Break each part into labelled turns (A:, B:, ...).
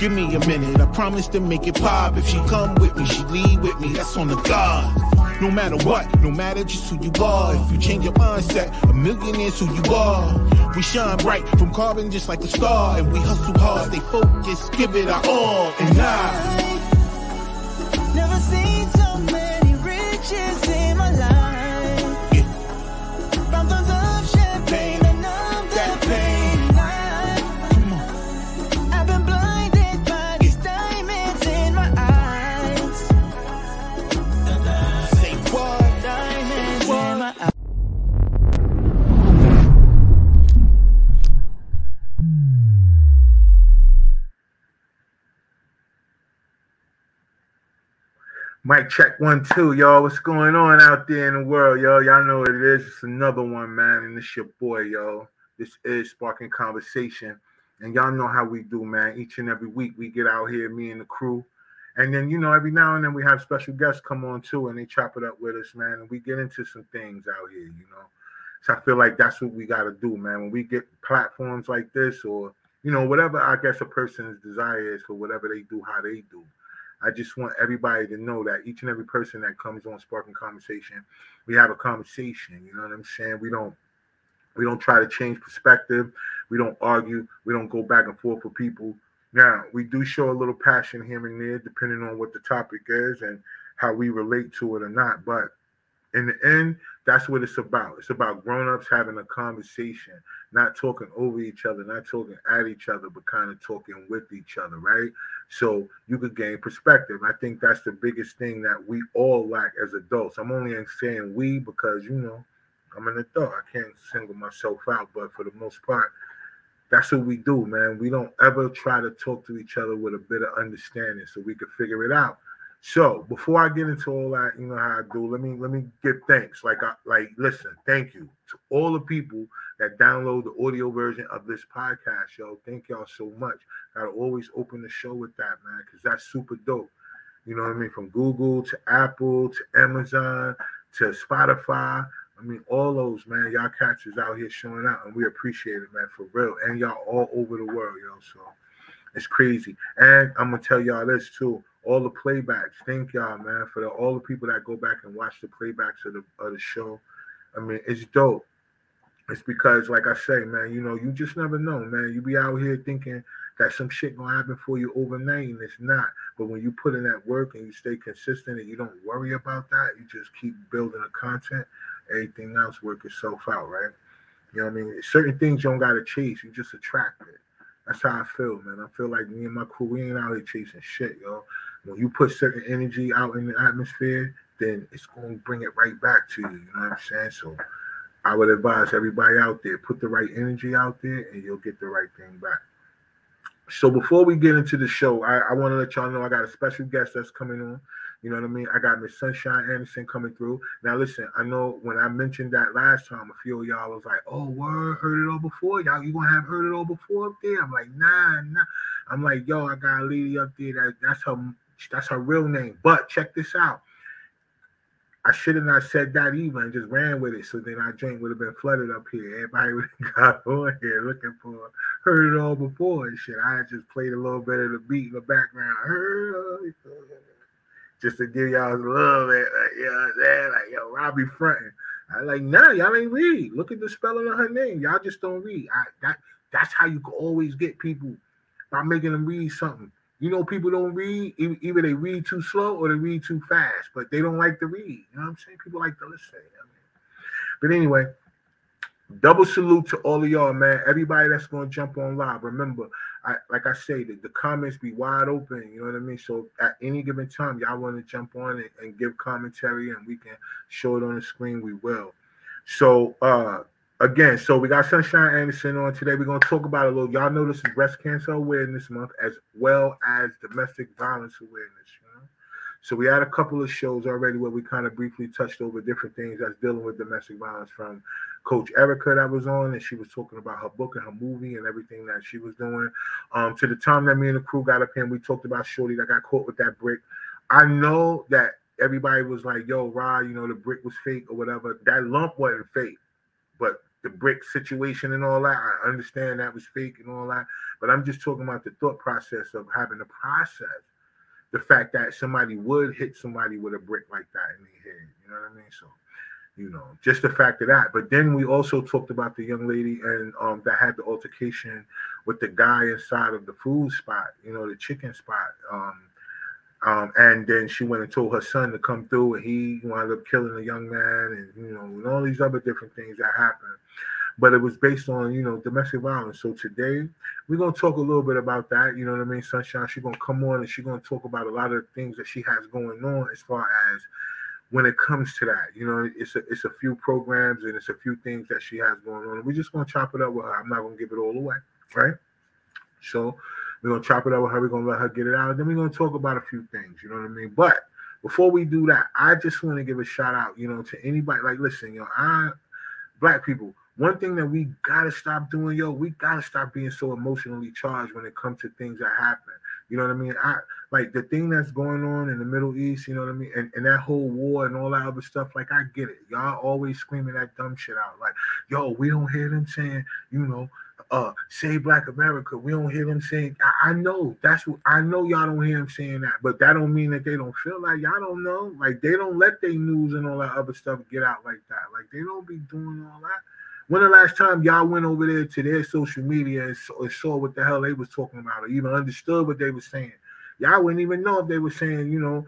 A: Give me a minute, I promise to make it pop. If she come with me, she leave with me, that's on the God. No matter what, no matter just who you are. If you change your mindset, a million who you are. We shine bright from carbon just like a star. And we hustle hard, stay focused, give it our all. And I
B: never seen so many riches
C: Mic check one, two, y'all. What's going on out there in the world, yo? Y'all know what it is. It's another one, man. And this your boy, yo. This is Spark-N-Conversation. And y'all know how we do, man. Each and every week we get out here, me and the crew. And then, you know, every now and then we have special guests come on too, and they chop it up with us, man. And we get into some things out here, you know. So I feel like that's what we got to do, man. When we get platforms like this, or, you know, whatever I guess a person's desire is for whatever they do, how they do. I just want everybody to know that each and every person that comes on Spark-N-Conversation, we have a conversation. You know what I'm saying? We don't we don't try to change perspective. We don't argue. We don't go back and forth with people. Now we do show a little passion here and there, depending on what the topic is and how we relate to it or not. But in the end, that's what it's about. It's about grown-ups having a conversation, not talking over each other, not talking at each other, but kind of talking with each other, right? So you could gain perspective. I think that's the biggest thing that we all lack as adults. I'm only saying we because you know I'm an adult. I can't single myself out, but for the most part, that's what we do, man. We don't ever try to talk to each other with a bit of understanding so we can figure it out. So before I get into all that, you know how I do. Let me let me give thanks. Like I like listen, thank you to all the people that download the audio version of this podcast, yo. Thank y'all so much. Gotta always open the show with that, man, because that's super dope. You know what I mean? From Google to Apple to Amazon to Spotify. I mean, all those, man. Y'all cats is out here showing out, and we appreciate it, man, for real. And y'all all over the world, yo. So it's crazy. And I'm gonna tell y'all this too. All the playbacks, thank y'all, man, for the, all the people that go back and watch the playbacks of the of the show. I mean, it's dope. It's because, like I say, man, you know, you just never know, man. You be out here thinking that some shit gonna happen for you overnight, and it's not. But when you put in that work and you stay consistent and you don't worry about that, you just keep building the content. Everything else work itself out, right? You know what I mean? Certain things you don't gotta chase, you just attract it. That's how I feel, man. I feel like me and my crew, we ain't out here chasing shit, yo. When you put certain energy out in the atmosphere, then it's gonna bring it right back to you. You know what I'm saying? So I would advise everybody out there, put the right energy out there and you'll get the right thing back. So before we get into the show, I, I want to let y'all know I got a special guest that's coming on. You know what I mean? I got Miss Sunshyne Anderson coming through. Now listen, I know when I mentioned that last time, a few of y'all was like, "Oh, word, heard it all before." Y'all, you gonna have heard it all before up there? I'm like, nah, nah. I'm like, yo, I got a lady up there that that's her, that's her real name. But check this out. I should have not said that even and just ran with it. So then our joint would have been flooded up here. Everybody would have got on here looking for heard it all before and shit. I just played a little bit of the beat in the background. Heard. Just to give y'all a little bit, like, you know what I'm saying? Like, yo, Robbie fronting. I like, nah, y'all ain't read. Look at the spelling of her name. Y'all just don't read. I, that that's how you can always get people by making them read something. You know, people don't read, either they read too slow or they read too fast, but they don't like to read. You know what I'm saying? People like to listen. you know I mean? But anyway, double salute to all of y'all, man. Everybody that's gonna jump on live. Remember, I like I say, the, the comments be wide open. You know what I mean? So at any given time, y'all want to jump on and, and give commentary, and we can show it on the screen. We will. So uh again, so we got Sunshyne Anderson on today. We're gonna talk about a little. Y'all know this is Breast Cancer Awareness Month as well as Domestic Violence Awareness. You know? So we had a couple of shows already where we kind of briefly touched over different things that's dealing with domestic violence from Coach Erica that was on, and she was talking about her book and her movie and everything that she was doing. Um, to the time that me and the crew got up here, and we talked about Shorty that got caught with that brick. I know that everybody was like, "Yo, Rod, you know the brick was fake or whatever." That lump wasn't fake, but the brick situation and all that. I understand that was fake and all that, but I'm just talking about the thought process of having to process the fact that somebody would hit somebody with a brick like that in their head. You know what I mean? So, you know, just the fact of that. But then we also talked about the young lady and um that had the altercation with the guy inside of the food spot, you know, the chicken spot. Um, um, and then she went and told her son to come through, and he wound up killing a young man, and you know, and all these other different things that happened. But it was based on you know domestic violence. So today we're gonna talk a little bit about that. You know what I mean? Sunshyne, she's gonna come on and she's gonna talk about a lot of things that she has going on as far as when it comes to that. You know, it's a it's a few programs and it's a few things that she has going on. We're just gonna chop it up with her. I'm not gonna give it all away, right? So we're gonna chop it up with her. We're gonna let her get it out. Then we're gonna talk about a few things. You know what I mean? But before we do that, I just want to give a shout out, you know, to anybody. Like, listen, yo, I black people. One thing that we gotta stop doing, yo, we gotta stop being so emotionally charged when it comes to things that happen. You know what I mean? I like the thing that's going on in the Middle East, you know what I mean? And, and that whole war and all that other stuff, like I get it. Y'all always screaming that dumb shit out. Like, yo, we don't hear them saying, you know, uh save black america. We don't hear them saying I, I, know. That's what i know y'all don't hear them saying that. But that don't mean that they don't feel like y'all don't know. Like they don't let their news and all that other stuff get out like that. Like they don't be doing all that. When the last time y'all went over there to their social media and saw, and saw what the hell they was talking about or even understood what they were saying y'all wouldn't even know if they were saying you know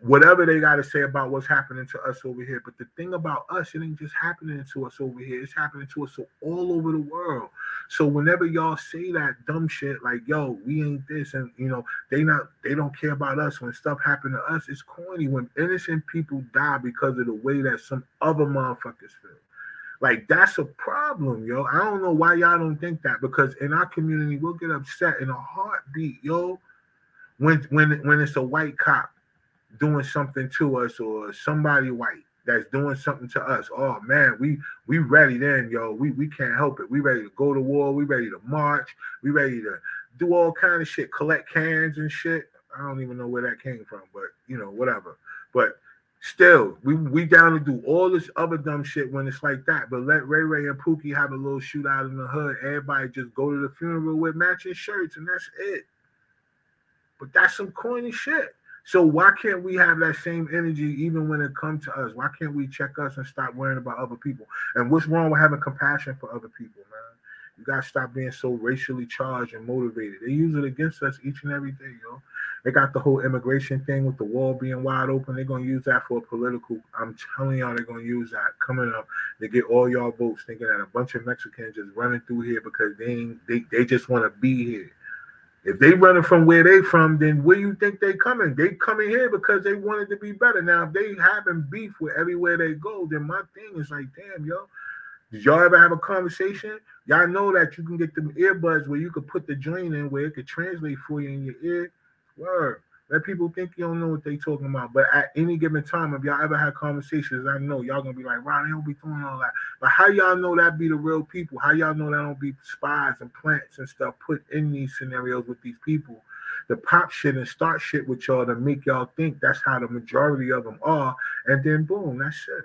C: whatever they got to say about what's happening to us over here. But the thing about us, it ain't just happening to us over here. It's happening to us all over the world. So whenever y'all say that dumb shit, like yo, we ain't this, and you know, they not they don't care about us when stuff happen to us, it's corny when innocent people die because of the way that some other motherfuckers feel. Like that's a problem, yo. I don't know why y'all don't think that because in our community we'll get upset in a heartbeat, yo. When when when it's a white cop doing something to us or somebody white that's doing something to us. Oh man, we we ready then, yo. We we can't help it. We ready to go to war. We ready to march. We ready to do all kind of shit, collect cans and shit. I don't even know where that came from, but you know, whatever. But still, we we down to do all this other dumb shit when it's like that. But let Ray Ray and Pookie have a little shootout in the hood. Everybody just go to the funeral with matching shirts, and that's it. But that's some corny shit. So why can't we have that same energy even when it comes to us? Why can't we check us and stop worrying about other people? And what's wrong with having compassion for other people, man? You gotta stop being so racially charged and motivated. They use it against us each and every day, yo. They got the whole immigration thing with the wall being wide open. They're gonna use that for a political. I'm telling y'all, they're gonna use that coming up to get all y'all votes, thinking that a bunch of Mexicans just running through here because they ain't, they, they just want to be here. If they running from where they from, then where you think they coming? They coming here because they wanted to be better. Now, if they having beef with everywhere they go, then my thing is like, damn, yo, did y'all ever have a conversation? Y'all know that you can get them earbuds where you could put the joint in where it could translate for you in your ear. Word. Let people think you don't know what they talking about. But at any given time, if y'all ever had conversations, I know y'all gonna be like, wow, they don't be doing all that. But how y'all know that be the real people? How y'all know that don't be spies and plants and stuff put in these scenarios with these people? The pop shit and start shit with y'all to make y'all think that's how the majority of them are, and then boom, that's it.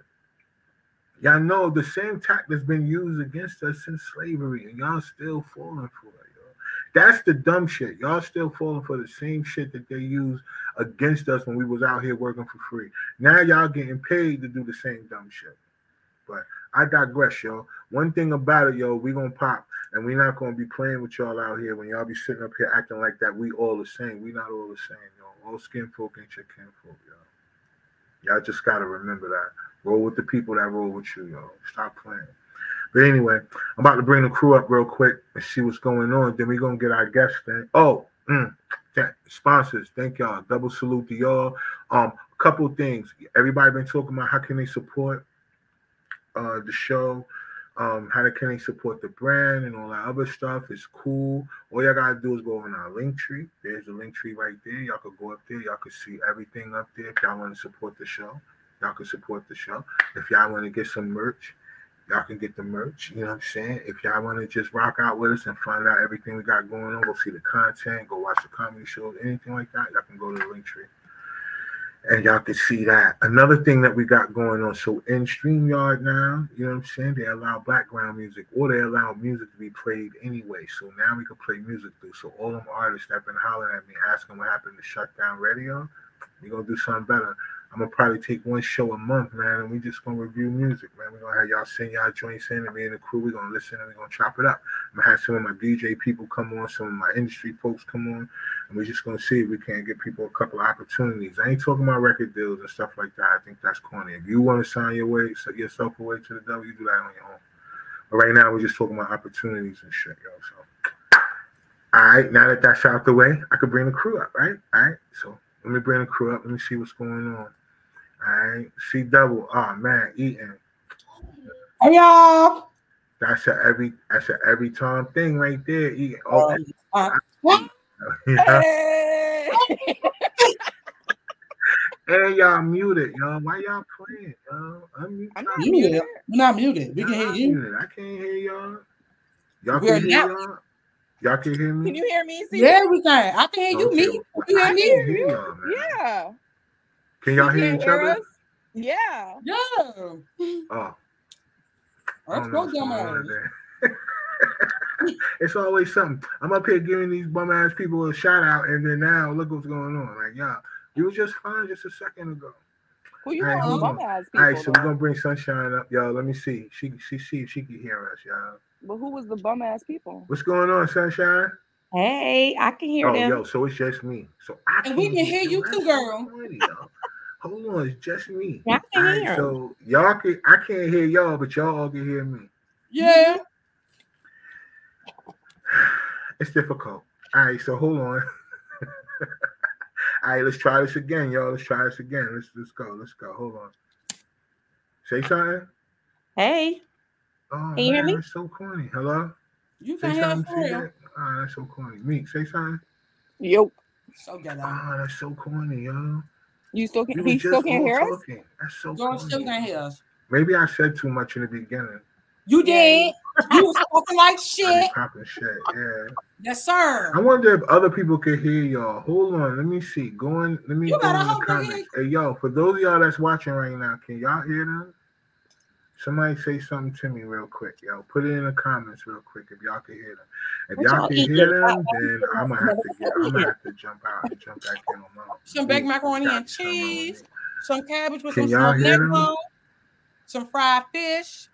C: Y'all know the same tact that's been used against us since slavery, and y'all still falling for it. That's the dumb shit. Y'all still falling for the same shit that they used against us when we was out here working for free. Now y'all getting paid to do the same dumb shit. But I digress, yo. One thing about it, yo, we gonna pop, and we not gonna be playing with y'all out here when y'all be sitting up here acting like that. We all the same. We not all the same, yo. All skin folk ain't your kinfolk, yo. Y'all just gotta remember that. Roll with the people that roll with you, yo. Stop playing. But anyway, I'm about to bring the crew up real quick and see what's going on. Then we're gonna get our guest thing. Oh, mm, sponsors, thank y'all. Double salute to y'all. Um, a couple things. Everybody been talking about how can they support uh the show. Um, how can they support the brand and all that other stuff? It's cool. All y'all gotta do is go on our link tree. There's a link tree right there. Y'all could go up there. Y'all could see everything up there. If y'all want to support the show, y'all can support the show. If y'all want to get some merch, Y'all can get the merch. You know what I'm saying? If y'all want to just rock out with us and find out everything we got going on, go see the content, go watch the comedy shows, anything like that, y'all can go to the link tree. and y'all can see that. Another thing that we got going on. So in StreamYard now, you know what I'm saying? They allow background music or they allow music to be played anyway. So now we can play music through. So all them artists that been hollering at me asking what happened to shut down radio, we gonna do something better. I'm gonna probably take one show a month, man, and we just gonna review music, man. We're gonna have y'all send y'all joints in, and me and the crew, we're gonna listen and we're gonna chop it up. I'm gonna have some of my DJ people come on, some of my industry folks come on, and we're just gonna see if we can't get people a couple of opportunities. I ain't talking about record deals and stuff like that. I think that's corny. If you want to sign your way, set yourself away to the devil, you do that on your own. But right now, we're just talking about opportunities and shit, yo. So, all right, now that that's out the way, I could bring the crew up, right? All right, so let me bring the crew up. Let me see what's going on. All right, C double. Oh man, eating.
D: Hey y'all.
C: That's a every that's a every time thing right there. Eating. Oh,
D: Uh, what?
C: yeah.
E: Hey!
C: and y'all muted, yo. Why y'all playing, yo? Unmute.
E: I'm
C: y'all.
E: not muted.
D: muted. We're not muted. We can hear
C: Y'all
D: you.
C: I can't hear y'all. Y'all
D: We're
C: can hear
D: not-
C: y'all. Y'all can hear me.
E: Can you hear me? See?
D: Yeah, we can. I can hear you.
C: Okay,
D: Me.
C: well,
D: You hear me?
C: can hear y'all.
E: Yeah.
C: Can y'all hear each other?
E: Yeah.
D: Yeah.
C: Oh, I
D: That's
C: don't know what's
D: program
C: going on
D: on.
C: there. it's always something. I'm up here giving these bum ass people a shout out, and then now look what's going on. Like, y'all, you was just fine just a second ago.
E: Who you
C: All right,
E: calling
C: hold on.
E: bum ass people?
C: right, so we're gonna bring Sunshyne up, y'all. Let me see. She she see if she can hear us, y'all.
E: But who was the bum ass people?
C: What's going on, Sunshyne?
F: Hey, I can hear
C: Oh,
F: them.
C: yo, so it's just me. So I
D: And we
C: can't
D: can hear you too, girl.
C: funny, yo. Hold on, it's just me.
F: I can
C: All right,
F: hear 'em.
C: so y'all can I can't hear y'all, but y'all all can hear me.
D: Yeah.
C: It's difficult. All right, so hold on. all right, let's try this again, y'all. Let's try this again. Let's let's go. Let's go. Hold on. Say something.
F: Hey,
C: Oh
F: Can you hear me?
C: that's so corny. Hello.
D: You
C: Say
D: can hear us
C: something.
D: for
C: that? Oh, that's so corny. Meek, say something.
E: Yo.
D: So ghetto.
C: Oh, ah, that's so corny, yo.
E: You still can
C: was
E: he still
C: just
E: can't
C: all
E: hear us?
C: talking. That's so
D: George
C: corny.
D: still can't hear us.
C: Maybe I said too much in the beginning.
D: You did. You was talking like shit.
C: popping shit. Yeah.
D: Yes, sir.
C: I wonder if other people could hear y'all. Hold on, let me see. Going. let me
D: You
C: go in the
D: hope they hear
C: comments. Hey, yo, for those of y'all that's watching right now, can y'all hear them? Somebody say something to me real quick, yo. Put it in the comments real quick if y'all can hear them. If
F: What
C: y'all
F: y'all
C: can hear
F: Why-
C: them, then I'm gonna have to get. I'm gonna have to jump out and jump back in on my own.
D: Some baked macaroni and
C: be something wrong with
D: cheese, some cabbage with
C: Can
D: some
C: y'all hear them?
D: some fried fish.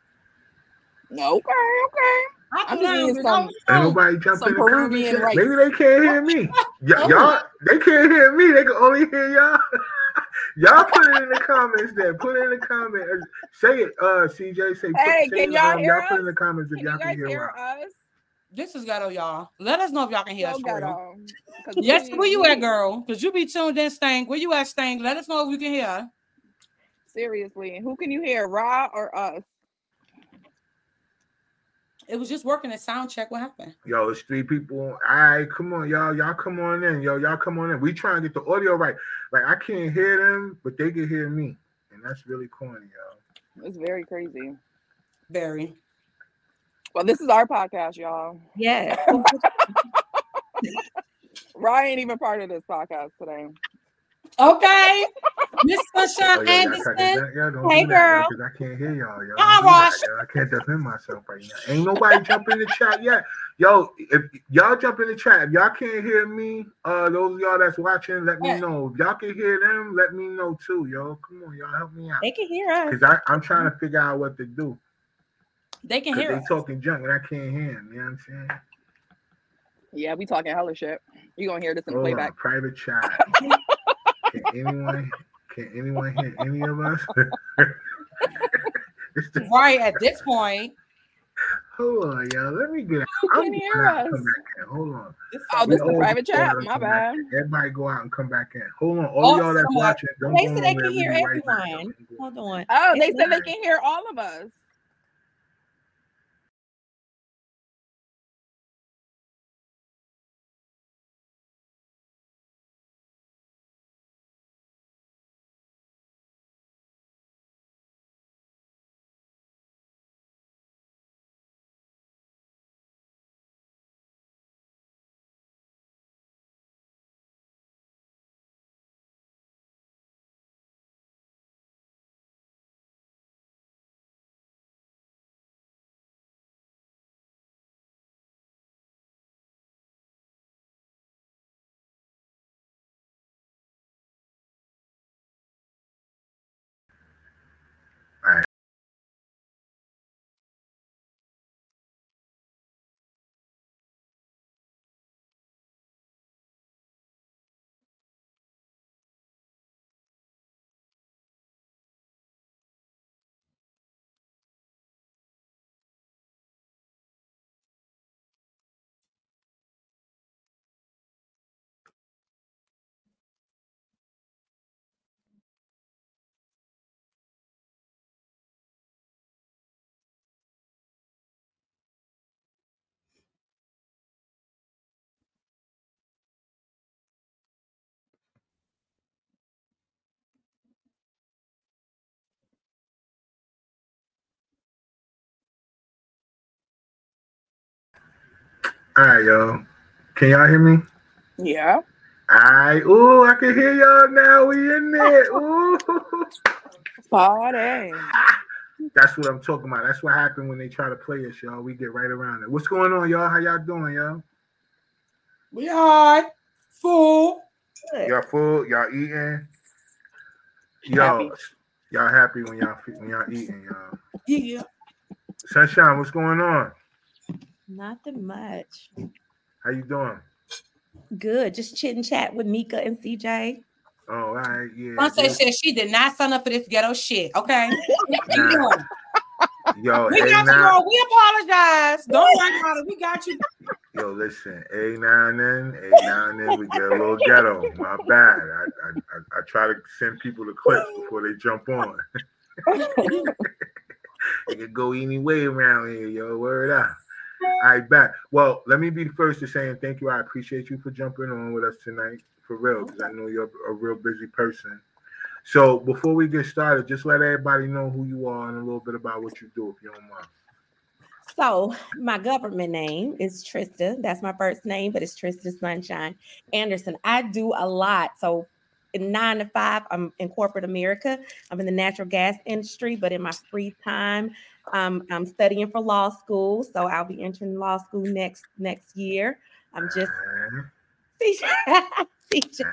E: Okay, okay.
D: I
E: I'm
D: threw
E: just eating some-
C: Ain't nobody jump
E: Some
C: in the comments
E: Peruvian
C: yet?
E: rice.
C: Maybe they can't hear me. Y- y'all, they can't hear me. They can only hear y'all. y'all put it in the comments there. Put it in the comments. Say it, uh, CJ. Say, put,
E: Hey,
C: say
E: can
C: it,
E: y'all
C: um,
E: hear
C: y'all put it in
E: us?
C: the comments if
E: Can
C: y'all
E: you
C: can hear
E: hear
C: wow.
E: us?
D: This is ghetto, y'all. Let us know if y'all can hear
E: So
D: us for real. Yes,
E: we-
D: where you at, girl? Because you be tuned in, Stank. Where you at, Stank? Let us know if you can hear.
E: Seriously, who can you hear, Ra or us?
D: It was just working at sound check. What happened?
C: Yo, it's three people. All right, come on, y'all. Y'all come on in. Yo, y'all come on in. We trying to get the audio right. Like I can't hear them, but they can hear me. And that's really corny, y'all.
E: It's very crazy.
D: Very.
E: Well, this is our podcast, y'all.
F: Yeah.
E: Ryan ain't even part of this podcast today.
D: Okay. Miss
C: Oh,
D: Sunshyne
C: yo, y'all,
D: Anderson.
C: that, y'all don't
F: Hey,
C: do that, yo,
F: girl.
C: because I can't hear y'all, yo. Don't do that,
D: Ross.
C: yo. I can't defend myself right now. Ain't nobody jump in the chat yet. Yo, if y'all jump in the chat, if y'all can't hear me, uh, those of y'all that's watching, let me know. If y'all can hear them, let me know too, yo. Come on, y'all, help me out.
F: They can hear us.
C: Because I'm trying to figure out what to do.
D: They can
C: Because
D: hear
C: they
D: us.
C: talking junk and I can't hear them. You know what I'm saying?
E: Yeah, we talking hella shit. You gonna hear this in
C: Hold
E: playback?
C: private chat. can anyone can anyone hear any of us? The-
D: Right at this point.
C: hold on, y'all. Let me get out.
E: Who
C: I'm
E: can hear us?
C: come back in. Hold on.
D: This
E: Oh,
C: We
E: this the
C: all
E: private chat. My bad.
C: Everybody go out and come back in. Hold on. All
D: Oh,
C: y'all that's watching, don't
F: They said they can hear
C: be right
F: everyone. Hold on.
E: Oh, they
F: It's
E: said they can hear all of us.
C: All right, y'all. Can y'all hear me?
E: Yeah.
C: All right. Ooh, I can hear y'all now. We in there. Ooh.
E: Party.
C: That's what I'm talking about. That's what happened when they try to play us, y'all. We get right around it. What's going on, y'all? How y'all doing, y'all?
D: We all right. Full.
C: Y'all full? Y'all eating? Y'all, y'all happy when y'all when y'all eating, y'all?
D: Yeah.
C: Sunshyne, what's going on?
F: Nothing much.
C: How you doing?
F: Good. Just chit and chat with Mika and CJ.
C: Oh, all right, yeah.
D: Sunset
C: good.
D: said she did not sign up for this ghetto shit. Okay.
C: Nah. Yo,
D: We
C: hey
D: got you, girl. We apologize. Don't worry about it. We got you.
C: yo, listen. A now and then, a now and then, we get a little ghetto. My bad. I, I, I, I try to send people the clips before they jump on. it could go any way around here, yo. Word up. Right, back. Well, let me be the first to saying thank you. I appreciate you for jumping on with us tonight, for real, because I know you're a real busy person. So before we get started, just let everybody know who you are and a little bit about what you do, if you don't mind.
F: So my government name is Trista. That's my first name, but it's Trista Sunshyne Anderson. I do a lot. So nine to five, I'm in corporate America. I'm in the natural gas industry, but in my free time, um, I'm studying for law school. So I'll be entering law school next next year. I'm just
C: Uh,
F: CJ.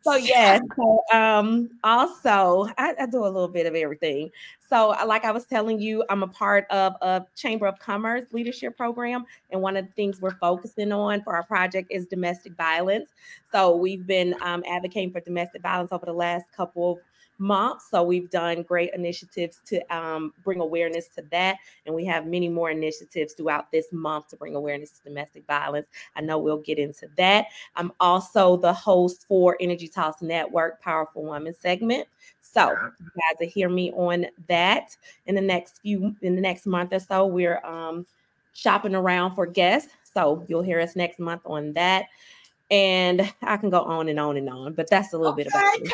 F: So yeah, so um also I, I do a little bit of everything. So uh, like I was telling you, I'm a part of a Chamber of Commerce leadership program, and one of the things we're focusing on for our project is domestic violence. So we've been um, advocating for domestic violence over the last couple of months. So we've done great initiatives to um, bring awareness to that, and we have many more initiatives throughout this month to bring awareness to domestic violence. I know we'll get into that. I'm also the host for Energy Talks Network Powerful Woman segment. So you guys will hear me on that in the next few in the next month or so. We're um shopping around for guests. So you'll hear us next month on that. And I can go on and on and on, but that's a little bit about
D: Okay,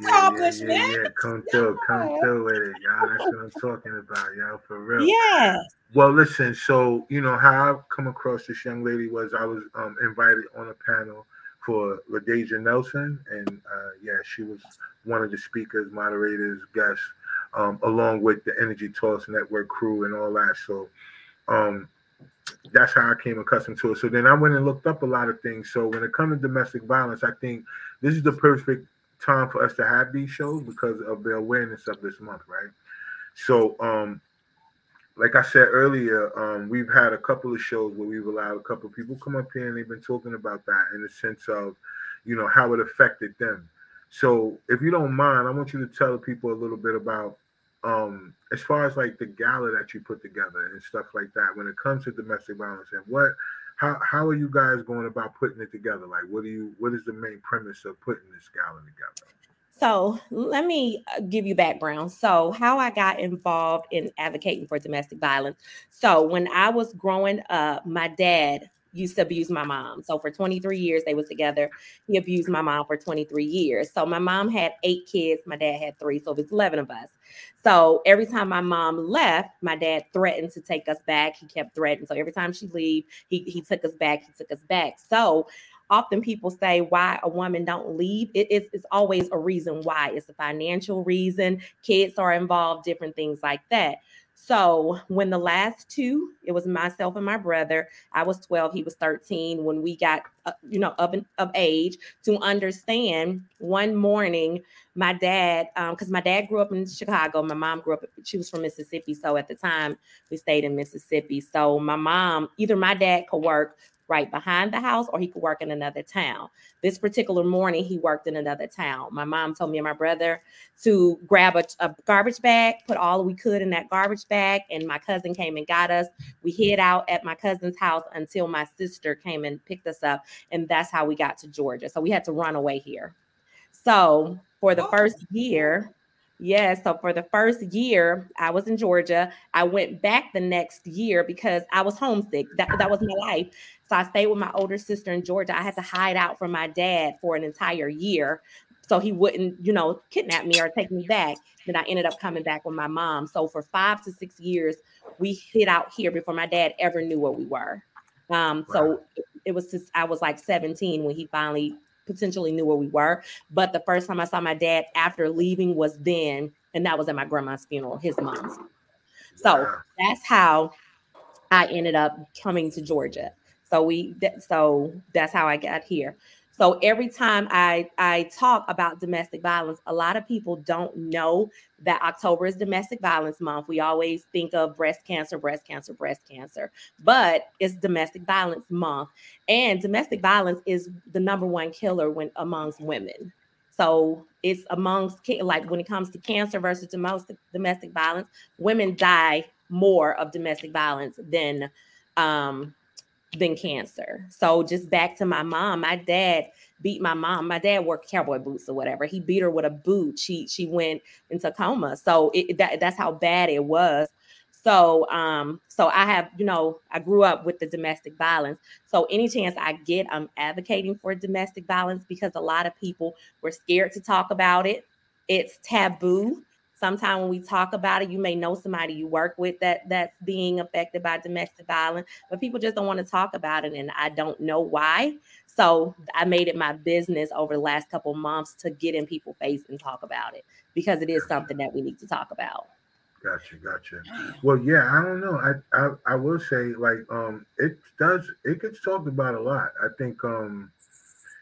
F: me.
D: come through
C: Yeah, yeah, yeah, yeah. Come through, come through with it, y'all. That's what I'm talking about, y'all, for real.
F: Yeah.
C: Well, listen. So you know how I've come across this young lady was I was um, invited on a panel for LaDeja Nelson, and uh, yeah, she was one of the speakers, moderators, guests, um, along with the Energy Talks Network crew and all that. So um, that's how I came accustomed to it. So then I went and looked up a lot of things. So when it comes to domestic violence, I think this is the perfect time for us to have these shows because of the awareness of this month, right? So um, like I said earlier, um, we've had a couple of shows where we've allowed a couple of people come up here and they've been talking about that in the sense of, you know, how it affected them. So if you don't mind, I want you to tell people a little bit about, um, as far as like the gala that you put together and stuff like that, when it comes to domestic violence and what, how, how are you guys going about putting it together? Like, what do you, what is the main premise of putting this gala together?
F: So let me uh, give you background. So how I got involved in advocating for domestic violence. So when I was growing up, my dad used to abuse my mom. So for 23 years they was together. He abused my mom for 23 years. So my mom had eight kids, my dad had three, so it was 11 of us. So every time my mom left, my dad threatened to take us back. He kept threatening. So every time she leave, he, he took us back. He took us back. So often people say why a woman don't leave it is it's always a reason why it's a financial reason kids are involved different things like that so when the last two it was myself and my brother i was 12 he was 13 when we got uh, you know of, of age to understand one morning my dad because my dad grew up in chicago my mom grew up she was from mississippi so at the time we stayed in mississippi. So my mom either my dad could work right behind the house or he could work in another town. This particular morning, he worked in another town. My mom told me and my brother to grab a, a, garbage bag, put all we could in that garbage bag, and my cousin came and got us. We hid out at my cousin's house until my sister came and picked us up, and that's how we got to Georgia. So we had to run away here. So for the oh. first year, yeah, so for the first year, I was in Georgia. I went back the next year because I was homesick. That, that was my life. So I stayed with my older sister in Georgia. I had to hide out from my dad for an entire year so he wouldn't, you know, kidnap me or take me back. Then I ended up coming back with my mom. So for five to six years, we hid out here before my dad ever knew where we were. Um, so it, was since I was like 17 when he finally potentially knew where we were. But the first time I saw my dad after leaving was then, and that was at my grandma's funeral, his mom's. So that's how I ended up coming to Georgia. So we that, so that's how I got here. So every time I I talk about domestic violence, a lot of people don't know that October is domestic violence month. We always think of breast cancer, breast cancer, breast cancer, but it's domestic violence month. And domestic violence is the number one killer when amongst women. So it's amongst like when it comes to cancer versus domestic domestic violence, women die more of domestic violence than um than cancer. So just back to my mom, my dad beat my mom. My dad wore cowboy boots or whatever. He beat her with a boot. She she went into coma. So it, that, that's how bad it was. So um so I have you know I grew up with the domestic violence. So any chance I get, I'm advocating for domestic violence because a lot of people were scared to talk about it. It's taboo. Sometimes when we talk about it, you may know somebody you work with that that's being affected by domestic violence, but people just don't want to talk about it, and I don't know why. So I made it my business over the last couple months to get in people's face and talk about it because it is something that we need to talk about.
C: Gotcha, gotcha. Well, yeah, I don't know. I, I I will say like um it does it gets talked about a lot. I think um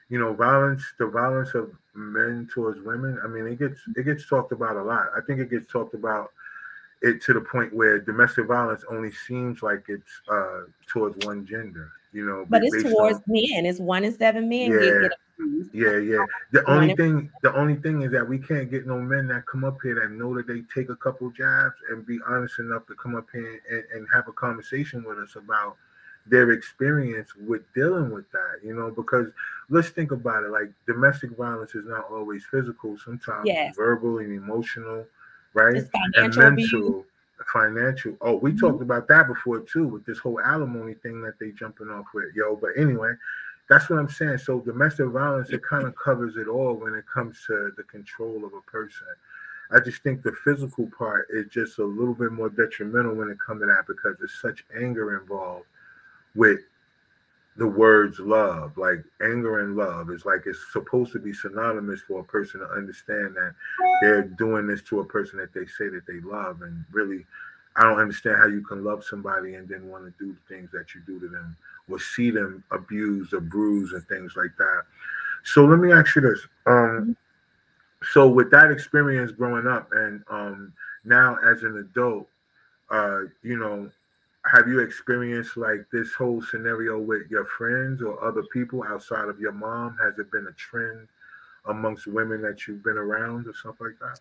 C: you know violence the violence of men towards women. I mean it gets it gets talked about a lot. I think it gets talked about it to the point where domestic violence only seems like it's uh towards one gender. You know,
F: But it's towards
C: on-
F: men. It's one in seven men
C: Yeah.
F: get.
C: Yeah, yeah. The only thing, the only thing is that we can't get no men that come up here that know that they take a couple jabs and be honest enough to come up here and, and have a conversation with us about their experience with dealing with that. You know, because let's think about it. Like domestic violence is not always physical. Sometimes
F: Yes.
C: verbal and emotional, right? And
F: financial abuse.
C: mental, financial. Oh, we
F: Mhm.
C: talked about that before too, with this whole alimony thing that they jumping off with, yo. But anyway, that's what I'm saying. So domestic violence, it kind of covers it all when it comes to the control of a person. I just think the physical part is just a little bit more detrimental when it comes to that because there's such anger involved with the words love. Like anger and love is like it's supposed to be synonymous for a person to understand that they're doing this to a person that they say that they love. And really, I don't understand how you can love somebody and then want to do the things that you do to them or see them abused or bruised and things like that. So let me ask you this. Um, so with that experience growing up and um, now as an adult, uh, you know, have you experienced like this whole scenario with your friends or other people outside of your mom? Has it been a trend amongst women that you've been around or stuff like that?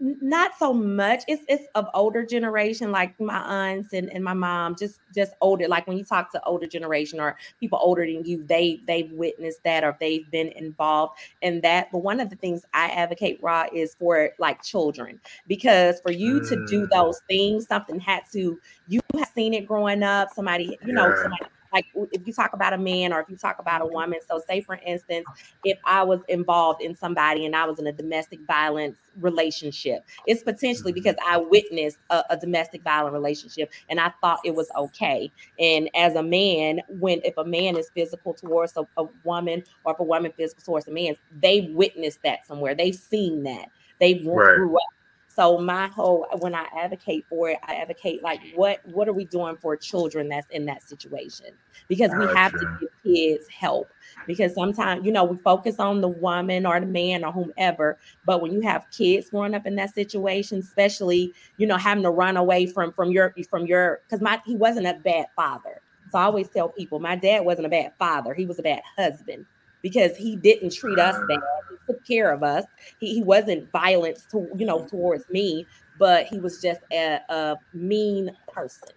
F: Not so much it's it's of older generation like my aunts and, and my mom just just older like when you talk to older generation or people older than you they they've witnessed that or they've been involved in that but one of the things i advocate raw is for like children because for you to do
C: Mm.
F: those things something had to you have seen it growing up somebody you know
C: Yeah.
F: somebody like if you talk about a man or if you talk about a woman so say for instance if i was involved in somebody and i was in a domestic violence relationship it's potentially
C: Mhm.
F: because i witnessed a, a domestic violent relationship and i thought it was okay and as a man when if a man is physical towards a, a woman or if a woman physical towards a man they witnessed that somewhere they've seen that they
C: Right.
F: grew up so my whole when I advocate for it, I advocate like what what are we doing for children that's in that situation? Because we have to give kids help. Because sometimes, you know, we focus on the woman or the man or whomever, but when you have kids growing up in that situation, especially, you know, having to run away from from your from your because my he wasn't a bad father. So I always tell people my dad wasn't a bad father, he was a bad husband because he didn't treat us bad. He took care of us. He, he wasn't violent to you know towards me, but he was just a, a mean person.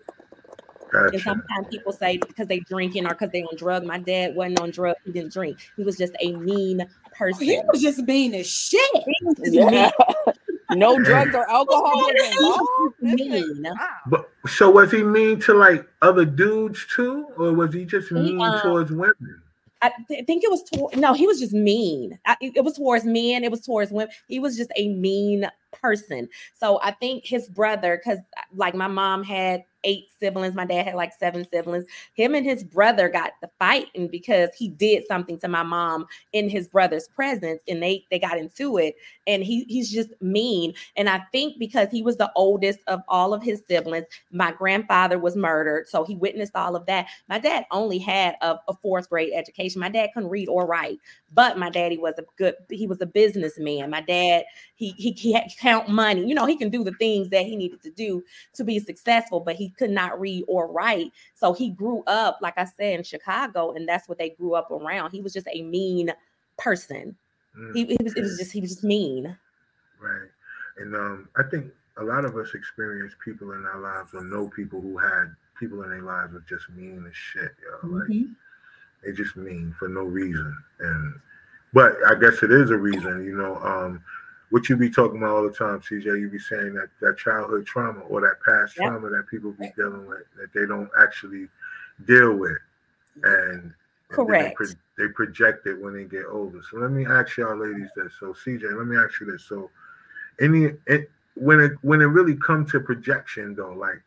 F: And sometimes people say because they drinking or because they on drug. My dad wasn't on drugs. He didn't drink. He was just a mean person.
D: He was just being as shit.
F: He was just
E: Yeah. no drugs or alcohol
F: mean.
E: involved. This
F: mean.
E: nigga- wow.
C: But so was he mean to like other dudes too, or was he just
F: He,
C: mean
F: um,
C: towards women?
F: I th- think it was toward, no, he was just mean. I, it was towards men, it was towards women. He was just a mean person. So I think his brother, because uh, like my mom had eight siblings, my dad had like seven siblings. Him and his brother got the fighting because he did something to my mom in his brother's presence, and they they got into it. And he he's just mean. And I think because he was the oldest of all of his siblings, my grandfather was murdered, so he witnessed all of that. My dad only had a, a fourth grade education. My dad couldn't read or write, but my daddy was a good. He was a businessman. My dad he he, he had count money. You know, he can do the things that he needed to do to be successful, but he could not read or write. So he grew up, like I said, in Chicago, and that's what they grew up around. He was just a mean person.
C: Mm,
F: He, he was it was just he was just mean.
C: right. And um, I think a lot of us experience people in our lives or know people who had people in their lives were just mean as shit, yo. Like
F: Mhm.
C: They just mean for no reason. And but I guess it is a reason, you know. Um, what you be talking about all the time, CJ, you be saying that that childhood trauma or that past
F: Yep.
C: trauma that people be dealing with that they don't actually deal with, and, and they,
F: Correct.
C: pro- they project it when they get older. So let me ask y'all ladies this. So CJ, let me ask you this. So any it, when it when it really comes to projection though, like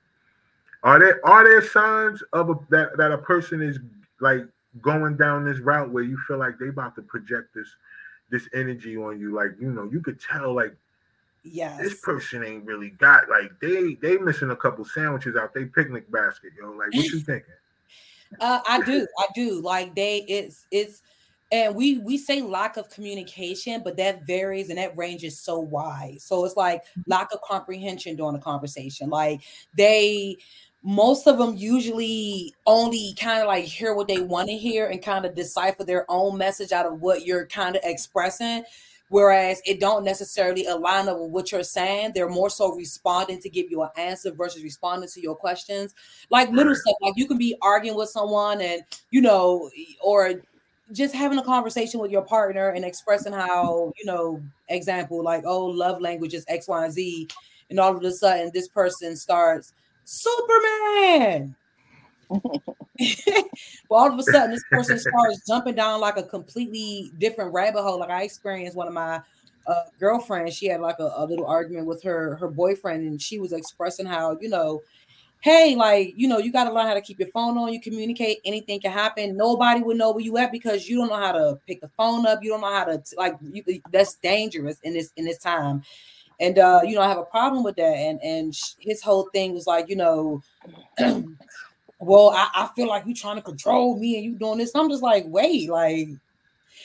C: are there are there signs of a, that that a person is like going down this route where you feel like they about to project this this energy on you like you know you could tell like
D: Yes.
C: this person ain't really got like they they missing a couple sandwiches out they picnic basket yo like what you thinking
D: Uh, I do, I do. Like they, it's it's, and we we say lack of communication, but that varies and that range is so wide. So it's like lack of comprehension during a conversation. Like they, most of them usually only kind of like hear what they want to hear and kind of decipher their own message out of what you're kind of expressing. Whereas it don't necessarily align up with what you're saying. They're more so responding to give you an answer versus responding to your questions like little stuff like you can be arguing with someone and you know or just having a conversation with your partner and expressing how you know example like oh love language is x y and z and all of a sudden this person starts superman well all of a sudden this person starts jumping down like a completely different rabbit hole like i experienced one of my uh, girlfriends she had like a, a little argument with her her boyfriend and she was expressing how you know hey, like, you know, you got to learn how to keep your phone on. You communicate, anything can happen. Nobody will know where you at because you don't know how to pick the phone up. You don't know how to like. You, that's dangerous in this in this time. And uh, you know, I have a problem with that. And and his whole thing was like, you know, well, I, I feel like you're trying to control me and you doing this. I'm just like, wait, like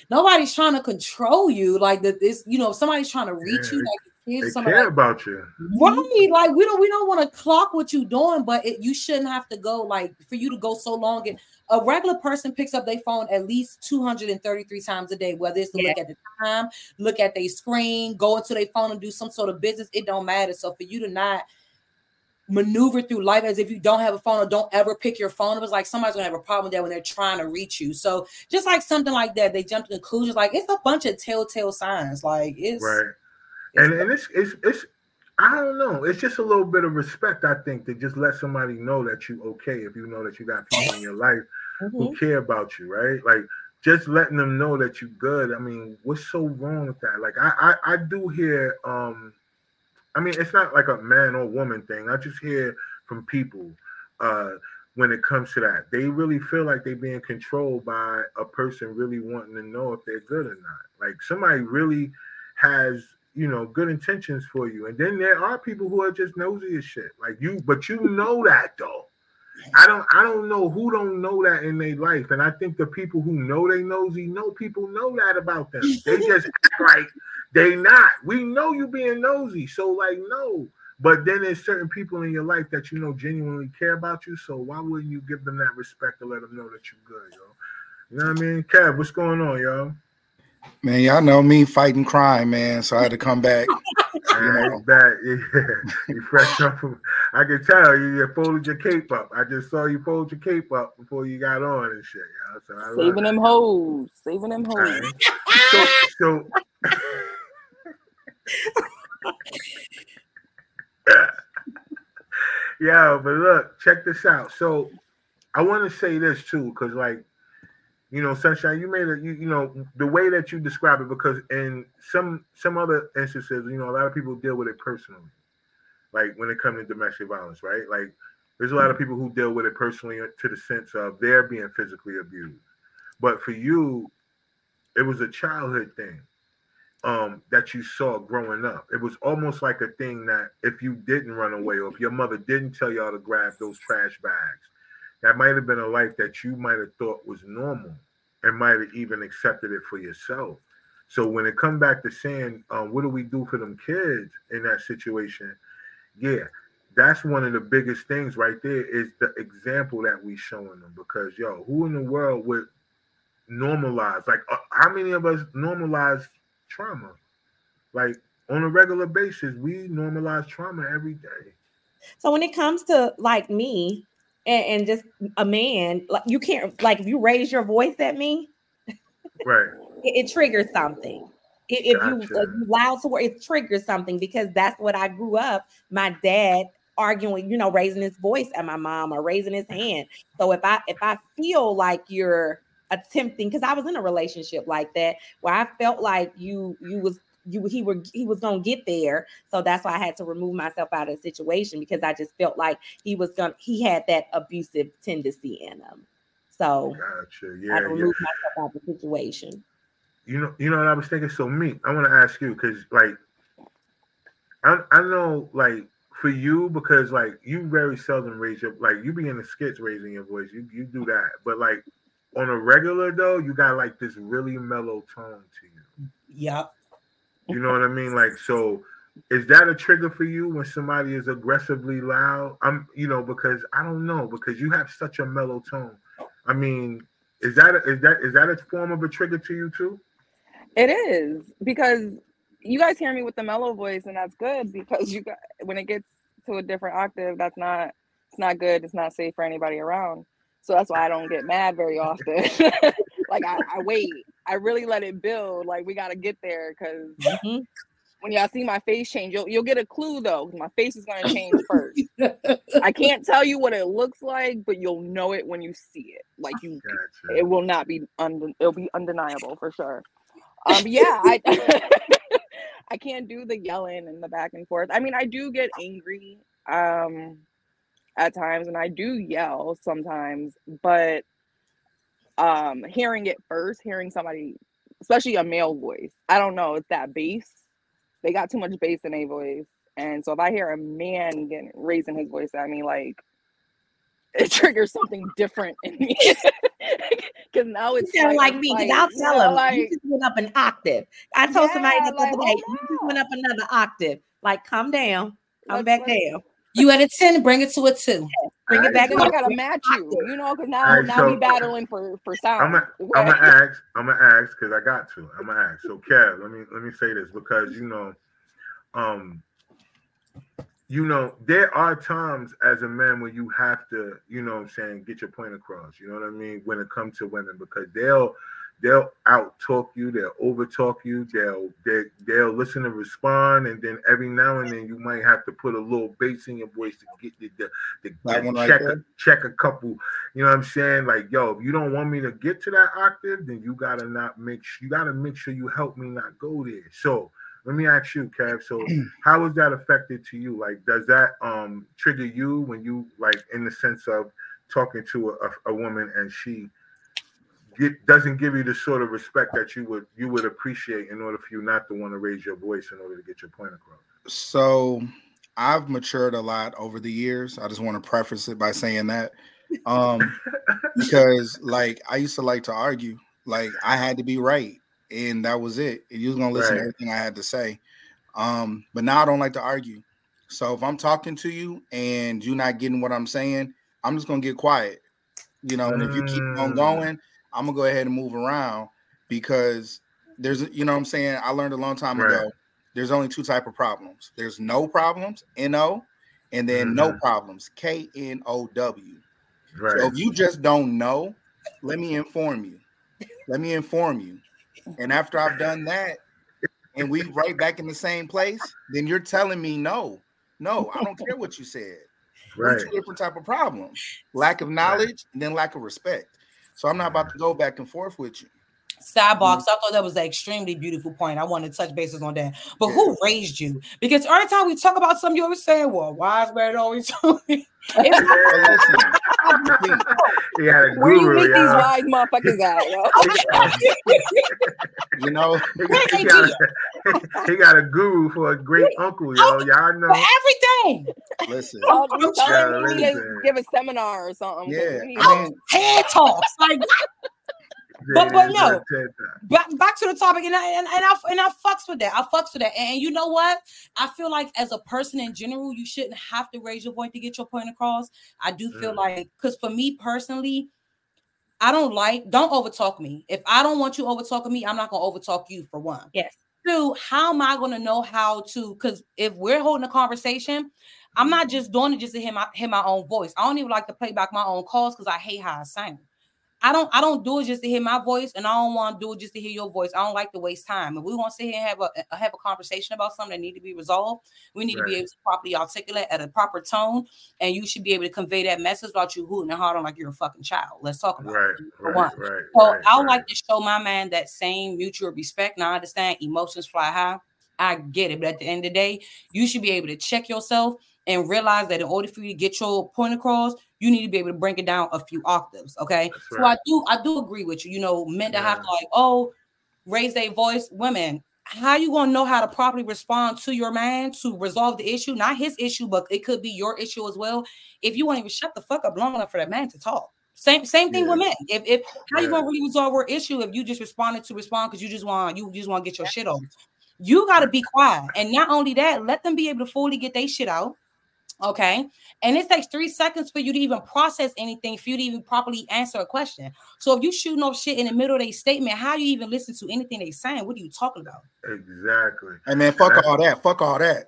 D: nobody's trying to control you. Like that, this, you know, somebody's trying to reach
C: Yeah,
D: you. Like here's somebody
C: care
D: like,
C: about you
D: Right, like we don't we don't want to clock what you're doing, but it, you shouldn't have to go like for you to go so long. And a regular person picks up their phone at least 233 times a day, whether it's to look at the time, look at their screen, go into their phone and do some sort of business. It don't matter. So for you to not maneuver through life as if you don't have a phone or don't ever pick your phone, it was like somebody's gonna have a problem with that when they're trying to reach you. So just like something like that, they jump to conclusions. Like it's a bunch of telltale signs. Like it's
C: right and and it's it's it's I don't know. It's just a little bit of respect, I think, to just let somebody know that you okay if you know that you got people in your life
F: Mhm.
C: who care about you, right? Like just letting them know that you good. I mean, what's so wrong with that? Like I I, I do hear um I mean it's not like a man or woman thing. I just hear from people uh when it comes to that. They really feel like they're being controlled by a person really wanting to know if they're good or not. Like somebody really has you know good intentions for you. And then there are people who are just nosy as shit. Like you but you know that though. I don't i don't know who don't know that in their life. And i think the people who know they nosy know people know that about them. They just act like they not. We know you being nosy. So like no. But then there's certain people in your life that you know genuinely care about you. So why wouldn't you give them that respect to let them know that you're good yo? You know what i mean? Kev what's going on yo
G: Man, y'all know me fighting crime, man. So I had to come back.
C: Man,
G: know.
C: that yeah, you fresh up. I can tell you, you folded your cape up. I just saw you fold your cape up before you got on and shit. You know? So I
E: Saving them hoes. Saving them
C: All
E: hoes.
C: right. So, so yeah, but look, check this out. So I want to say this too, because like, you know, Sunshyne. You made it. You, you know the way that you describe it because in some some other instances, you know, a lot of people deal with it personally, like when it comes to domestic violence, right? Like there's a lot of people who deal with it personally to the sense of they're being physically abused, but for you, it was a childhood thing um, that you saw growing up. It was almost like a thing that if you didn't run away or if your mother didn't tell y'all to grab those trash bags, that might have been a life that you might have thought was normal and might have even accepted it for yourself. So when it come back to saying, um, what do we do for them kids in that situation? Yeah, that's one of the biggest things right there is the example that we showing them because yo, who in the world would normalize? Like, uh, how many of us normalize trauma? Like on a regular basis, we normalize trauma every day.
F: So when it comes to like me and, and just a man, like you can't like if you raise your voice at me,
C: Right.
F: it, it triggers something. If, if you
C: Gotcha.
F: if you loud to where it triggers something because that's what I grew up. My dad arguing, you know, raising his voice at my mom or raising his mm-hmm. hand. So if I if I feel like you're attempting, because I was in a relationship like that where I felt like you you was you he were he was gonna get there. So that's why I had to remove myself out of the situation because I just felt like he was gonna he had that abusive tendency in him. So
C: Gotcha.
F: I
C: Yeah,
F: had to
C: yeah.
F: myself out of the situation.
C: You know, you know what I was thinking. So me, I want to ask you because, like, I I know, like, for you because, like, you very seldom raise your like you be in the skits raising your voice. You you do that, but like on a regular though, you got like this really mellow tone to you.
D: Yep.
C: You know what I mean? Like, so is that a trigger for you when somebody is aggressively loud? I'm, you know, because I don't know because you have such a mellow tone. I mean, is that a, is that is that a form of a trigger to you too?
E: It is because you guys hear me with the mellow voice, and that's good because you got when it gets to a different octave, that's not it's not good. It's not safe for anybody around. So that's why I don't get mad very often. like I, I wait. I really let it build. Like we gotta get there because
F: Mhm.
E: when y'all see my face change, you'll you'll get a clue though. My face is gonna change first. I can't tell you what it looks like, but you'll know it when you see it. Like you
C: Gotcha.
E: it will not be und- it'll be undeniable for sure. Um, yeah, I I can't do the yelling and the back and forth. I mean, I do get angry um at times, and I do yell sometimes, but um, hearing it first, hearing somebody, especially a male voice, I don't know, it's that bass. They got too much bass in their voice, and so if I hear a man getting raising his voice at me, like it triggers something different in me. Because now
F: You
E: it's
F: sound like me because
E: flight,
F: I'll
E: you
F: tell
E: know,
F: him
E: like-
F: you just went up an octave. I told somebody
E: Yeah,
F: that the other
E: like,
F: day, you just went
E: up.
F: up another octave. Like, calm down, come
E: Let's-
F: back down,
D: You at a 10, bring it to a two.
F: Bring it back
E: So I gotta match you, you know, because now
C: Alright,
E: now we
C: so-
E: battling for for
C: I'm
E: sound.
C: gonna I'm gonna ask I'm gonna ask because I got to I'm gonna ask. So Kev, let me let me say this because you know, um, you know there are times as a man when you have to you know what I'm saying get your point across. You know what I mean when it comes to women because they'll they'll out talk you, they'll over talk you, they'll they, they'll listen and respond, and then every now and then you might have to put a little bass in your voice to get the, the, the,
G: That
C: the
G: right
C: check a, check a couple. You know what I'm saying? Like, yo, if you don't want me to get to that octave, then you gotta not make sure you gotta make sure you help me not go there. So let me ask you, Kev. So how is that affected to you? Like, does that um trigger you when you like in the sense of talking to a, a woman and she get, doesn't give you the sort of respect that you would you would appreciate in order for you not to want to raise your voice in order to get your point across?
G: So I've matured a lot over the years. I just want to preface it by saying that. Um, because like I used to like to argue, like I had to be right, and that was it. And you was gonna listen to everything I had to say. Um, but now I don't like to argue. So if I'm talking to you and you're not getting what I'm saying, I'm just gonna get quiet. You know, and if you keep on
C: Mm.
G: going, I'm gonna go ahead and move around because there's you know what I'm saying. I learned a long time
C: Right.
G: ago. There's only two type of problems. There's no problems, N-O, and then no
C: Mhm.
G: problems, K-N-O-W.
C: Right.
G: So if you just don't know, let me inform you. Let me inform you. And after I've done that, and we right back in the same place, then you're telling me no, no, I don't care what you said.
C: Right.
G: Two different type of problems: lack of knowledge and then lack of respect. So I'm not about to go back and forth with you.
D: Sidebar, 'cause mm. I thought that was an extremely beautiful point. I want to touch bases on that. But who raised you? Because every time we talk about something, you always say, "Well, wise man always told me."
G: But listen, please,
C: He had a
E: Where you meet these
C: y'all.
E: wise motherfuckers at, yo?
G: you know,
C: He, he got a, he got a guru for a great uncle, yo. Y'all know.
D: For everything,
G: listen.
E: Oh, you
C: Yeah,
E: telling me we need to
C: listen.
E: give a seminar or something.
G: Yeah,
E: we
G: I mean, oh,
D: head talks. Like But- but no. back, back to the topic, and I and, and I and I fucks with that. I fucks with that. And you know what? I feel like as a person in general, you shouldn't have to raise your voice to get your point across. I do feel
C: Mm.
D: like because for me personally, I don't like don't overtalk me. If I don't want you overtalking me, I'm not gonna overtalk you for one.
F: Yes.
D: Two, how am I gonna know how to? Because if we're holding a conversation, I'm not just doing it just to hear my hear my own voice. I don't even like to play back my own calls because I hate how I sound. I don't I don't do it just to hear my voice, and I don't want to do it just to hear your voice. I don't like to waste time. If we want to sit here and have a have a conversation about something that need to be resolved, we need to be able to properly articulate at a proper tone, and you should be able to convey that message without you hooting and hollering like you're a fucking child. Let's talk about
C: Right,
D: it.
C: right, right.
D: So
C: right,
D: I would
C: right.
D: like to show my man that same mutual respect. Now I understand emotions fly high. I get it, but at the end of the day, you should be able to check yourself and realize that in order for you to get your point across, you need to be able to break it down a few octaves. Okay.
C: That's
D: So
C: right.
D: I do I do agree with you. You know, men that have to like, oh, raise their voice, women. How you gonna know how to properly respond to your man to resolve the issue? Not his issue, but it could be your issue as well. If you won't even shut the fuck up long enough for that man to talk. Same same thing with men. If if how you gonna really resolve our issue if you just responded to respond because you just want you just want to get your shit off. You got to be quiet, and not only that, let them be able to fully get their shit out. Okay, and it takes three seconds for you to even process anything, for you to even properly answer a question. So if you shooting off shit in the middle of a statement, how you even listen to anything they saying? What are you talking about?
C: Exactly.
G: hey man, fuck all that. Fuck all that.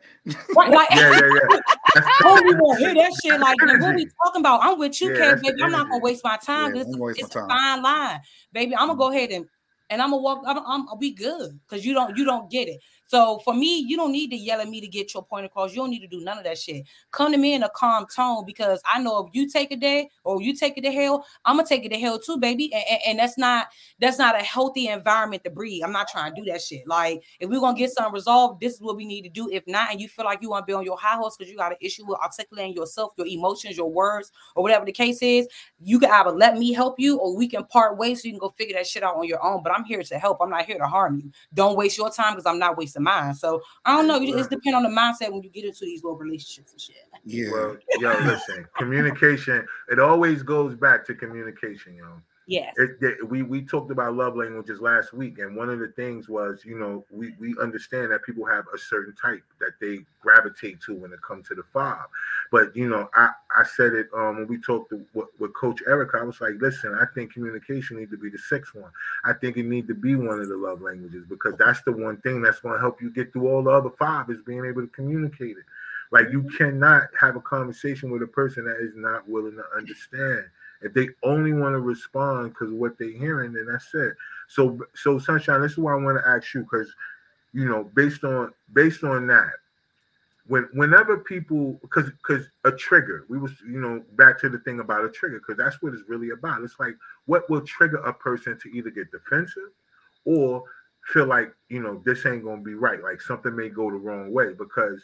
D: Right, like,
C: Yeah, yeah, yeah. That's
D: oh, we gonna hear that shit. Like, man, what we
C: Energy.
D: talking about? I'm with you,
C: Yeah,
D: Kev, baby. I'm not gonna waste my time.
G: Yeah,
D: it's
G: don't
D: it's
G: my
D: a
G: time.
D: fine line, baby. I'm gonna go mm-hmm. ahead and and I'm gonna walk. I'm, I'm I'll be good because you don't you don't get it. So for me, you don't need to yell at me to get your point across. You don't need to do none of that shit. Come to me in a calm tone because I know if you take a day or you take it to hell, I'm gonna take it to hell too, baby. And, and, and that's not that's not a healthy environment to breathe. I'm not trying to do that shit. Like if we're gonna get something resolved, this is what we need to do. If not, and you feel like you want to be on your high horse because you got an issue with articulating yourself, your emotions, your words, or whatever the case is, you can either let me help you or we can part ways so you can go figure that shit out on your own. But I'm here to help. I'm not here to harm you. Don't waste your time because I'm not wasting mine. So I don't know. It depends on the mindset when you get into these little relationships and shit.
G: Yeah.
C: Well, yo, listen, communication, it always goes back to communication, yo.
F: Yes.
C: It, it- we we talked about love languages last week, and one of the things was, you know, we we understand that people have a certain type that they gravitate to when it comes to the five. But you know, I I said it um when we talked to, with, with Coach Erica. I was like, listen, I think communication needs to be the sixth one. I think it needs to be one of the love languages because that's the one thing that's going to help you get through all the other five is being able to communicate it. Like you cannot have a conversation with a person that is not willing to understand. If they only want to respond because of what they're hearing, then that's it. So, so Sunshyne. This is why I want to ask you because, you know, based on based on that, when whenever people because because a trigger, we was you know back to the thing about a trigger because that's what it's really about. It's like what will trigger a person to either get defensive or feel like you know this ain't gonna be right, like something may go the wrong way because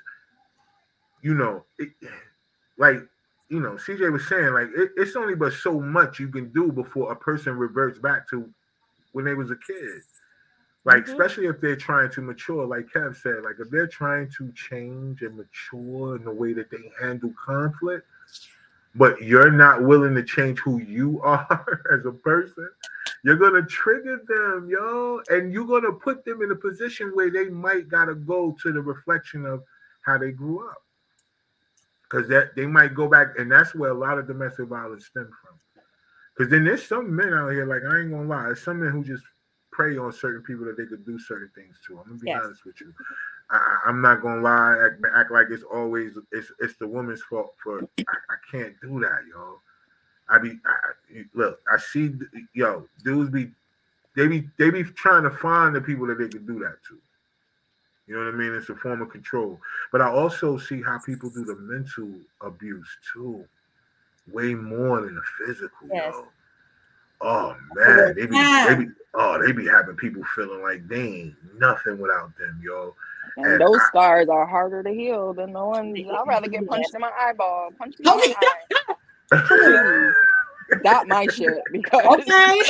C: you know it, like you know, CJ was saying like it, it's only but so much you can do before a person reverts back to when they was a kid. Like,
F: Mhm.
C: especially if they're trying to mature, like Kev said, like if they're trying to change and mature in the way that they handle conflict, but you're not willing to change who you are as a person, you're gonna trigger them, yo, and you're gonna put them in a position where they might gotta go to the reflection of how they grew up because that they might go back, and that's where a lot of domestic violence stem from. Because then there's some men out here, like I ain't gonna lie, there's some men who just prey on certain people that they could do certain things to. I'm gonna be
F: Yes.
C: honest with you. I, I'm not gonna lie, act, act like it's always it's it's the woman's fault for I, I can't do that, yo. I be I, I- look, I see yo dudes be they be they be trying to find the people that they can do that to. You know what I mean? It's a form of control. But I also see how people do the mental abuse too, way more than the physical,
F: Yes.
C: yo. Oh man, they be, they be oh they be having people feeling like they ain't nothing without them, yo.
E: And
C: And
E: those
C: I-
E: scars are harder to heal than the ones. I'd rather get punched in my eyeball. Punch me in the eye. Please. Got my shit because
D: Okay.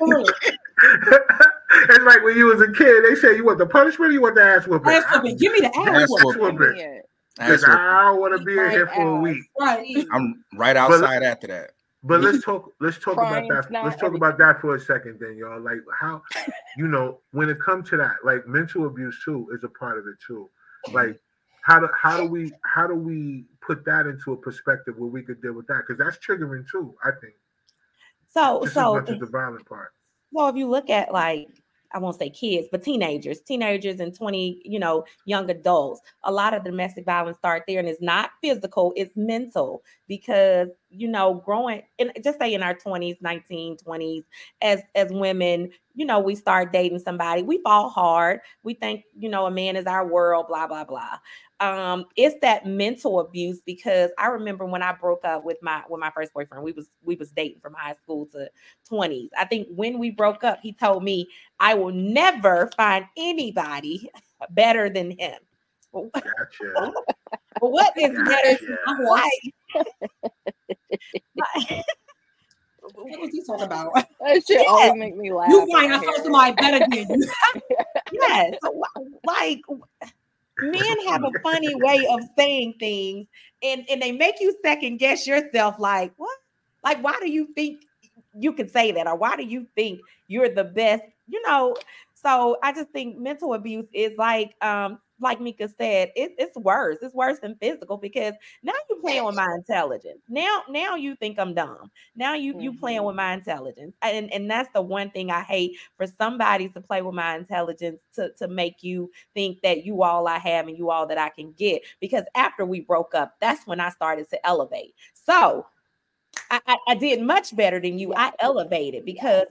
C: it's like when you was a kid, they say you want the punishment or you want the ass whooping.
D: Ass whooping. Give me the ass
G: Ass
D: whooping.
G: whooping.
C: whooping. Because I don't want to be in here for a week.
D: Right.
G: I'm right outside after that.
C: But let's talk. Let's talk about that. Let's talk about that for a second, then, y'all. Like how, you know, when it comes to that, like mental abuse too is a part of it too. Like how do how do we how do we put that into a perspective where we could deal with that? Because that's triggering too. I think
F: So
C: just
F: so
C: as much as the violent part.
F: So if you look at like I won't say kids, but teenagers, teenagers and 20, you know, young adults, a lot of domestic violence start there and it's not physical, it's mental because, you know, growing in just say in our 20s, 19, 20s, as as women, you know, we start dating somebody, we fall hard. We think, you know, a man is our world, blah, blah, blah. Um, it's that mental abuse because I remember when I broke up with my with my first boyfriend, we was we was dating from high school to 20s. I think when we broke up, he told me I will never find anybody better than him.
C: Gotcha.
F: but what is better?
C: Gotcha.
D: I'm
F: Why?
D: What was he talking about?
E: That shit
F: Yeah.
E: always make me laugh.
D: You
E: when
D: find
E: I
D: out
E: hear
D: somebody better than you.
F: yes, like men have a funny way of saying things, and and they make you second guess yourself. Like what? Like why do you think you can say that, or why do you think you're the best? You know. So I just think mental abuse is like um like Mika said, it, it's worse. It's worse than physical because now you're playing with my intelligence. Now, now you think I'm dumb. Now you you playing with my intelligence. And and that's the one thing I hate for somebody to play with my intelligence to, to make you think that you all I have and you all that I can get. Because after we broke up, that's when I started to elevate. So I, I, did much better than you. I elevated because.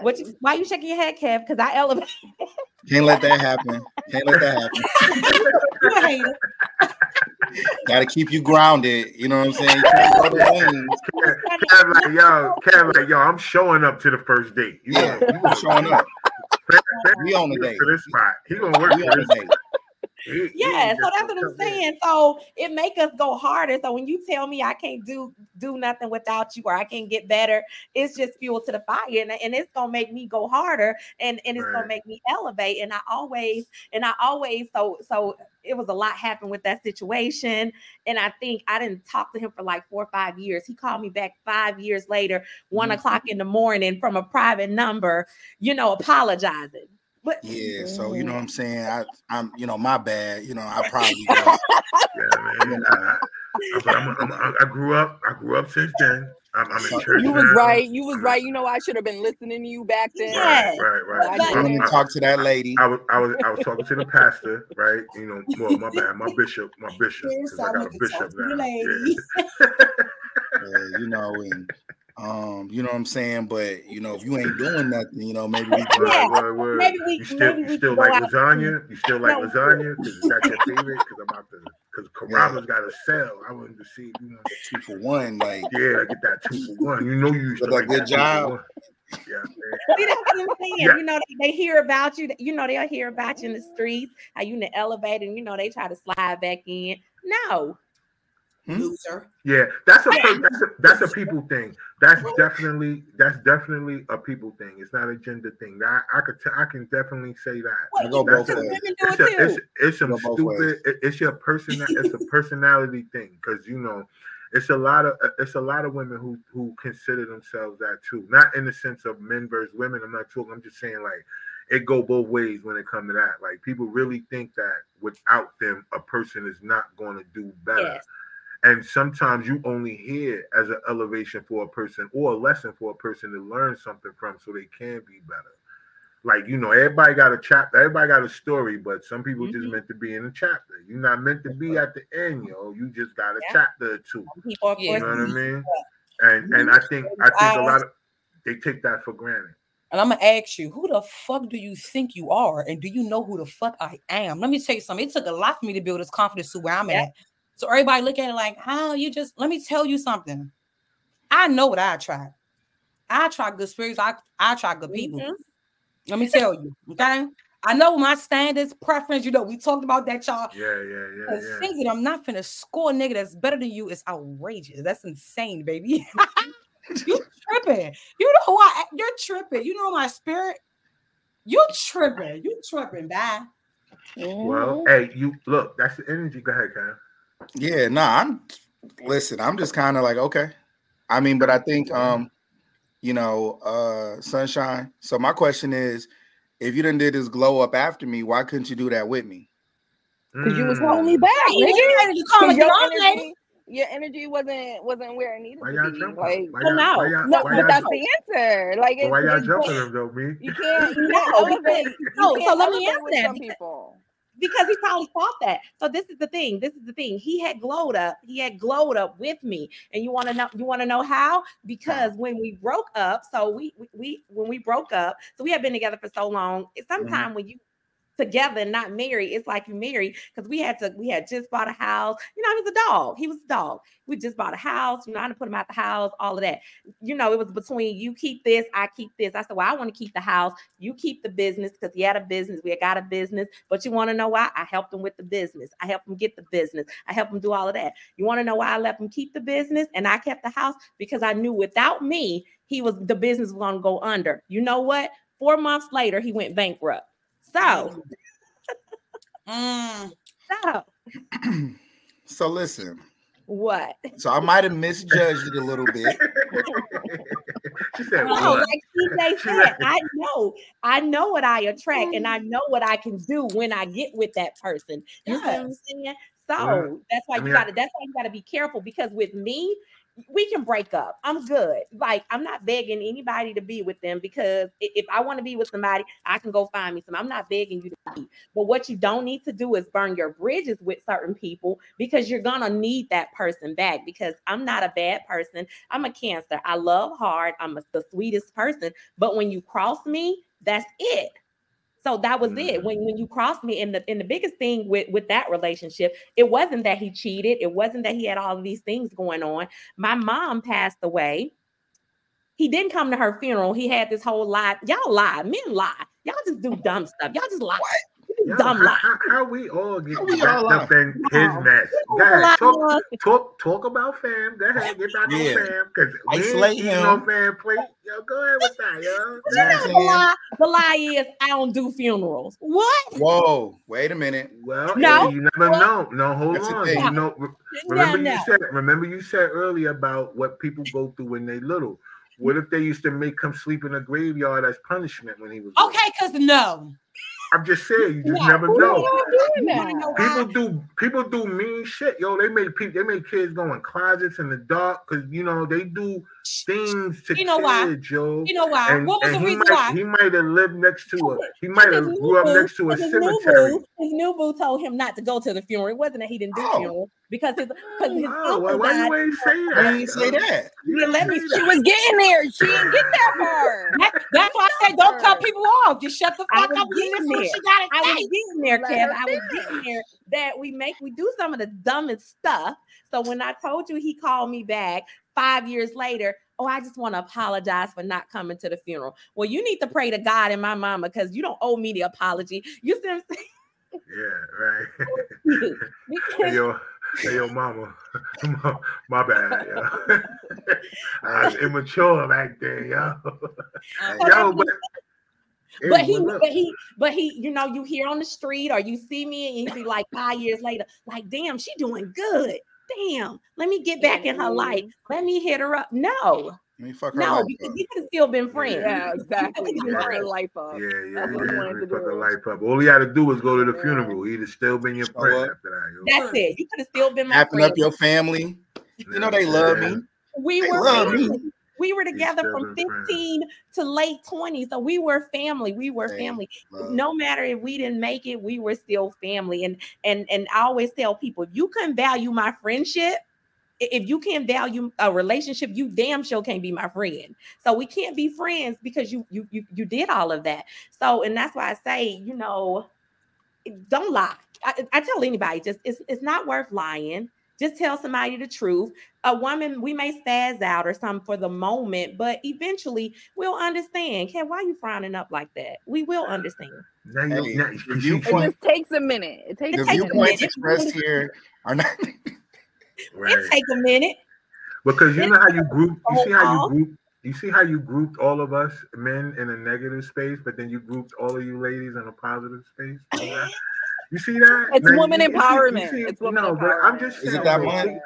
F: What you, why you shaking your head, Kev? Because I elevate.
G: Can't let that happen. Can't let that happen.
D: You a hater.
G: Got to keep you grounded. You know what I'm saying? You can't go.
C: Kev like yo, Kev like yo, I'm showing up to the first date. You
G: Yeah,
C: know,
G: you showing up.
C: Fred-
G: We on the date.
C: for this spot. He gonna work
G: We
C: for
G: on
C: this.
G: the date.
F: Yeah, so that's what I'm saying. So it make us go harder. So when you tell me I can't do do nothing without you or I can't get better, it's just fuel to the fire, and, and it's gonna make me go harder, and and it's
C: Right.
F: gonna make me elevate. And I always and I always so so it was a lot happened with that situation, and I think I didn't talk to him for like four or five years. He called me back five years later, one
G: Mhm.
F: o'clock in the morning from a private number, you know, apologizing. But
G: Yeah, so you know what I'm saying. I, I'm, you know, my bad. You know, I probably.
C: Yeah, man. I, I, I'm, I'm, I'm, I grew up. I grew up since then. I'm, I'm in church.
E: You was
C: now.
E: right. You was right. You know I should have been listening to you back then.
F: Yeah.
C: Right, right, right.
E: But-
G: I want to talk to that lady.
C: I was, I was, I was talking to the pastor, right? You know, well, my bad, my bishop, my bishop,
D: Yes,
C: 'cause I
D: I
C: got a bishop
D: talk to the
C: now.
D: lady.
C: Yeah.
G: uh, you know, and um, you know what I'm saying. But you know, if you ain't doing nothing, you know, maybe we
F: Yeah.
C: Word, word, word.
F: Maybe we-
C: you still,
F: maybe
C: you still
F: can go
C: like
F: out
C: lasagna? You still like
F: No.
C: lasagna? Because that's your favorite? Because I'm about to, because Carrabba's got a sale. I wanted to see, you know,
G: two for one. Like,
C: yeah, get that two for one. You know, you used to
G: like
C: like
G: good
C: that
G: job.
C: Yeah.
F: See, that's what I'm saying.
C: Yeah.
F: You know, they, they hear about you. You know, they'll hear about you in the streets, how you in the elevator, and you know, they try to slide back in. No?
G: Hmm?
D: Loser.
C: Yeah, that's a that's a that's a people thing. That's definitely that's definitely a people thing. It's not a gender thing. I I could t- I can definitely say that.
G: I go
C: That's
G: both
C: a-
G: ways.
F: women do
C: It's a, it's it's some
G: Go both
C: stupid. it- It's your person. It's a personality thing because you know it's a lot of uh, it's a lot of women who who consider themselves that too. Not in the sense of men versus women. I'm not talking. I'm just saying like it go both ways when it comes to that. Like people really think that without them, a person is not going to do better.
F: Yes.
C: And sometimes you only hear as an elevation for a person or a lesson for a person to learn something from so they can be better. Like, you know, everybody got a chapter, everybody got a story, but some people just
F: Mhm.
C: meant to be in a chapter. You're not meant to be at the end, yo. You just got a
F: Yeah.
C: chapter or two.
F: People, of
D: Yeah.
C: You know what I mean? And and I think I think a lot of they take that for granted.
D: And I'm gonna ask you, who the fuck do you think you are? And do you know who the fuck I am? Let me tell you something. It took a lot for me to build this confidence to where I'm
F: Yeah.
D: at. So everybody look at it like, how you just let me tell you something. I know what I tried. I attract good spirits. I I attract good people.
F: Mhm.
D: Let me tell you, okay. I know my standards, preference. You know, we talked about that, y'all.
C: Yeah, yeah, yeah,
D: And
C: yeah.
D: thinking I'm not finna score a nigga that's better than you is outrageous. That's insane, baby. you tripping. You know who I you're tripping. You know my spirit. You tripping. You tripping, bye.
C: Well, hey, you look. That's the energy. Go ahead, Kev.
G: Yeah, nah, I'm listen, I'm just kind of like, okay. I mean, but I think um, you know, uh Sunshyne. So my question is, if you didn't did this glow up after me, why couldn't you do that with me?
E: Cause you was
C: Mm.
E: holding me back,
D: You
E: nigga.
D: ready to call
E: 'Cause
D: me
E: your energy, your energy wasn't wasn't where it needed
C: Why
E: to be.
C: jumping?
E: Like,
C: Why
F: Well,
C: y'all,
F: no,
C: why
E: no,
C: why
E: but
C: y'all,
E: that's the answer. Like,
C: but why y'all jumping
E: it's,
C: though, me?
E: you can't, you
F: No,
E: can't elevate.
F: because-
E: You
F: no, so
E: can't
F: let me
E: elevate
F: answer
E: with
F: that
E: some people.
F: Because he probably thought that. So this is the thing. This is the thing. He had glowed up. He had glowed up with me. And you want to know? You want to know how? Because when we broke up, so we, we we when we broke up, so we had been together for so long. It's mm-hmm. sometime when you together and not married, it's like you married because we had to. We had just bought a house. You know, he was a dog. He was a dog. We just bought a house. You know, I had to put him out the house. All of that. You know, it was between you keep this, I keep this. I said, well, I want to keep the house. You keep the business because he had a business. We had got a business. But you want to know why? I helped him with the business. I helped him get the business. I helped him do all of that. You want to know why I let him keep the business and I kept the house? Because I knew without me, he was the business was going to go under. You know what? Four months later, he went bankrupt. So,
D: Mm.
F: so
G: so listen,
F: what?
G: so I might have misjudged it a little bit.
C: she said,
F: No,
C: what?
F: like CJ said, I know, I know what I attract, and I know what I can do when I get with that person. You see what I'm saying? So
C: Well,
F: that's why
C: I
F: you
C: mean, I-
F: gotta. That's why you gotta be careful because with me, we can break up. I'm good. Like I'm not begging anybody to be with them because if I want to be with somebody, I can go find me some. I'm not begging you to be. But what you don't need to do is burn your bridges with certain people because you're gonna need that person back. Because I'm not a bad person. I'm a cancer. I love hard. I'm a, the sweetest person. But when you cross me, that's it. So that was it.
C: Mm.
F: When when you crossed me, and the and the biggest thing with with that relationship, it wasn't that he cheated. It wasn't that he had all of these things going on. My mom passed away. He didn't come to her funeral. He had this whole lie. Y'all lie. Men lie. Y'all just do dumb stuff. Y'all just lie. You do
C: Yo,
F: dumb
C: how, how, how we all get
G: How we
C: wrapped
G: all
C: up in his mess?
F: You
C: Go
F: know,
C: ahead,
F: lie
C: talk, talk, talk about fam. Go ahead, get back
G: Yeah.
C: on fam because we
G: Isolate
C: ain't eating
G: him.
C: no fam please. Yo, go ahead with that, yo.
G: You know what
F: You
G: I'm
F: know the lie. The lie is I don't do funerals. What?
G: Whoa, wait a minute.
C: Well,
F: No.
C: hey, you never know. No, hold
G: That's
C: on.
G: thing.
C: You know, re-
F: No,
C: remember
F: no.
C: you said. Remember you said earlier about what people go through when they little. What if they used to make him sleep in a graveyard as punishment when he was?
D: Okay, because no.
C: I'm just saying, you just
F: No.
C: never know.
E: y'all doing
F: You wanna
E: that?
F: know why?
C: People do people do mean shit, yo. They make people they make kids go in closets in the dark because you know they do things to
D: You know why?
C: yo.
D: You know why?
C: And,
D: what was the
C: he
D: reason
C: might
D: why?
C: he might have lived next to a he might have grew up next to a
F: his new
C: cemetery.
F: boo- His new boo told him not to go to the funeral. It wasn't that he didn't do
G: Oh.
F: funeral because his because his
C: Oh,
F: uncle
C: well, why
F: died.
C: you ain't say that?
G: didn't say that.
C: You didn't
F: let me-
E: She was getting there. She didn't get that far.
D: That- that's why I said don't cut people off. Just shut the fuck up
F: getting
D: listen to what
F: there.
D: she got
F: I was getting there, Kev. I was getting there that we make we do some of the dumbest stuff. So when I told you he called me back five years later, oh, I just want to apologize for not coming to the funeral. Well, you need to pray to God and my mama because you don't owe me the apology. You see what I'm saying?
C: Yeah, right.
F: Because
C: yo, hey, yo, mama, my, my bad, yo. I was immature back then, yo. yo, but
F: but he, but he, but he, you know, you hear on the street or you see me and you be like five years later, like, damn, she doing good. Damn, let me get back in her life. Mm-hmm. Let me hit her up. No,
G: Let me fuck her
F: no,
G: life
F: because
G: up.
F: you could have still been friends.
E: Yeah, exactly.
F: Yeah.
E: Her life up.
C: Yeah, yeah,
E: That's what he
C: yeah.
E: wanted
C: we
E: to
C: fuck her life up. All he had to do was go to the
E: Yeah.
C: funeral. He'd have still been your friend after that.
F: That's it. You could have still been my
G: Wrapping
F: friend.
G: up your family. You know they love
C: yeah.
G: me.
F: we
G: they
F: were
G: love me.
F: We were together from
C: been friends.
F: 15 to late 20. So we were family. We were family.
G: love.
F: No matter if we didn't make it, we were still family. And and and I always tell people, if you couldn't value my friendship, if you can't value a relationship, you damn sure can't be my friend. So we can't be friends because you you you you did all of that. So and that's why I say, you know, don't lie. I, I tell anybody, just it's it's not worth lying. Just tell somebody the truth. A woman, we may spaz out or something for the moment, but eventually we'll understand. Ken, why are you frowning up like that? We will understand.
C: Now you,
G: Hey,
C: now,
G: the
C: you-
E: It
G: viewpoint-
E: just takes a minute. It takes
G: The
E: a minute.
G: viewpoints expressed here are not.
C: right.
F: It take a minute.
C: Because you know how you group, you see how you group, you see how you grouped all of us men in a negative space, but then you grouped all of you ladies in a positive space. You see that? You see that?
E: It's
C: Now,
E: woman
C: you see- you
E: empowerment.
C: see-
E: It's woman
C: no, but I'm
E: empowerment.
C: just
G: Is
C: saying,
G: it that
C: bro,
G: month?
C: think-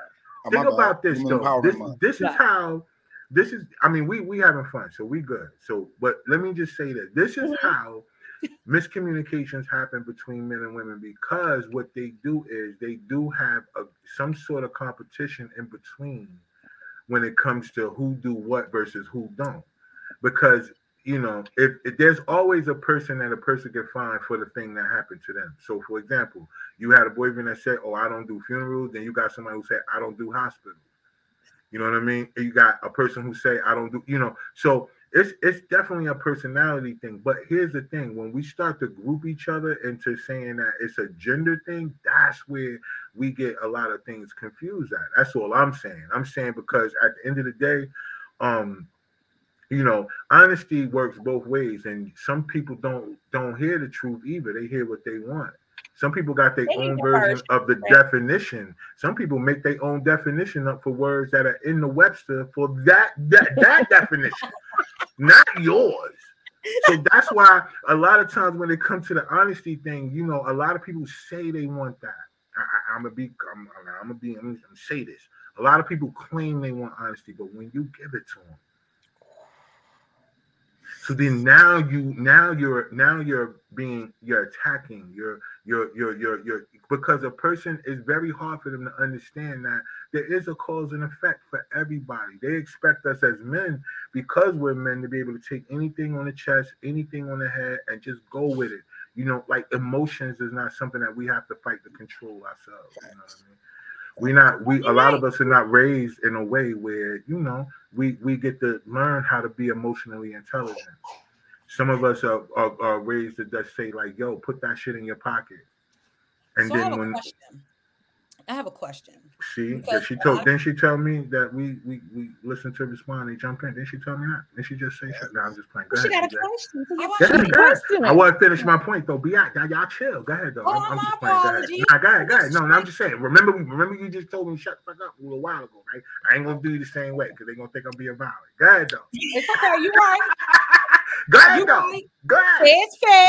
G: Oh,
C: think
G: bad.
C: about this
G: Women
C: though. This, this is
F: Right.
C: how this is. I mean, we we having fun, so we good. So, but let me just say that this is
F: Mhm.
C: how miscommunications happen between men and women because what they do is they do have a, some sort of competition in between when it comes to who do what versus who don't. Because you know, if, if there's always a person that a person can find for the thing that happened to them. So, for example, you had a boyfriend that said, "Oh, I don't do funerals," then you got somebody who said, "I don't do hospitals." You know what I mean? You got a person who say, "I don't do," you know. So it's it's definitely a personality thing. But here's the thing: when we start to group each other into saying that it's a gender thing, that's where we get a lot of things confused at. That's all I'm saying. I'm saying because at the end of the day, um, you know, honesty works both ways, and some people don't don't hear the truth either. They hear what they want. Some people got their own version of the
F: right?
C: definition. Some people make their own definition up for words that are in the Webster for that that, that definition, not yours. So that's why a lot of times when it comes to the honesty thing, you know, a lot of people say they want that. I, am gonna be, I'm, I'm gonna be, I'm gonna say this. A lot of people claim they want honesty, but when you give it to them, so then now you now you're now you're being you're attacking you're you're you're you're you're because a person is very hard for them to understand that there is a cause and effect for everybody. They expect us as men because we're men to be able to take anything on the chest, anything on the head, and just go with it. You know, like emotions is not something that we have to fight to control ourselves. You know? We not we a lot of us are not raised in a way where you know we we get to learn how to be emotionally intelligent. Some of us are, are, are raised to just say like, "Yo, put that shit in your pocket," and
D: so
C: then when
D: question. I have a question.
C: she
D: Because
C: she told
D: I-
C: didn't she tell me that we we we listen to respond and jump in didn't she tell me that didn't she just say shit no I'm just playing go
F: She
C: ahead
F: got a question. So
D: I
F: you-
D: want
C: Go
D: to.
E: Question
C: I want to finish my point though. Be out, y'all, y'all chill. Go ahead though.
D: Oh,
C: I'm, I'm
D: my
C: just playing. Go ahead.
D: apologies.
C: Nah, go ahead, go ahead. No, no, I'm just saying. Remember, remember, you just told me shut the fuck up a little while ago, right? I ain't gonna do you the same way because they gonna think I'm being violent. Go ahead though.
D: It's okay. You right.
C: Go ahead
D: You
C: though.
D: right.
C: Go ahead.
D: It's fair.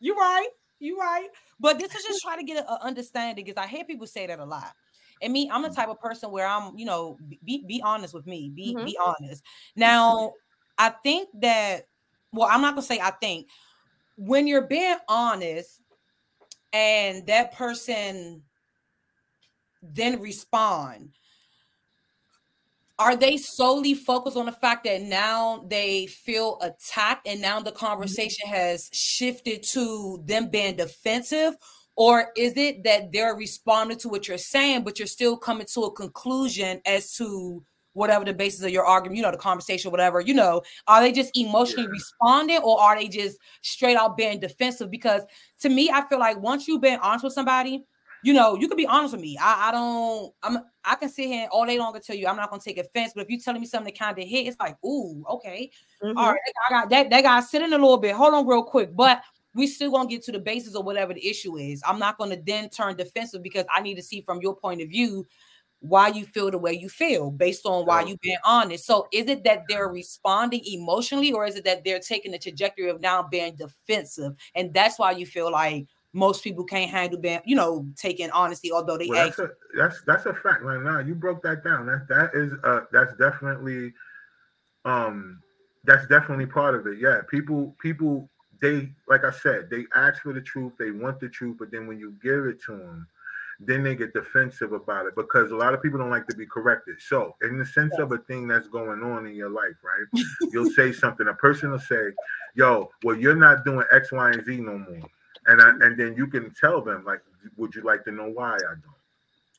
D: You right. You right. But this is just trying to get an understanding because I hear people say that a lot. And me, I'm the type of person where I'm, you know, be be honest with me. Be
F: Mhm.
D: be honest. Now, I think that well, I'm not gonna say I think when you're being honest and that person then respond are they solely focused on the fact that now they feel attacked and now the mm-hmm. conversation has shifted to them being defensive? Or is it that they're responding to what you're saying but you're still coming to a conclusion as to whatever the basis of your argument you know the conversation whatever you know are they just emotionally
C: Yeah.
D: responding or are they just straight out being defensive? Because to me i feel like once you've been honest with somebody you know, you can be honest with me. I, I don't, I'm, I can sit here all day long and tell you I'm not gonna take offense. But if you're telling me something that kind of hit, it's like, ooh, okay,
F: Mhm.
D: all right, I got that. That guy sitting a little bit. Hold on, real quick. But we still gonna get to the basis of whatever the issue is. I'm not gonna then turn defensive because I need to see from your point of view why you feel the way you feel based on why
C: Oh.
D: you being honest. So is it that they're responding emotionally, or is it that they're taking the trajectory of now being defensive, and that's why you feel like most people can't handle being, you know, taking honesty, although they
C: Well,
D: ask.
C: that's a that's that's a fact right now. You broke that down. That that is uh that's definitely um that's definitely part of it. Yeah, people people they like I said they ask for the truth. They want the truth, but then when you give it to them, then they get defensive about it because a lot of people don't like to be corrected. So, in the sense of a thing that's going on in your life, right? You'll say something. A person will say, "Yo, well, you're not doing X, Y, and Z no more," and I, and then you can tell them like, "Would you like to know why I don't?"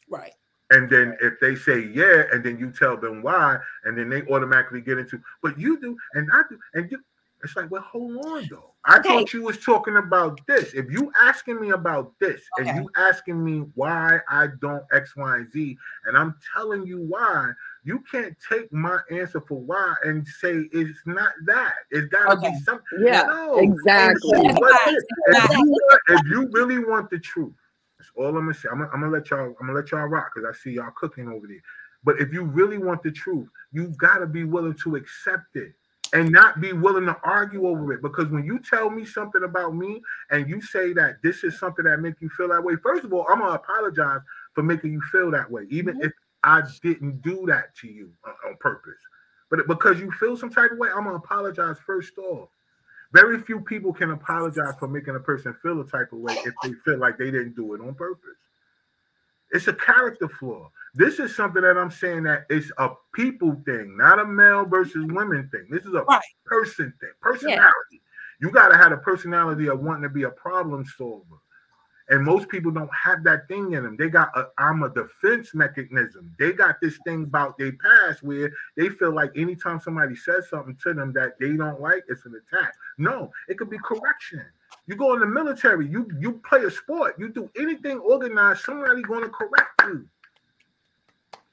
D: Right.
C: And then if they say yeah, and then you tell them why, and then they automatically get into, but you do, and I do, and you, It's like, well, hold on though. I
F: Okay.
C: thought you was talking about this. If you asking me about this
D: Okay.
C: and you asking me why I don't X, Y, and Z, and I'm telling you why, you can't take my answer for why and say it's not that. It's gotta
D: Okay.
C: be something.
E: Yeah,
C: No.
E: exactly.
C: And
D: That's
C: what
D: fine.
C: is- If you, want- if you really want the truth, that's all I'm gonna say. I'm gonna, I'm gonna let y'all. I'm gonna let y'all rock because I see y'all cooking over there. But if you really want the truth, you gotta be willing to accept it and not be willing to argue over it. Because when you tell me something about me and you say that this is something that make you feel that way, first of all, I'm gonna apologize for making you feel that way, even mm-hmm. if I didn't do that to you on, on purpose. But because you feel some type of way, I'm gonna apologize first off. Very few people can apologize for making a person feel a type of way if they feel like they didn't do it on purpose. It's a character flaw. This is something that I'm saying that it's a people thing, not a male versus women thing. This is a
D: Right.
C: person thing, personality. You got to have a personality of wanting to be a problem solver. And most people don't have that thing in them. They got a I'm a defense mechanism. They got this thing about their past where they feel like anytime somebody says something to them that they don't like, it's an attack. No, it could be correction. You go in the military, you you play a sport, you do anything organized, somebody gonna correct you.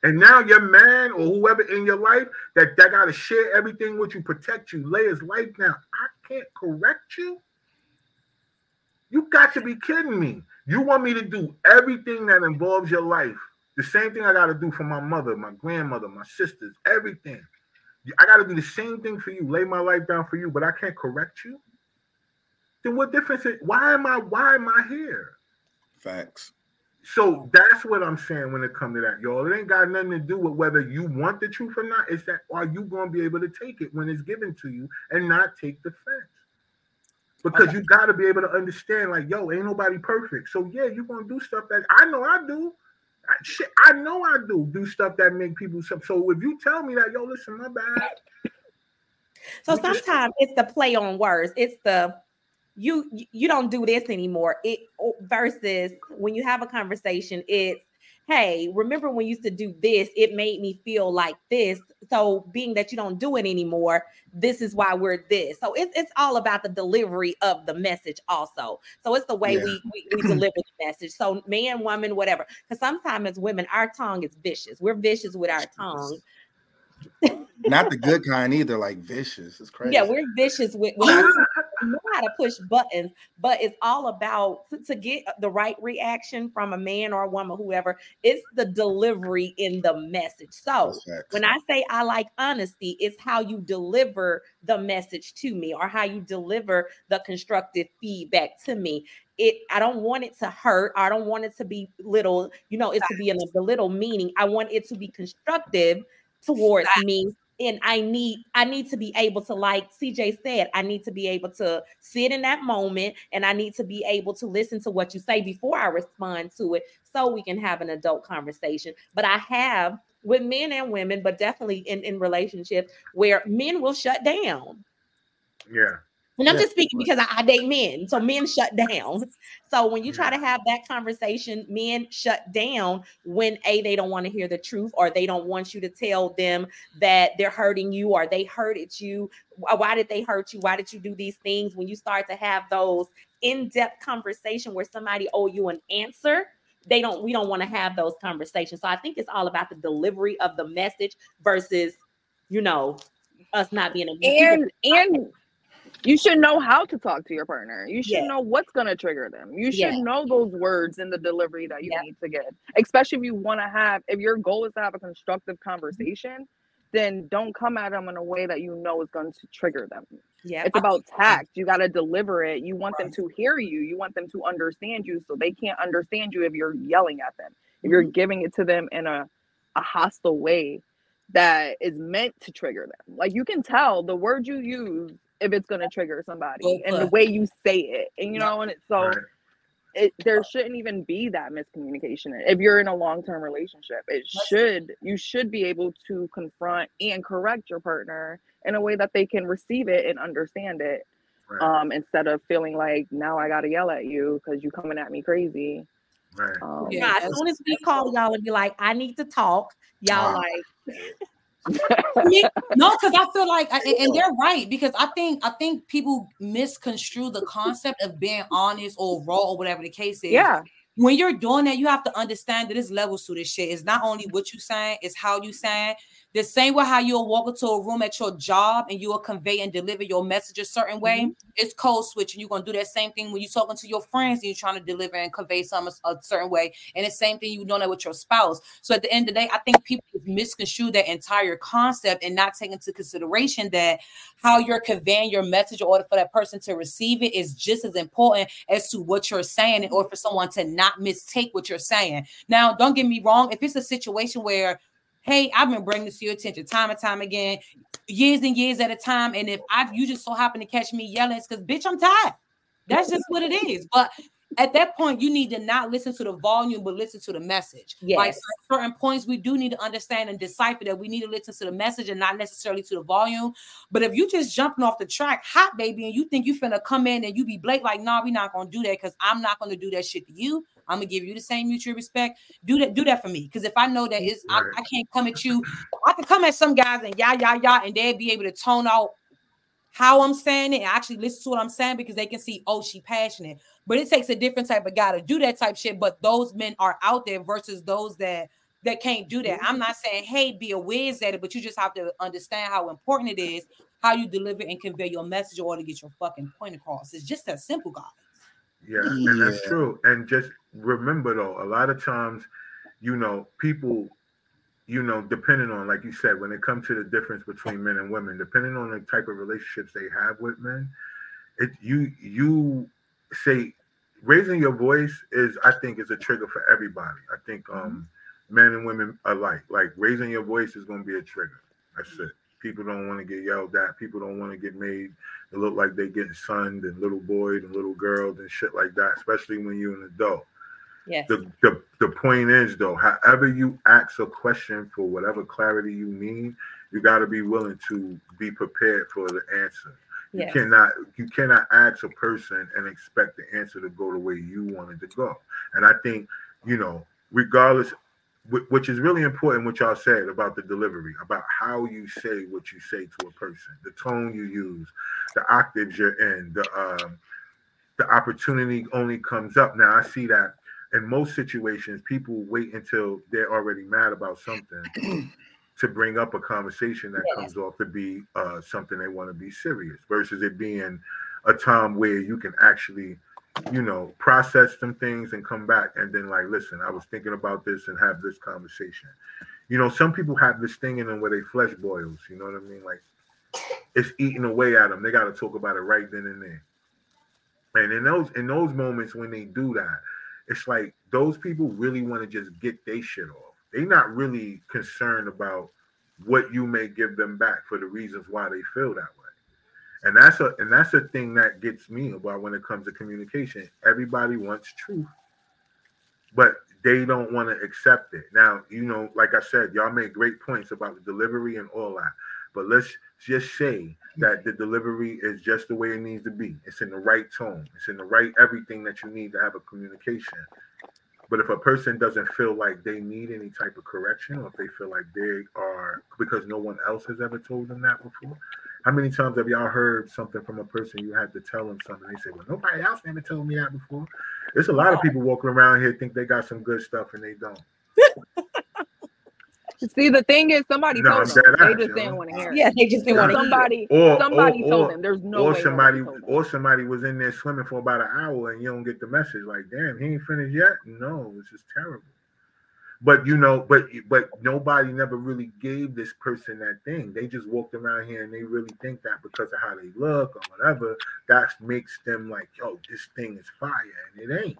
C: And now your man or whoever in your life that that gotta share everything with you, protect you, lay his life down. I can't correct you. You got to be kidding me. You want me to do everything that involves your life. The same thing I got to do for my mother, my grandmother, my sisters, everything. I got to do the same thing for you, lay my life down for you, but I can't correct you. Then what difference? Is, why am I? Why am I here?
G: Facts.
C: So that's what I'm saying when it comes to that, y'all. It ain't got nothing to do with whether you want the truth or not. It's that are you going to be able to take it when it's given to you and not take the fence? Because you got to be able to understand, like, yo, ain't nobody perfect. So yeah, you're gonna do stuff that I know I do. I, shit, I know I do do stuff that make people. So, so if you tell me that, yo, listen, my bad.
F: So sometimes it's the play on words. It's the you you don't do this anymore. It oh, versus when you have a conversation, it's hey, remember when you used to do this? It made me feel like this. So being that you don't do it anymore, this is why we're this. So it's it's all about the delivery of the message also. So it's the way
G: Yeah.
F: we, we we deliver the message. So man, woman, whatever. Because sometimes as women, our tongue is vicious. We're vicious with our tongue.
G: Not the good kind either, like vicious. It's crazy.
F: Yeah, we're vicious with, with our we know how to push buttons, but it's all about to, to get the right reaction from a man or a woman, whoever. It's the delivery in the message. So when I say I like honesty, it's how you deliver the message to me or how you deliver the constructive feedback to me. It I don't want it to hurt. I don't want it to be little, you know, it's to be in a belittle meaning. I want it to be constructive towards me. And I need I need to be able to, like CJ said, I need to be able to sit in that moment and I need to be able to listen to what you say before I respond to it so we can have an adult conversation. But I have with men and women, but definitely in, in relationships where men will shut down.
C: Yeah.
F: And I'm
G: Yeah.
F: just speaking because I, I date men. So men shut down. So when you try to have that conversation, men shut down when A, they don't want to hear the truth or they don't want you to tell them that they're hurting you or they hurted you. Why why did they hurt you? Why did you do these things? When you start to have those in-depth conversation where somebody owe you an answer, they don't we don't want to have those conversations. So I think it's all about the delivery of the message versus, you know, us not being a
E: and and you should know how to talk to your partner. You should
F: Yeah.
E: know what's going to trigger them. You should
F: Yeah.
E: know those words in the delivery that you need to get. Especially if you want to have if your goal is to have a constructive conversation, then don't come at them in a way that you know is going to trigger them.
F: yeah.
E: It's about tact. You got to deliver it. You want them to hear you. You want them to understand you so they can't understand you if you're yelling at them. If you're giving it to them in a, a hostile way that is meant to trigger them. Like you can tell the word you use if it's going to trigger somebody
D: Well
E: and the way you say it. And you know, and it's so
C: Right.
E: it, there shouldn't even be that miscommunication if you're in a long-term relationship it should you should be able to confront and correct your partner in a way that they can receive it and understand it
C: Right.
E: um instead of feeling like now i gotta yell at you because you're coming at me crazy
C: right.
E: um
D: Yeah.
F: As soon as we call y'all and be like, I need to talk, y'all
G: Wow.
F: like,
D: Me- no, because I feel like, and they're right because I think I think people misconstrue the concept of being honest or raw or whatever the case is.
E: Yeah.
D: When you're doing that, you have to understand that it's levels to this shit. It's not only what you saying, it's how you saying. The same way how you'll walk into a room at your job and you'll convey and deliver your message a certain way.
E: Mm-hmm.
D: It's code switch, and you're gonna do that same thing when you're talking to your friends and you're trying to deliver and convey some a, certain way. And the same thing you doing that with your spouse. So at the end of the day, I think people misconstrue that entire concept and not take into consideration that how you're conveying your message in order for that person to receive it is just as important as to what you're saying in order for someone to not mistake what you're saying. Now, don't get me wrong, if it's a situation where Hey, I've been bringing this to your attention time and time again, years and years at a time. And if I you just so happen to catch me yelling, it's because bitch, I'm tired. That's just what it is. But at that point, you need to not listen to the volume, but listen to the message. Like
F: Yes.
D: at certain points, we do need to understand and decipher that we need to listen to the message and not necessarily to the volume. But if you just jumping off the track, hot baby, and you think you finna come in and you be Blake, like, nah, we not gonna do that because I'm not gonna do that shit to you. I'm gonna give you the same mutual respect. Do that, do that for me. Because if I know that it's I, I can't come at you, I can come at some guys and yah yah yah, and they'd be able to tone out how I'm saying it and actually listen to what I'm saying because they can see, oh, she passionate. But it takes a different type of guy to do that type shit. But those men are out there versus those that that can't do that. I'm mm-hmm. not saying, hey, be a whiz at it, but you just have to understand how important it is how you deliver and convey your message in order to get your fucking point across. It's just that simple, guys.
C: Yeah, and that's true. And just remember though, a lot of times, you know, people, you know, depending on, like you said, when it comes to the difference between men and women, depending on the type of relationships they have with men, it you you say raising your voice is I think is a trigger for everybody. I think um men and women alike. Like raising your voice is gonna be a trigger. That's it. People don't want to get yelled at. People don't want to get made to look like they're getting sunned and little boys and little girls and shit like that, especially when you're an adult.
F: Yes.
C: The, the the point is though, however you ask a question for whatever clarity you need, you got to be willing to be prepared for the answer. You
F: Yes.
C: cannot you cannot ask a person and expect the answer to go the way you wanted to go. And I think you know, regardless, which is really important, what y'all said about the delivery, about how you say what you say to a person, the tone you use, the octaves you're in, the um, the opportunity only comes up. Now I see that in most situations, people wait until they're already mad about something to bring up a conversation that comes off to be uh, something they want to be serious versus it being a time where you can actually, you know, process some things and come back and then like, listen, I was thinking about this and have this conversation. You know, some people have this thing in them where they flesh boils. You know what I mean? Like it's eating away at them. They got to talk about it right then and there. And in those in those moments when they do that, it's like those people really want to just get their shit off. They're not really concerned about what you may give them back for the reasons why they feel that way. And that's a and that's a thing that gets me about when it comes to communication. Everybody wants truth, but they don't want to accept it. Now, you know, like I said, y'all made great points about the delivery and all that. But let's just say that the delivery is just the way it needs to be. It's in the right tone. It's in the right everything that you need to have a communication. But if a person doesn't feel like they need any type of correction, or if they feel like they are because no one else has ever told them that before, how many times have y'all heard something from a person you had to tell them something? They say, "Well, nobody else never told me that before." There's a lot of people walking around here think they got some good stuff and they don't.
E: See, the thing is, somebody
C: No,
E: told
C: I'm
E: them.
C: dead
E: They just didn't want to hear it.
F: Yeah, they just didn't want to hear.
E: Somebody,
C: Or
E: somebody
C: or,
E: told
C: or,
E: them. There's no
C: or
E: way.
C: somebody
E: told them.
C: or somebody was in there swimming for about an hour and you don't get the message. Like, damn, he ain't finished yet. No, this is terrible. But you know, but but nobody never really gave this person that thing. They just walked around here and they really think that because of how they look or whatever, that makes them like, yo, this thing is fire, and it ain't.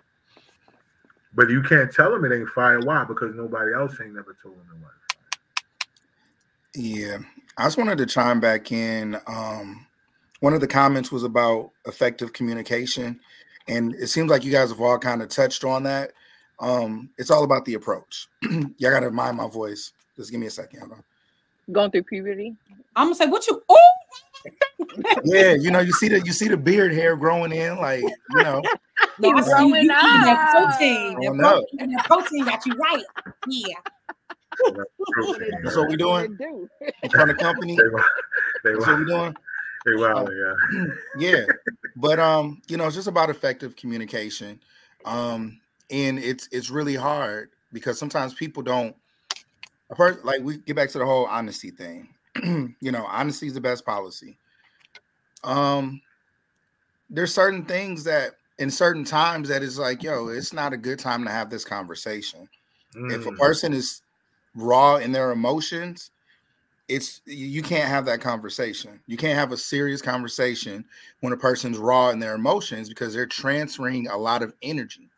C: But you can't tell them it ain't fire. Why? Because nobody else ain't never told them it was.
G: Yeah, I just wanted to chime back in. Um, one of the comments was about effective communication, and it seems like you guys have all kind of touched on that. Um, it's all about the approach. Y'all got to mind my voice. Just give me a second. hold on.
E: Going through puberty.
D: I'm gonna say, what you? Oh,
G: Yeah, you know, you see the you see the beard hair growing in, like you know.
D: no, I
E: He's
D: see you, you
E: growing
D: eating that
E: up.
D: protein. That protein, that protein got you right. Yeah.
G: That's what we doing?
E: do.
G: in front of company.
C: They, wa- they,
G: That's what we
C: wa-
G: doing.
C: they wild, yeah.
G: yeah. But um you know it's just about effective communication. Um and it's it's really hard because sometimes people don't a person like we get back to the whole honesty thing. You know honesty is the best policy. Um there's certain things that in certain times that is like yo it's not a good time to have this conversation. If a
C: Mm,
G: person is raw in their emotions it's you can't have that conversation. You can't have a serious conversation when a person's raw in their emotions because they're transferring a lot of energy.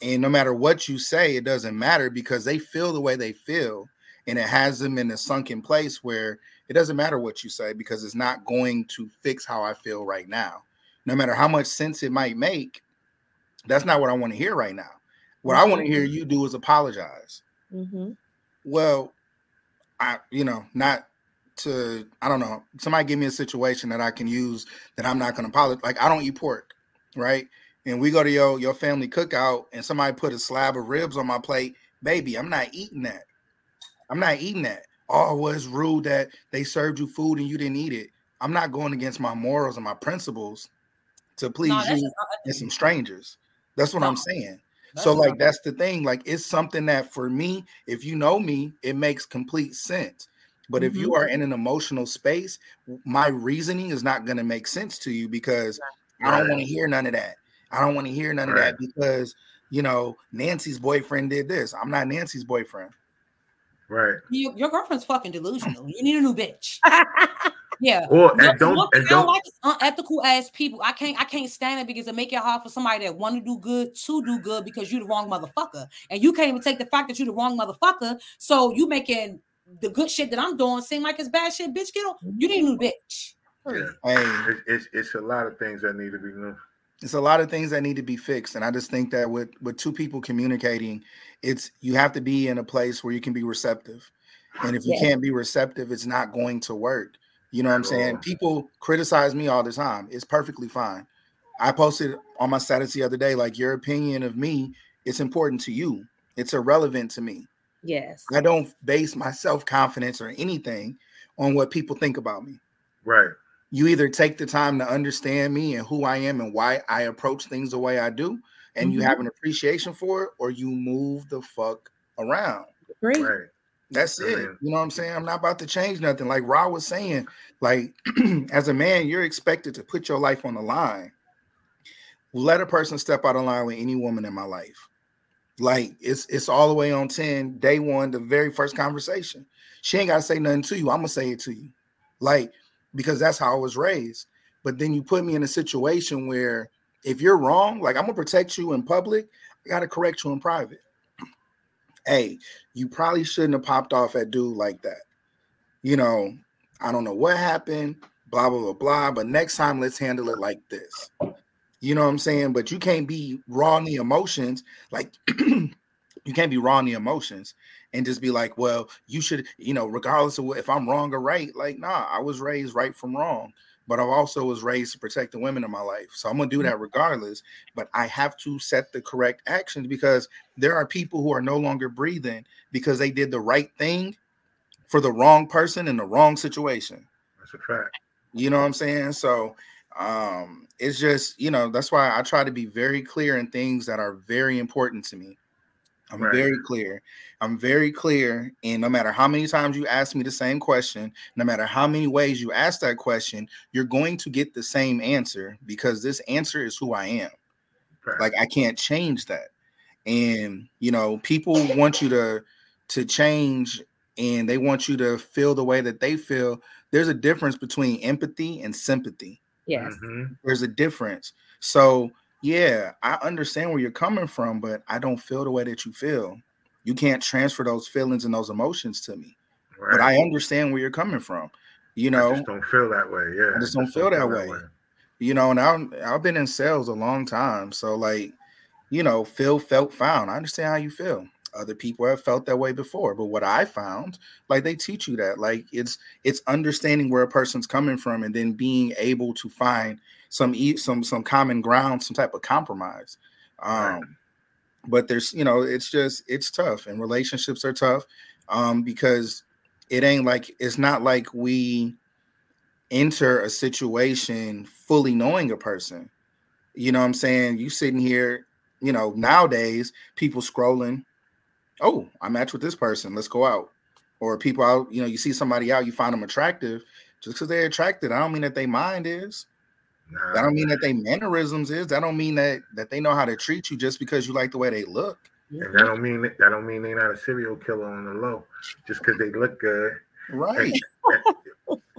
G: And no matter what you say it doesn't matter because they feel the way they feel and it has them in a sunken place where it doesn't matter what you say because it's not going to fix how i feel right now. No matter how much sense it might make that's not what i want to hear right now. What i want to hear you do is apologize.
F: Mhm.
G: Well, I you know, not to I don't know, somebody give me a situation that I can use that I'm not gonna apologize. Like I don't eat pork, right? And we go to your your family cookout and somebody put a slab of ribs on my plate, baby, I'm not eating that. I'm not eating that. Oh, well, it's rude that they served you food and you didn't eat it. I'm not going against my morals and my principles to please
D: No,
G: you and some strangers. That's what
D: No,
G: I'm saying.
D: That's
G: So like that's the thing. Like it's something that for me, if you know me, it makes complete sense. But if mm-hmm. you are in an emotional space, my reasoning is not going to make sense to you because I don't want to hear none of that. I don't want to hear none of that because you know Nancy's boyfriend did this. I'm not Nancy's boyfriend.
C: right.
D: you, your girlfriend's fucking delusional. You need a new bitch. Yeah.
C: Or
D: One-
C: and don't
D: one thing
C: and
D: I don't
C: don't
D: like unethical ass people. I can't I can't stand it because it make it hard for somebody that want to do good to do good because you the wrong motherfucker. And you can't even take the fact that you the wrong motherfucker. So you making the good shit that I'm doing seem like it's bad shit. Bitch, get on. You need a new bitch.
C: yeah.
G: Hey,
C: It's, it's it's a lot of things that need to be new.
G: it's a lot of things that need to be fixed and i just think that with with two people communicating it's you have to be in a place where you can be receptive and if you
F: Yes.
G: can't be receptive it's not going to work you know what i'm saying people criticize me all the time it's perfectly fine i posted on my status the other day like your opinion of me it's important to you it's irrelevant to me
F: Yes.
G: i don't base my self-confidence or anything on what people think about me
C: Right.
G: you either take the time to understand me and who I am and why I approach things the way I do, and you
F: Mhm.
G: have an appreciation for it, or you move the fuck around.
F: Agree.
C: Right.
G: That's it. You know what I'm saying? I'm not about to change nothing. Like Ra was saying, like as a man, you're expected to put your life on the line. Let a person step out of line with any woman in my life. Like it's it's all the way on 10, day one, the very first conversation. She ain't gotta say nothing to you. I'm gonna say it to you. Like, because that's how I was raised. But then you put me in a situation where if you're wrong, like I'm gonna protect you in public, I gotta correct you in private. Hey, you probably shouldn't have popped off at dude like that. You know, I don't know what happened, blah, blah, blah, blah. But next time, let's handle it like this. You know what I'm saying? But you can't be raw in the emotions. Like, you can't be raw in the emotions and just be like, well, you should, you know, regardless of what, if I'm wrong or right. Like, nah, I was raised right from wrong. But I also was raised to protect the women in my life. So I'm going to do that regardless. But I have to set the correct actions because there are people who are no longer breathing because they did the right thing for the wrong person in the wrong situation.
C: That's a fact.
G: You know what I'm saying? So um it's just, you know, that's why I try to be very clear in things that are very important to me. I'm
C: Right.
G: very clear. I'm very clear. And no matter how many times you ask me the same question, no matter how many ways you ask that question, you're going to get the same answer because this answer is who I am.
C: fact.
G: Like I can't change that. And you know, people want you to to change and they want you to feel the way that they feel. There's a difference between empathy and sympathy.
F: Yes.
C: Mhm.
G: There's a difference. So, yeah, I understand where you're coming from, but I don't feel the way that you feel. You can't transfer those feelings and those emotions to me.
C: Right.
G: But I understand where you're coming from. You know, I
C: just don't feel that way. Yeah.
G: I just don't feel that way. you know, and I'm, I've been in sales a long time. So, like, you know, feel, felt, found. I understand how you feel. Other people have felt that way before. But what I found, like they teach you that. Like it's it's understanding where a person's coming from and then being able to find some some some common ground, some type of compromise. Um
C: Right.
G: but there's you know, it's just it's tough and relationships are tough. um, because it ain't like it's not like we enter a situation fully knowing a person. You know what I'm saying? You sitting here, you know, nowadays people scrolling, oh, I match with this person, let's go out. Or people out, you know, you see somebody out, you find them attractive. Just because they're attracted, I don't mean that they mind is.
C: Nah,
G: That don't mean that they mannerisms is. That don't mean that that they know how to treat you just because you like the way they look.
C: and that don't mean that don't mean they're not a serial killer on the low, just because they look good.
G: Right.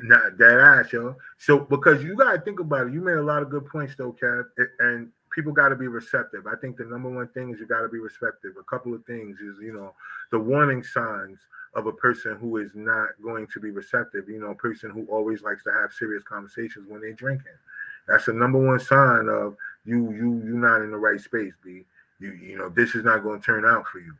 C: Not that ass, yo. So because you gotta think about it, you made a lot of good points though, Kev, and people got to be receptive. I think the number one thing is you got to be receptive. A couple of things is you know the warning signs of a person who is not going to be receptive. You know, a person who always likes to have serious conversations when they're drinking. That's the number one sign of you you you're not in the right space, B. You you know this is not going to turn out for you.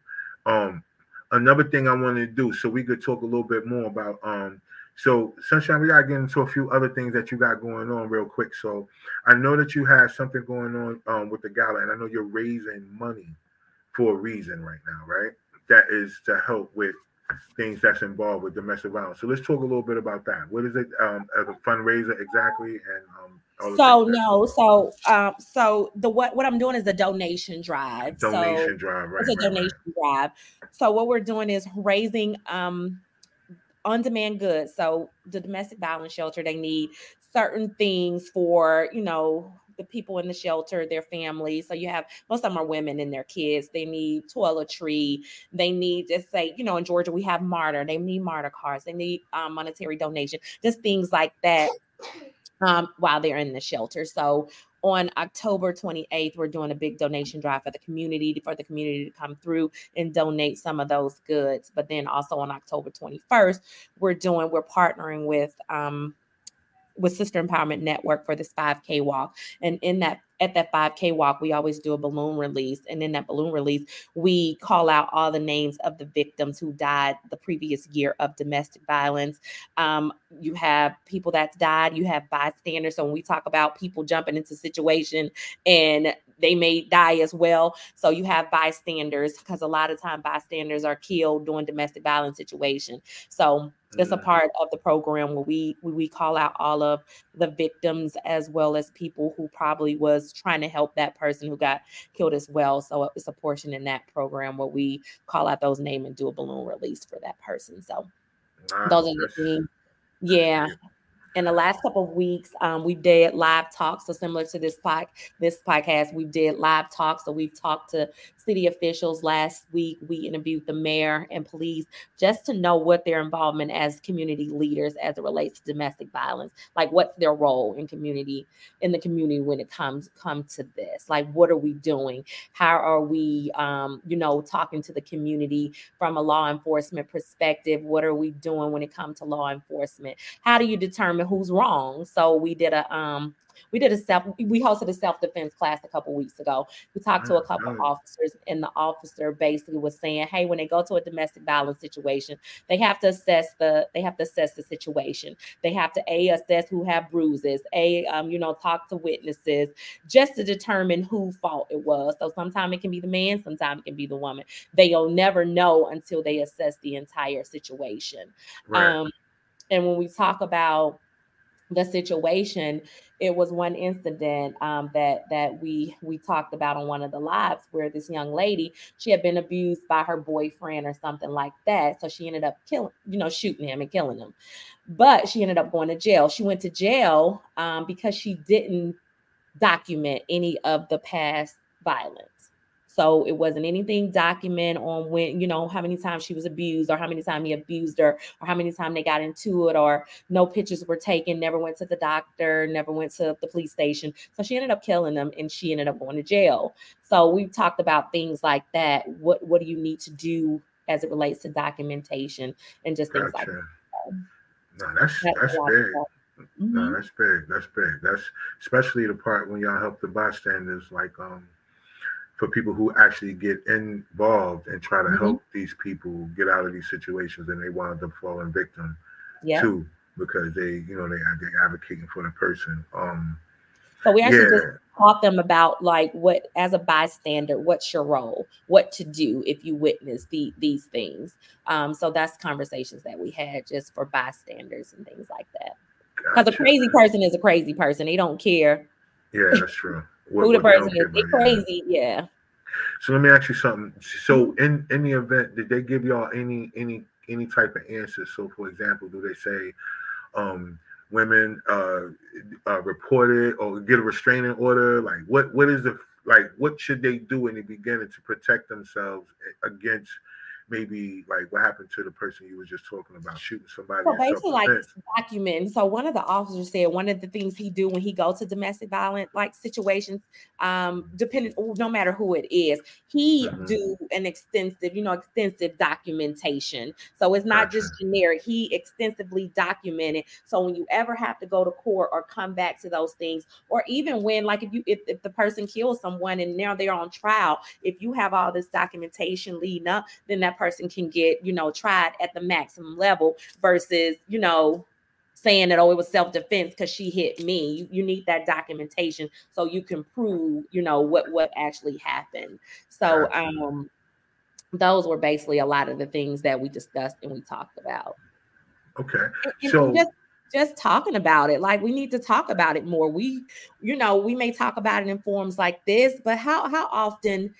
C: Um, another thing I wanted to do so we could talk a little bit more about um so Sunshyne we gotta get into a few other things that you got going on real quick so i know that you have something going on um with the gala and i know you're raising money for a reason right now right that is to help with things that's involved with domestic violence so let's talk a little bit about that what is it um as a fundraiser exactly and um
F: So no, so um, so the what what I'm doing is a donation drive.
C: donation
F: so
C: drive right,
F: it's a
C: right, right.
F: donation drive. So what we're doing is raising um on-demand goods. So the domestic violence shelter, they need certain things for, you know, the people in the shelter, their families. So you have most of them are women and their kids. They need toiletry. They need just say, you know, in Georgia we have MARTA. They need MARTA cards. They need um, monetary donation. Just things like that um, while they're in the shelter. So on October 28th, we're doing a big donation drive for the community for the community to come through and donate some of those goods. But then also on October 21st, we're doing we're partnering with um, with Sister Empowerment Network for this 5K walk. And in that at that 5K walk, we always do a balloon release. And in that balloon release, we call out all the names of the victims who died the previous year of domestic violence. Um, you have people that's died, you have bystanders. So when we talk about people jumping into situation and they may die as well. So you have bystanders because a lot of time bystanders are killed during domestic violence situation. So it's a
C: Mhm.
F: part of the program where we, we we call out all of the victims as well as people who probably was trying to help that person who got killed as well. So it's a portion in that program where we call out those names and do a balloon release for that person. So those are the things. Yeah. In the last couple of weeks, um, we did live talks. So similar to this pod, this podcast, we did live talks. So we've talked to city officials last week. We interviewed the mayor and police just to know what their involvement as community leaders as it relates to domestic violence. Like what's their role in community in the community when it comes come to this? Like what are we doing? How are we um, you know, talking to the community from a law enforcement perspective? What are we doing when it comes to law enforcement? How do you determine who's wrong? So we did a um we did a self we hosted a self-defense class a couple weeks ago. We talked to a couple officers and the officer basically was saying hey when they go to a domestic violence situation they have to assess the they have to assess the situation. They have to a assess who have bruises a um, you know talk to witnesses just to determine who fault it was. So sometimes it can be the man sometimes it can be the woman. They'll never know until they assess the entire situation.
C: Right.
F: um, and when we talk about the situation, it was one incident um, that that we we talked about on one of the lives where this young lady she had been abused by her boyfriend or something like that, so she ended up killing, you know, shooting him and killing him. But she ended up going to jail. She went to jail um, because she didn't document any of the past violence. So it wasn't anything document on when, you know, how many times she was abused or how many times he abused her or how many times they got into it or no pictures were taken, never went to the doctor, never went to the police station. So she ended up killing them and she ended up going to jail. So we've talked about things like that. What what do you need to do as it relates to documentation and just things like
C: Gotcha.
F: that.
C: No, that's
F: That's
C: that's
F: a lot of
C: big. No,
F: Mhm.
C: that's big. That's big. That's especially the part when y'all help the bystanders, like um, for people who actually get involved and try to
F: Mhm.
C: help these people get out of these situations, and they wind up falling victim
F: Yeah.
C: too because they, you know, they they're advocating for the person. Um,
F: So we actually
C: yeah,
F: just taught them about like what as a bystander what's your role what to do if you witness the, these things um, so that's conversations that we had just for bystanders and things like that because
C: Gotcha.
F: a crazy person is a crazy person they don't care
C: Yeah, that's true. What-
F: who the
C: what they don't
F: person is they
C: about, yeah.
F: crazy yeah
C: So let me ask you something. So in in the event, did they give y'all any any any type of answers? So for example, do they say um women uh, uh report it or get a restraining order? Like what what is the like what should they do in the beginning to protect themselves against maybe like what happened to the person you were just talking about shooting somebody
F: So basically, like documenting. So one of the officers said one of the things he do when he go to domestic violent like situations, um, depending no matter who it is, he
C: Mhm.
F: do an extensive, you know, extensive documentation. So it's not just generic. He extensively documented. So when you ever have to go to court or come back to those things, or even when like if you if, if the person kills someone and now they're on trial, if you have all this documentation leading up, then that person can get, you know, tried at the maximum level versus, you know, saying that, oh, it was self-defense because she hit me. You, you need that documentation so you can prove, you know, what what actually happened. So um those were basically a lot of the things that we discussed and we talked about.
C: Okay.
F: And- and
C: So
F: just just talking about it like we need to talk about it more we you know we may talk about it in forms like this but how how often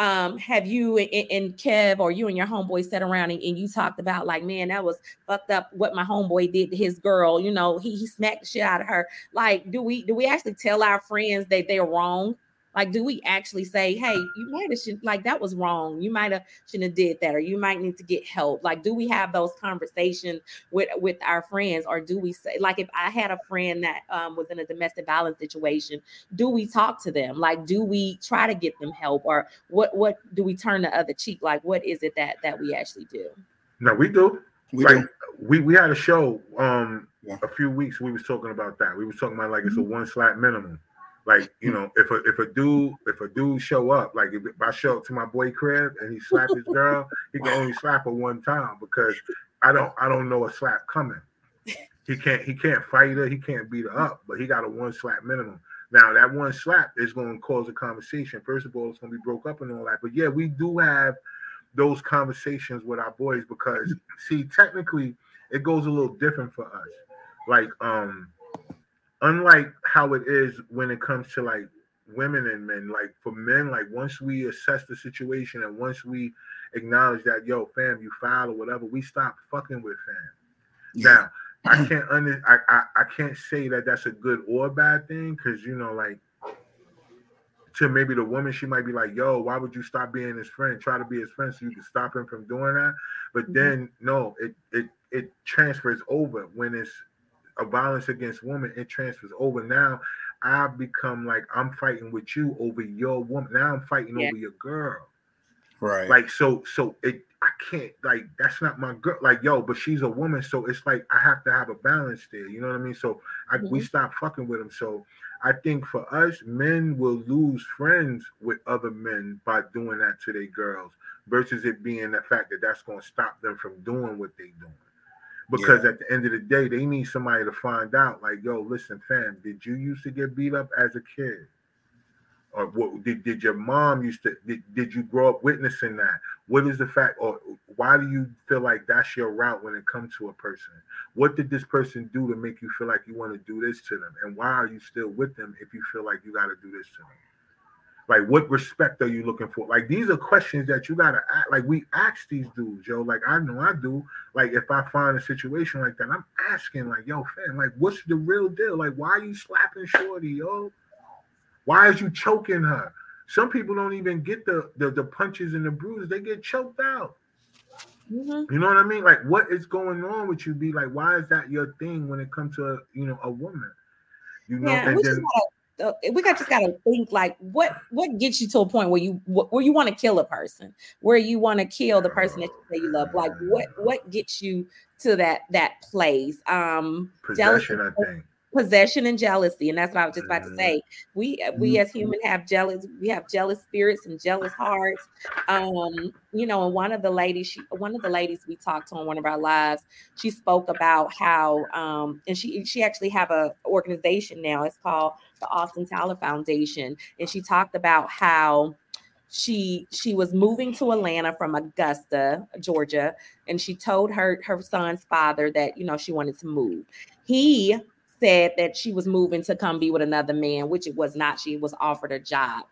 F: um have you and, kev or you and your homeboy sat around and, and you talked about like man that was fucked up what my homeboy did to his girl you know he, he smacked the shit out of her. Like do we do we actually tell our friends that they're wrong like do we actually say hey you might have should like that was wrong you might have shouldn't have did that or you might need to get help like do we have those conversations with with our friends or do we say like if i had a friend that um, was in a domestic violence situation do we talk to them like do we try to get them help or what what do we turn the other cheek like what is it that that we actually do
C: no, we do.
G: We
C: like
G: do.
C: we we had a show um
G: Yeah.
C: a few weeks we was talking about that we was talking about like it's
F: Mm-hmm.
C: a one slap minimum like you know if a if a dude if a dude show up like if i show up to my boy crib and he slap his girl he can only slap her one time because i don't i don't know a slap coming. He can't he can't fight her he can't beat her up but he got a one slap minimum. Now that one slap is going to cause a conversation. First of all it's going to be broke up and all that but yeah we do have those conversations with our boys because see technically it goes a little different for us. Like um unlike how it is when it comes to like women and men like for men like once we assess the situation and once we acknowledge that yo fam you foul or whatever we stop fucking with fam. Now i can't under I, I i can't say that that's a good or bad thing because you know like to maybe the woman she might be like yo why would you stop being his friend? Try to be his friend so you can stop him from doing that. But
F: Mhm.
C: then no it it it transfers over when it's a violence against women it transfers over. Now i've become like i'm fighting with you over your woman. Now i'm fighting
F: Yeah.
C: over your girl.
G: Right.
C: like so so it i can't like that's not my girl. Like yo but she's a woman so it's like i have to have a balance there you know what i mean? So I, we
F: Mhm.
C: stop fucking with them so i think for us men will lose friends with other men by doing that to their girls versus it being the fact that that's going to stop them from doing what they're doing because at the end of the day they need somebody to find out like yo listen fam did you used to get beat up as a kid? Or what did, did your mom used to did, did you grow up witnessing that? What is the fact or why do you feel like that's your route when it comes to a person? What did this person do to make you feel like you want to do this to them? And why are you still with them if you feel like you got to do this to them like what respect are you looking for? Like these are questions that you gotta ask like we ask these dudes yo. Like i know i do. Like if i find a situation like that i'm asking like yo fam like what's the real deal? Like why are you slapping shorty yo? Why is you choking her? Some people don't even get the the, the punches and the bruises. They get choked out.
F: Mhm.
C: you know what i mean? Like what is going on with you be like why is that your thing when it comes to a, you know a woman? You know
F: Yeah,
C: and then
F: uh, we got just gotta think like what what gets you to a point where you wh- where you want to kill a person, where you want to kill the person that you say you love. Like what what gets you to that that place? Um, jealousy,
C: possession i think
F: possession, and jealousy, and that's what I was just about to
C: Mhm.
F: say. We uh, we as human have jealous. We have jealous spirits and jealous hearts. Um, you know, and one of the ladies, she one of the ladies we talked to on one of our lives, she spoke about how um, and she she actually have a organization now. It's called the Austin Tyler Foundation, and she talked about how she she was moving to Atlanta from Augusta, Georgia, and she told her her son's father that you know she wanted to move. He said that she was moving to come be with another man, which it was not. She was offered a job.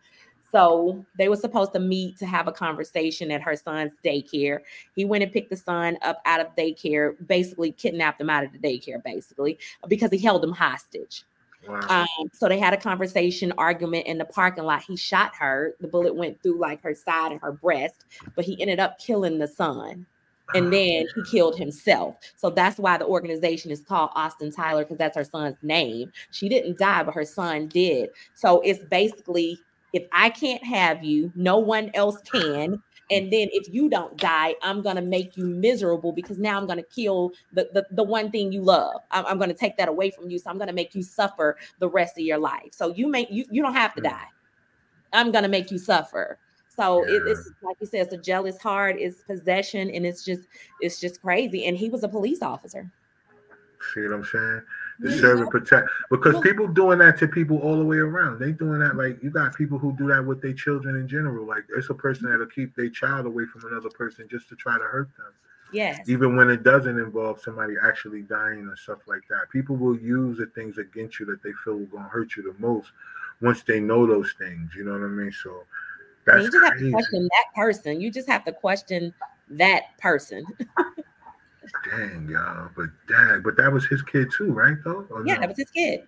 F: So they were supposed to meet to have a conversation at her son's daycare. He went and picked the son up out of daycare, basically kidnapped him out of the daycare, basically, because he held him hostage.
C: Wow.
F: Um, so they had a conversation, argument in the parking lot. He shot her. The bullet went through like her side and her breast, but he ended up killing the son. And then he killed himself. So that's why the organization is called Austin Tyler, because that's her son's name. She didn't die, but her son did. So it's basically if I can't have you, no one else can. And then if you don't die, I'm gonna make you miserable because now I'm gonna kill the the, the one thing you love. I'm, I'm gonna take that away from you. So I'm gonna make you suffer the rest of your life. So you make you you don't have to hmm. die. I'm gonna make you suffer. So it, it's like you said, it's a jealous heart, it's possession, and it's just it's just crazy. And he was a police officer.
C: See what I'm saying? To
D: Yeah.
C: serve and protect. Because
D: Well-
C: people doing that to people all the way around. They doing that like you got people who do that with their children in general. Like it's a person mm-hmm. that'll keep their child away from another person just to try to hurt them.
F: Yes.
C: Even when it doesn't involve somebody actually dying or stuff like that. People will use the things against you that they feel will gonna hurt you the most once they know those things. You know what I mean? So that's
F: you just have to question that person. You just have to question that person.
C: Dang, y'all. But dang, but that was his kid too, right? Though? Or
F: Yeah,
C: no?
F: that was his kid.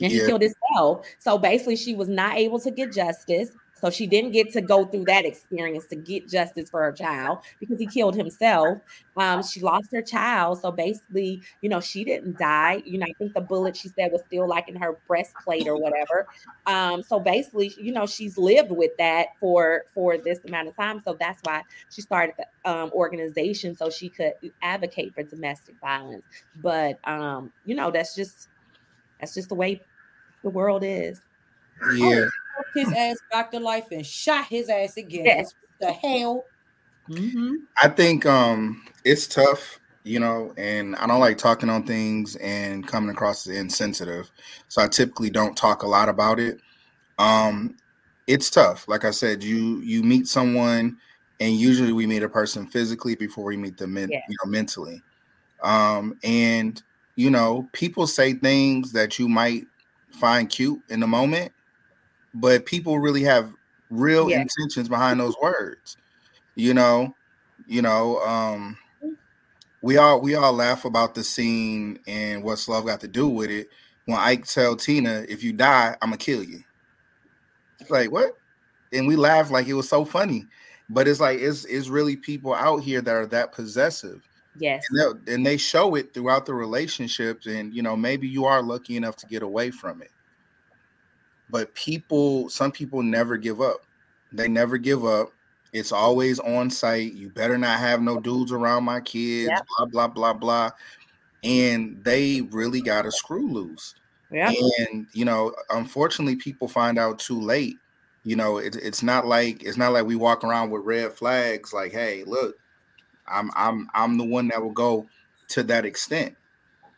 F: And he
G: Yeah.
F: killed himself. So basically, she was not able to get justice. So she didn't get to go through that experience to get justice for her child because he killed himself. Um, she lost her child. So basically, you know, she didn't die. You know, I think the bullet she said was still like in her breastplate or whatever. Um, so basically, you know, she's lived with that for for this amount of time. So that's why she started the um, organization so she could advocate for domestic violence. But um, you know, that's just that's just the way the world is.
G: Yeah.
D: Took his ass back to life and shot his ass again.
F: Yes.
D: What the hell?
F: Mm-hmm.
G: I think um it's tough, you know, and I don't like talking on things and coming across as insensitive. So I typically don't talk a lot about it. Um it's tough. Like I said, you you meet someone and usually we meet a person physically before we meet them men,
F: Yeah.
G: you know, mentally. Um and you know, people say things that you might find cute in the moment, but people really have real
F: Yeah.
G: intentions behind those words you know? You know um we all we all laugh about the scene and what's love got to do with it. When ike tell tina if you die i'm gonna kill you. It's like what? And we laugh like it was so funny. But it's like it's it's really people out here that are that possessive.
F: Yes.
G: and, and they show it throughout the relationships and you know maybe you are lucky enough to get away from it but people some people never give up. They never give up. It's always on site. You better not have no dudes around my kids
F: Yep.
G: blah blah blah blah. And they really got a screw loose.
F: Yeah.
G: and you know unfortunately people find out too late. You know it, it's not like it's not like we walk around with red flags like hey look i'm i'm i'm the one that will go to that extent.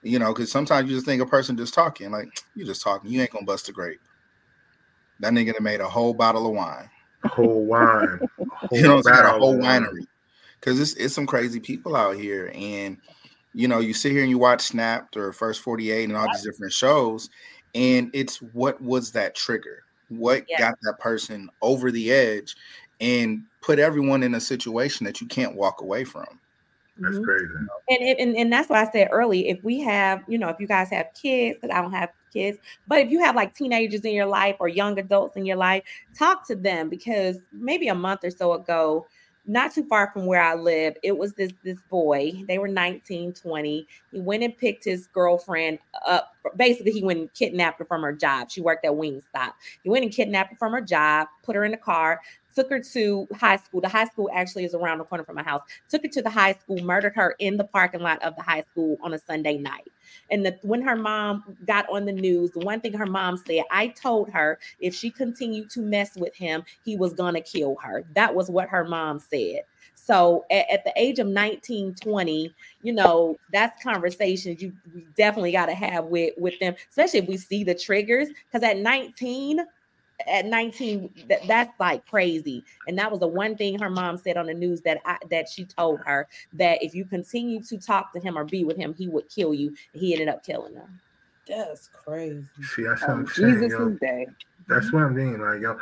G: You know because sometimes you just think a person just talking like you just talking. You ain't gonna bust a grape that nigga done made a whole bottle of wine
C: whole wine. a
G: you know, it's got a whole winery. Because it's it's some crazy people out here, and you know, you sit here and you watch Snapped or First Forty Eight and all these different shows, and it's what was that trigger? What
F: Yeah.
G: got that person over the edge, and put everyone in a situation that you can't walk away from?
C: That's
F: Mhm.
C: crazy.
F: And, and and that's why I said early, if we have, you know, if you guys have kids, because I don't have kids, but if you have like teenagers in your life or young adults in your life, talk to them because maybe a month or so ago, not too far from where I live, it was this this boy. They were 19, 20. He went and picked his girlfriend up. Basically, he went and kidnapped her from her job. She worked at Wingstop. He went and kidnapped her from her job, put her in the car, took her to high school. The high school actually is around the corner from my house. Took her to the high school, murdered her in the parking lot of the high school on a Sunday night. And the, when her mom got on the news, the one thing her mom said, I told her if she continued to mess with him, he was going to kill her. That was what her mom said. So at, at, the age of 19, 20, you know, that's conversations you definitely got to have with with them, especially if we see the triggers. Because at 19, at 19 that, that's like crazy and that was the one thing her mom said on the news that I, that she told her that if you continue to talk to him or be with him he would kill you he ended up killing her
D: that's crazy
C: see that's what
E: Um,
C: i'm saying
E: Jesus'
C: yo.
E: day.
C: That's what I'm mean, like yo,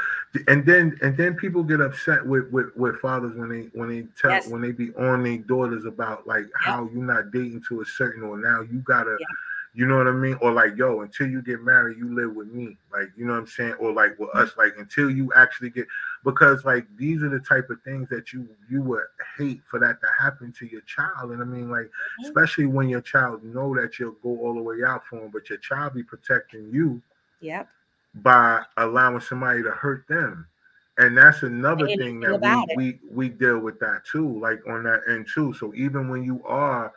C: and then and then people get upset with with, with fathers when they when they tell
F: Yes.
C: when they be on their daughters about like how you're not dating to a certain or now you gotta,
F: Yeah.
C: You know what I mean, or like yo until you get married you live with me, like you know what I'm saying, or like with us, like until you actually get because like these are the type of things that you you would hate for that to happen to your child, and I mean like
F: Mhm.
C: especially when your child know that you'll go all the way out for him, but your child be protecting you
F: yep
C: by allowing somebody to hurt them. And that's another thing that
F: it.
C: we, we we deal with that too, like on that end too. So even when you are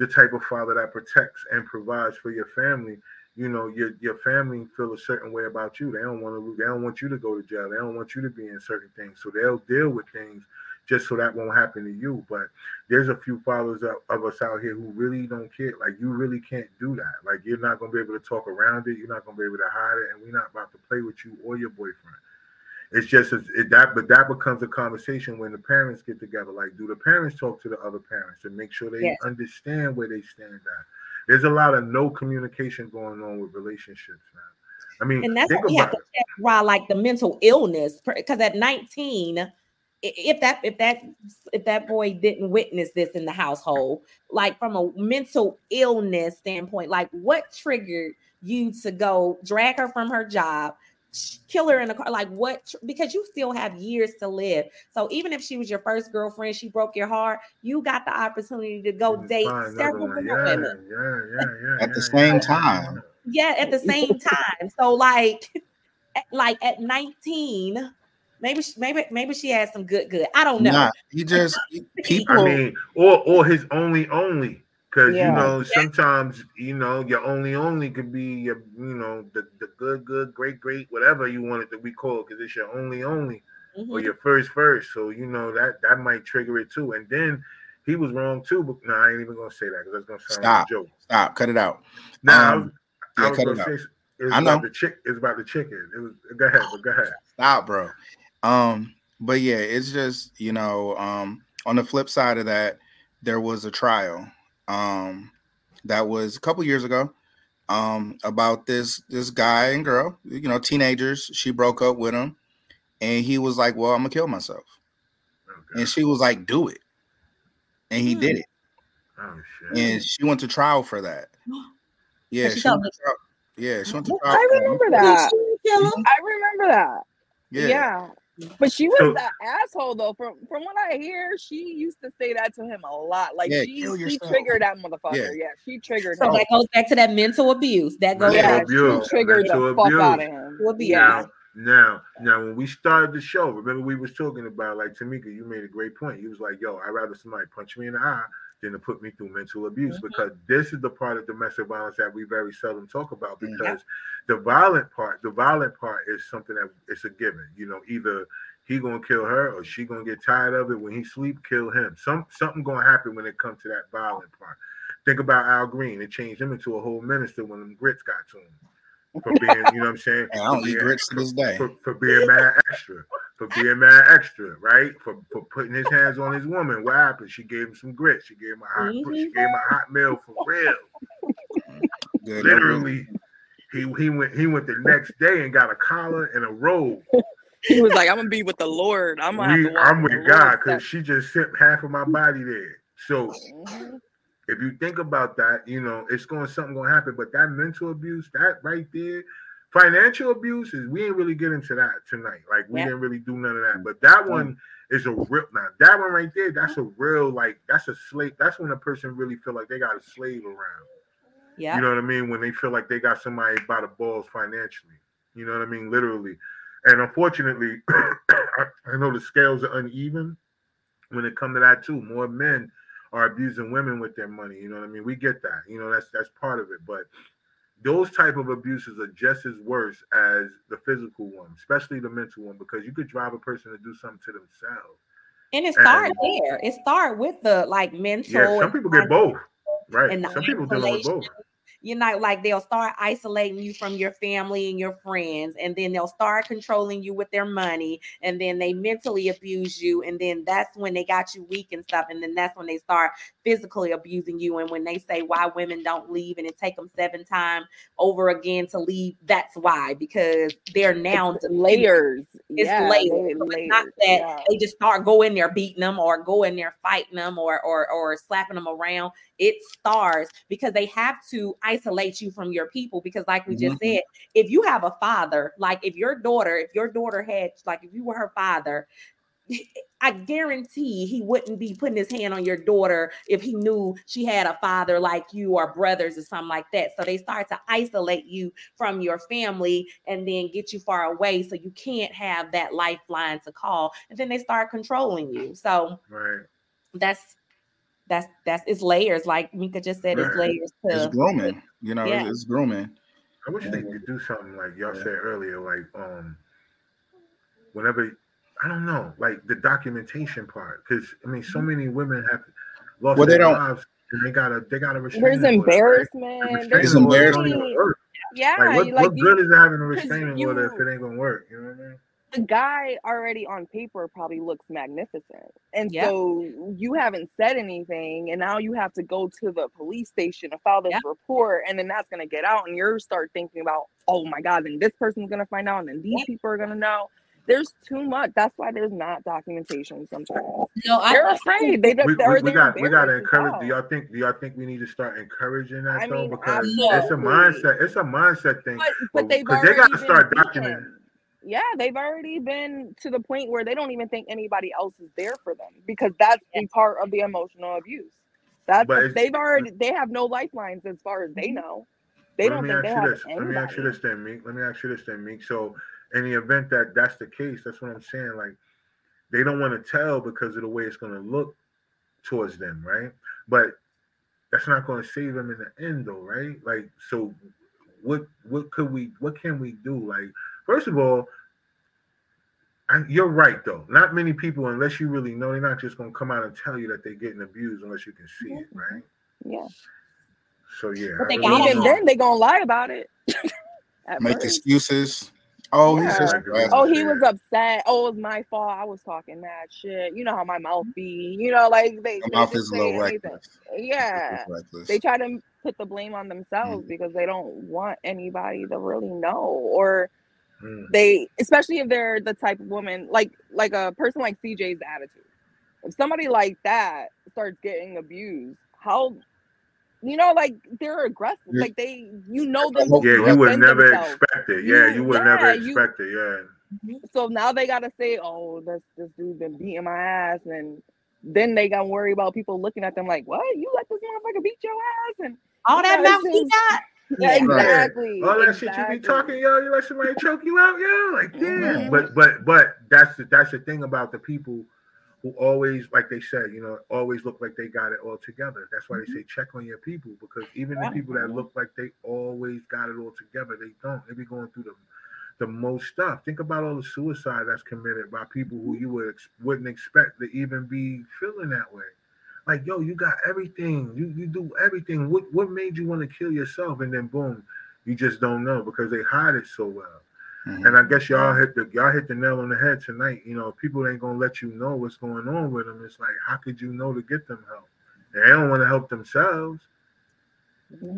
C: the type of father that protects and provides for your family, you know, your your family feel a certain way about you. They don't want to they don't want you to go to jail. They don't want you to be in certain things. So they'll deal with things just so that won't happen to you. But there's a few fathers of, of us out here who really don't care. Like you really can't do that. Like you're not gonna be able to talk around it. You're not gonna be able to hide it, and we're not about to play with you or your boyfriend. It's just it, that, but that becomes a conversation when the parents get together. Like, do the parents talk to the other parents and make sure they
F: Yes.
C: understand where they stand at? There's a lot of no communication going on with relationships now. I mean,
F: and that's
C: think
F: what we have to check while like the mental illness because at 19 if that if that if that boy didn't witness this in the household like from a mental illness standpoint like what triggered you to go drag her from her job sh- kill her in the car like what because you still have years to live so even if she was your first girlfriend she broke your heart you got the opportunity to go date several
C: one.
F: more
C: Yeah,
F: women
C: yeah, yeah, yeah.
G: At the same time.
F: yeah at the same time so like like at 19 maybe she, maybe maybe she had some good good i don't know
G: Nah, he just
C: I
G: people.
C: mean, or or his only only. Because
E: Yeah.
C: you know, sometimes you know your only only could be your you know the, the good good great great whatever you want it to be called because it's your only only or
F: Mhm.
C: your first first. So you know that that might trigger it too. And then he was wrong too. But no, I ain't even gonna say that because that's gonna sound
G: Stop.
C: like a joke.
G: Stop, cut it out.
C: Now
G: Um,
C: I
G: yeah,
C: was,
G: cut
C: I
G: it
C: was
G: out.
C: gonna say it was
G: I
C: about
G: know.
C: the chick. It's about the chicken. It was go ahead, but go ahead.
G: Stop, bro. Um, but yeah, it's just you know, um, on the flip side of that, there was a trial, um, that was a couple years ago, um, about this this guy and girl, you know, teenagers. She broke up with him, and he was like, "Well, I'm gonna kill myself,"
C: Okay.
G: and she was like, "Do it," and he
F: Hmm.
G: did it,
C: Oh shit.
G: and she went to trial for that. Yeah,
F: she
G: she went to trial. Yeah, she went to trial.
E: I remember that.
D: Kill him.
E: I remember that.
G: Yeah.
E: Yeah. But she was
C: So-
E: the asshole though. From from what I hear, she used to say that to him a lot. Like
G: Yeah,
E: she she triggered that motherfucker.
G: Yeah.
E: Yeah, she triggered
F: So
E: him.
F: that goes back to that mental abuse. That goes
C: Mental
F: back
C: abuse.
E: she triggered
C: Mental
E: the fuck
C: abuse.
E: out of him.
F: to abuse.
E: Yeah.
C: Now, now, now, when we started the show, remember we was talking about like Tamika. You made a great point. You was like, "Yo, I'd rather somebody punch me in the eye than to put me through mental abuse,"
F: Mhm.
C: because this is the part of domestic violence that we very seldom talk about. Because the violent part, the violent part is something that it's a given. You know, either he gonna kill her or she gonna get tired of it when he sleep, kill him. Some something gonna happen when it comes to that violent part. Think about Al Green. It changed him into a whole minister when them grits got to him. For being, you know what I'm saying?
G: And I don't
C: For
G: eat
C: being-
G: grits to this day.
C: for, for being mad extra, for being mad extra, right? For for putting his hands on his woman. What happened? She gave him some grits. She gave him a hot. She gave him a hot meal for real.
G: Good.
C: Literally, he he went he went the next day and got a collar and a robe.
E: He was like, I'm gonna be with the Lord. I'm gonna have
C: We,
E: to
C: I'm
E: with
C: with God because she just sent half of my body there. So
E: Mhm.
C: If you think about that, you know, it's going something gonna happen. But that mental abuse, that right there, financial abuse is we ain't really get into that tonight. Like we
F: Yeah.
C: didn't really do none of that. But that mm-hmm. one is a real now. That one right there, that's a real like that's a slave. That's when a person really feel like they got a slave around.
F: Yeah.
C: You know what I mean? When they feel like they got somebody by the balls financially. You know what I mean? Literally. And unfortunately, I know the scales are uneven when it comes to that too. More men are abusing women with their money. You know what I mean? We get that. You know, that's that's part of it. But those type of abuses are just as worse as the physical one, especially the mental one, because you could drive a person to do something to themselves.
F: And it started there. It started with the like mental.
C: Yeah, some people get both. Right.
F: and
C: Some people deal with both.
F: You know, like they'll start isolating you from your family and your friends, and then they'll start controlling you with their money, and then they mentally abuse you, and then that's when they got you weak and stuff, and then that's when they start physically abusing you. And when they say why women don't leave and it take them seven times over again to leave, that's why because they're now
E: It's layers.
F: it's
E: yeah,
F: layers. So it's not that
E: yeah.
F: they just start going there beating them or go in there fighting them or or or slapping them around. It starts because they have to isolate you from your people. Because, like we just
G: Mhm.
F: said, if you have a father, like if your daughter, if your daughter had, like if you were her father, I guarantee he wouldn't be putting his hand on your daughter if he knew she had a father like you or brothers or something like that. So they start to isolate you from your family and then get you far away so you can't have that lifeline to call. And then they start controlling you. So
C: Right.
F: that's that's that's it's layers, like Mika just said, it's
C: layers.
F: layers
G: It's
F: to
G: grooming. You know,
F: Yeah.
G: it's grooming.
C: I wish they could do something like y'all
G: Yeah.
C: said earlier, like um, whenever I don't know, like the documentation part, because I mean, so many women have lost
G: Well, they
C: their
G: don't-
C: lives, and they gotta they gotta restrain.
E: There's embarrassment. There's
G: It's embarrassing.
E: really- Yeah,
C: Like, what,
E: you-
C: what
E: you-
C: good is having a restraining order if it ain't gonna work? You know what I mean?
E: The guy already on paper probably looks magnificent. And
F: Yeah.
E: so you haven't said anything, and now you have to go to the police station to file this
F: Yeah.
E: report, and then that's gonna get out, and you're start thinking about, oh my god, then this person's gonna find out, and then these
F: Yeah.
E: people are gonna know. There's too much. That's why there's not documentation sometimes.
D: No, I,
E: They're
D: I
E: afraid. They don't.
C: We, we, we got we gotta
E: embarrassed as
C: encourage. Do y'all think do y'all think we need to start encouraging that
E: I
C: though?
E: mean,
C: Because it's a mindset. It's a mindset thing.
E: But but they've
C: they gotta start
E: beaten.
C: documenting.
E: Yeah, they've already been to the point where they don't even think anybody else is there for them because that's the part of the emotional abuse. That's
C: But
E: they've already they have no lifelines as far as they mm-hmm. know. They don't
C: let
E: think
C: me
E: they
C: ask you
E: have
C: this. Let me ask you
E: anybody.
C: this then, Meek. Let me ask you this then, Meek. So, in the event that that's the case, that's what I'm saying. Like, they don't want to tell because of the way it's going to look towards them, right? But that's not going to save them in the end, though, right? Like, so what? What could we? What can we do? Like, first of all. I, you're right though. Not many people, unless you really know, they're not just gonna come out and tell you that they're getting abused unless you can see it, right?
E: Yeah.
C: So yeah,
F: But they
C: I
E: And
F: gotta
C: really-
E: even then they gonna lie about it.
G: Make
E: first.
G: excuses. Oh, he's just
E: Oh, he was upset. Oh, it was my fault. I was talking mad shit. You know how my mouth be. You know, like they,
G: My
E: they
G: mouth is a little reckless.
E: Yeah.
G: Reckless.
E: they try to put the blame on themselves mm. because they don't want anybody to really know or
C: Mm.
E: they especially if they're the type of woman like like a person like cj's attitude if somebody like that starts getting abused how you know like they're aggressive
G: Yeah.
E: like they you know them
C: Yeah, you would never
E: themselves.
C: expect it. Yeah,
E: You-
C: you would
E: yeah,
C: never
E: you-
C: expect it. Yeah.
E: so now they gotta say oh this this dude been beating my ass and then they gotta worry about people looking at them like what you let this motherfucker beat your ass and
F: all that
E: Yeah,
F: mouth he got.
E: Yeah,
F: Yeah.
E: exactly
C: All that shit you be talking, yo, you let somebody choke you out, yo. Like, damn.
E: Mhm.
C: But but but that's the that's the thing about the people who always, like they said, you know, always look like they got it all together. That's why they say check on your people because even the people that look like they always got it all together, they don't. They be going through the the most stuff. Think about all the suicide that's committed by people who you would ex- wouldn't expect to even be feeling that way. Like, yo, you got everything. You you do everything. What what made you want to kill yourself? And then boom, you just don't know because they hide it so well.
G: Mhm.
C: And I guess y'all hit the y'all hit the nail on the head tonight. You know, people ain't gonna let you know what's going on with them. It's like, how could you know to get them help? They don't want to help themselves.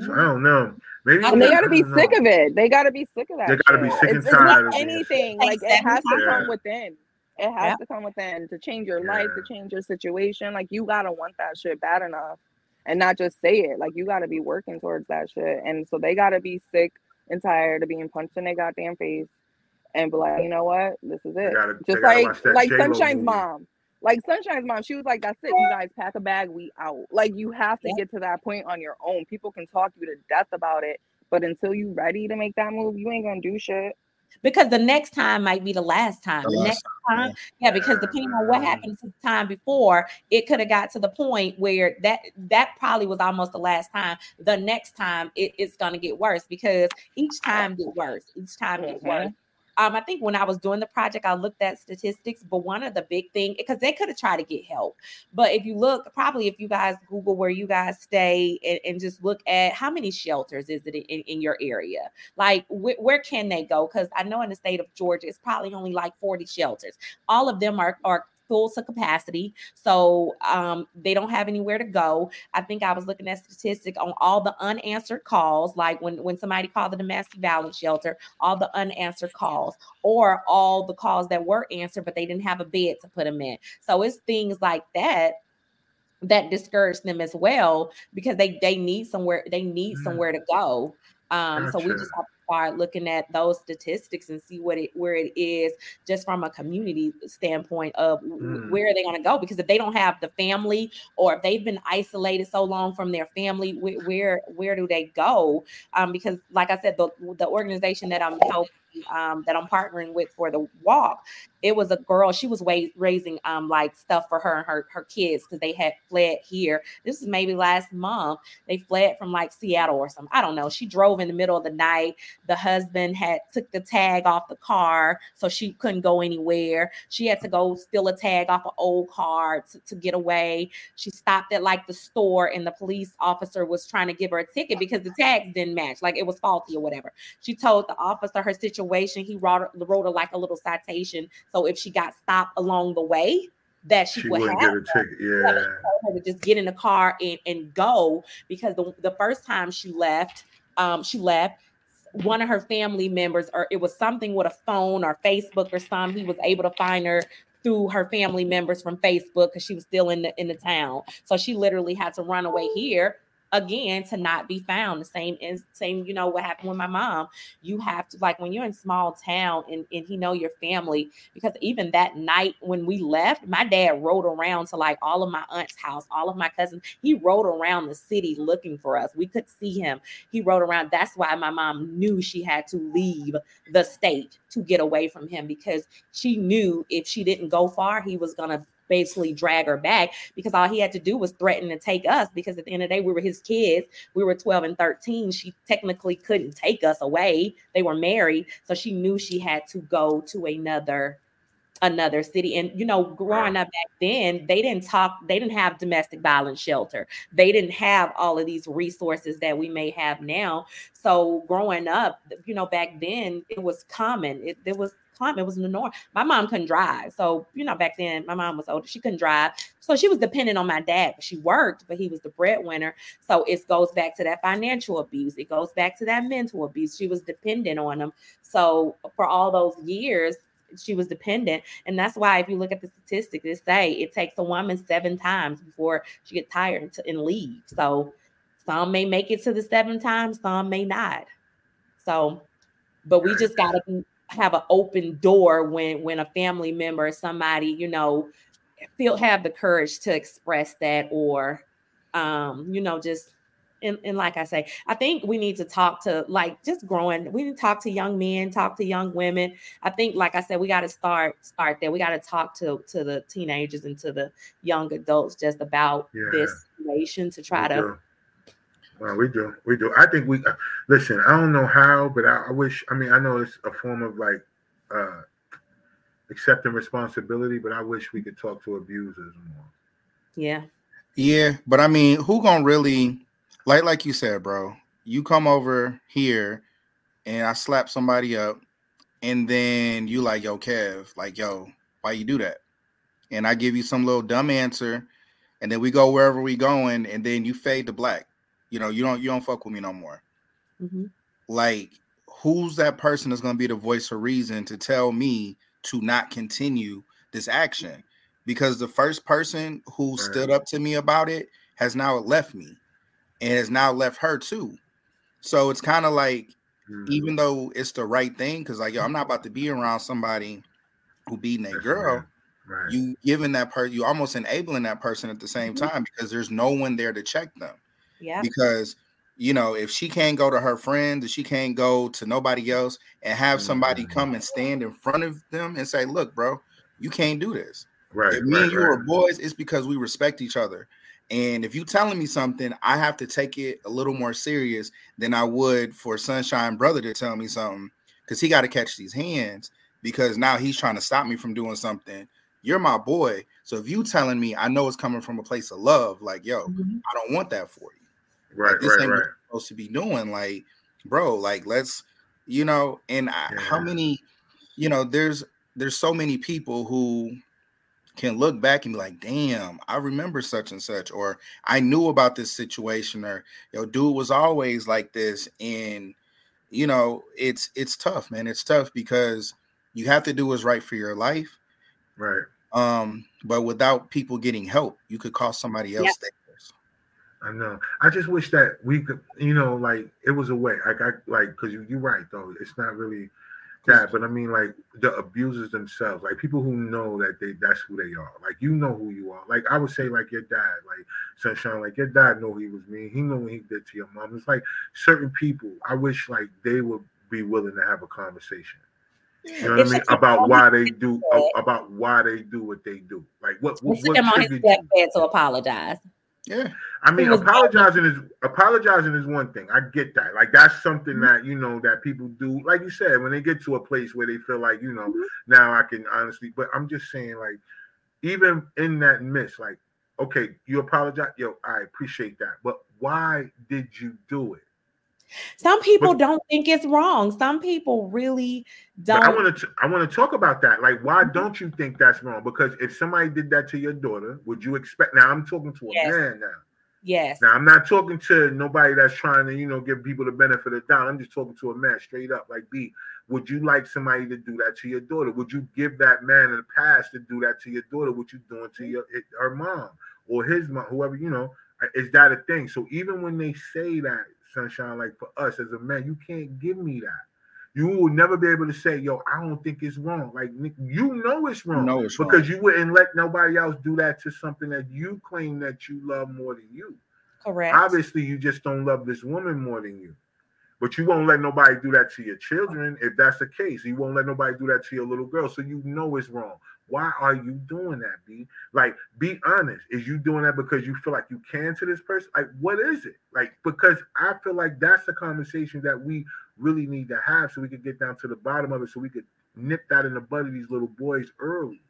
C: So I don't know. Maybe
E: And they gotta be sick
C: know.
E: of it. They gotta be sick of that.
C: They gotta be
E: shit.
C: sick and
E: it's, it's not
C: of
E: anything.
F: sick.
E: Like it has to
C: Yeah.
E: come within. It has
F: Yeah.
E: to come within to change your life, to change your situation. Like you gotta want that shit bad enough, and not just say it. Like you gotta be working towards that shit. And so they gotta be sick and tired of being punched in their goddamn face, and be like, you know what, this is it.
C: gotta-
E: just like like
C: J-Lo
E: Sunshyne's
C: movie.
E: mom. Like Sunshyne's mom, she was like, "That's it, you guys pack a bag, we out." Like you have to
F: Yeah.
E: get to that point on your own. People can talk you to death about it, but until you ready to make that move, you ain't gonna do shit.
F: Because the next time might be the last time.
G: The
F: The, next time, yeah, because depending on what mm-hmm. happened to the time before, it could have got to the point where that that probably was almost the last time. The next time it, it's gonna get worse because each time get worse. Each time get mm-hmm. worse. Um, I think when I was doing the project, I looked at statistics, but one of the big thing because they could have tried to get help. But if you look, probably if you guys Google where you guys stay and, and just look at how many shelters is it in, in your area, like wh- where can they go? Because I know in the state of Georgia, it's probably only like 40 shelters. All of them are are full to capacity, so um, they don't have anywhere to go. I think I was looking at statistic on all the unanswered calls, like when when somebody called the domestic violence shelter, all the unanswered calls, or all the calls that were answered but they didn't have a bed to put them in. So it's things like that that discourage them as well because they they need somewhere they need
C: Mm.
F: somewhere to go. Um, so we just have start looking at those statistics and see what it where it is just from a community standpoint of
C: Mm.
F: where are they going to go because if they don't have the family or if they've been isolated so long from their family wh- where where do they go um because like i said the the organization that i'm helping um that i'm partnering with for the walk it was a girl she was wa- raising um like stuff for her and her her kids because they had fled here. This is maybe last month they fled from like seattle or something i don't know. She drove in the middle of the night the husband had took the tag off the car so she couldn't go anywhere. She had to go steal a tag off an old car to, to get away. She stopped at like the store and the police officer was trying to give her a ticket because the tags didn't match like it was faulty or whatever. She told the officer her situation he wrote, wrote her like a little citation so if she got stopped along the way that she,
C: She
F: would have
C: get a ticket.
F: yeah,
C: Yeah.
F: they told her to just get in the car and, and go because the, the first time she left, um, she left one of her family members, or it was something with a phone or Facebook or something. He was able to find her through her family members from Facebook because she was still in the in the town. So she literally had to run away here again to not be found. The same is same, you know, what happened with my mom. You have to like when you're in small town and, and he know your family, because even that night when we left, my dad rode around to like all of my aunt's house, all of my cousins. He rode around the city looking for us. We could see him. He rode around. That's why my mom knew she had to leave the state to get away from him because she knew if she didn't go far, he was gonna basically drag her back because all he had to do was threaten to take us because at the end of the day we were his kids. We were 12 and 13 she technically couldn't take us away. They were married. So she knew she had to go to another another city. And you know growing up back then they didn't talk they didn't have domestic violence shelter. They didn't have all of these resources that we may have now. So growing up you know back then it was common. It, it was it was the norm. My mom couldn't drive so you know back then my mom was older she couldn't drive. So she was dependent on my dad she worked but he was the breadwinner. So it goes back to that financial abuse it goes back to that mental abuse. She was dependent on him. So for all those years she was dependent and that's why if you look at the statistics it say it takes a woman seven times before she gets tired and leave. So some may make it to the seven times some may not. So but we just got to have an open door when when a family member or somebody you know feel have the courage to express that or um you know just and, and like I say, I think we need to talk to like just growing. We need to talk to young men, talk to young women. I think, like I said, we got to start start there. We got to talk to to the teenagers and to the young adults just about
C: Yeah.
F: this situation to try to.
C: Do. Well, we do, we do. I think we uh, listen. I don't know how, but I, I wish. I mean, I know it's a form of like uh accepting responsibility, but I wish we could talk to abusers more.
F: Yeah,
G: Yeah, but I mean, who gonna really like like you said, bro? You come over here and I slap somebody up, and then you like, yo, Kev, like, yo, why you do that? And I give you some little dumb answer, and then we go wherever we going, and then you fade to black. You know, you don't you don't fuck with me no more.
F: Mhm.
G: Like, who's that person that's gonna be the voice of reason to tell me to not continue this action? Because the first person who
C: Right.
G: stood up to me about it has now left me and has now left her too. So it's kind of like,
C: Mhm.
G: even though it's the right thing, because like, yo, I'm not about to be around somebody who beating a girl.
C: right. Right.
G: You giving that person, you almost enabling that person at the same
F: Mhm.
G: time because there's no one there to check them
F: yeah,
G: because you know, if she can't go to her friends, if she can't go to nobody else, and have somebody
C: Mm-hmm.
G: come and stand in front of them and say, "Look, bro, you can't do this."
C: Right,
G: if me
C: right,
G: and you
C: right.
G: are boys, it's because we respect each other. And if you telling me something, I have to take it a little more serious than I would for Sunshyne Brother to tell me something because he got to catch these hands because now he's trying to stop me from doing something. You're my boy. So if you telling me, I know it's coming from a place of love, like, yo,
F: Mhm.
G: I don't want that for you.
C: Right,
G: Like, this
C: right,
G: ain't
C: right.
G: you're supposed to be doing. Like, bro, like, let's, you know, and I, how many, you know, there's there's so many people who can look back and be like, damn, I remember such and such, or I knew about this situation, or yo, dude was always like this. And you know, it's it's tough, man. It's tough because you have to do what's right for your life.
C: Right.
G: Um, but without people getting help, you could cost somebody else
F: Yep.
G: things.
C: I know. I just wish that we could, you know, like it was a way. Like I like because you, you're right though. It's not really that, but I mean like the abusers themselves, like people who know that they that's who they are. Like you know who you are. Like I would say like your dad, like Sunshyne, like your dad know he was mean. He know what he did to your mom. It's like certain people. I wish like they would be willing to have a conversation. You know what I mean? About why they do about why they do what they do. Like what what, what
F: him on his deathbed to apologize.
G: Yeah.
C: I mean, apologizing is apologizing is one thing. I get that. Like that's something
F: Mm-hmm.
C: that you know that people do. Like you said, when they get to a place where they feel like you know
F: Mhm.
C: now I can honestly. But I'm just saying, like even in that midst, like okay, you apologize. Yo, I appreciate that. But why did you do it?
F: Some people
C: But-
F: don't think it's wrong. Some people really
C: don't. I want to I want to talk about that. Like, why
F: Mm-hmm.
C: don't you think that's wrong? Because if somebody did that to your daughter, would you expect? Now I'm talking to a
F: Yes.
C: man now.
F: yes.
C: Now I'm not talking to nobody that's trying to, you know, give people the benefit of the doubt. I'm just talking to a man straight up. Like, B, would you like somebody to do that to your daughter? Would you give that man in the past to do that to your daughter? What you doing to your her mom or his mom, whoever you know? uh, Is that a thing? So even when they say that, Sunshyne, like for us as a man, you can't give me that. You will never be able to say, "Yo, I don't think it's wrong." Like Nick, you know it's wrong
G: know it's
C: because you wouldn't let nobody else do that to something that you claim that you love more than you.
F: Correct.
C: obviously you just don't love this woman more than you. But you won't let nobody do that to your children if that's the case. You won't let nobody do that to your little girl. So you know it's wrong why are you doing that b like be honest is you doing that because you feel like you can to this person like what is it like because i feel like that's the conversation that we really need to have so we can get down to the bottom of it so we could nip that in the bud of these little boys early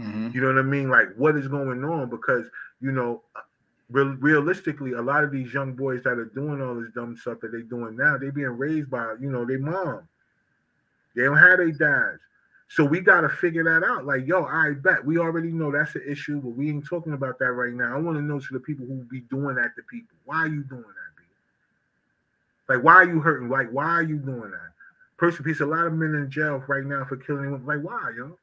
G: Mhm.
C: you know what I mean? Like, what is going on? Because you know, real, realistically, a lot of these young boys that are doing all this dumb stuff that they're doing now, they're being raised by you know their mom. They don't have their dads, so we got to figure that out. Like, yo, I bet we already know that's an issue, but we ain't talking about that right now. I want to know to the people who be doing that to people. Why are you doing that, B? Like, why are you hurting? Like, why are you doing that? Person, piece. A lot of men in jail right now for killing women. Like, why, yo?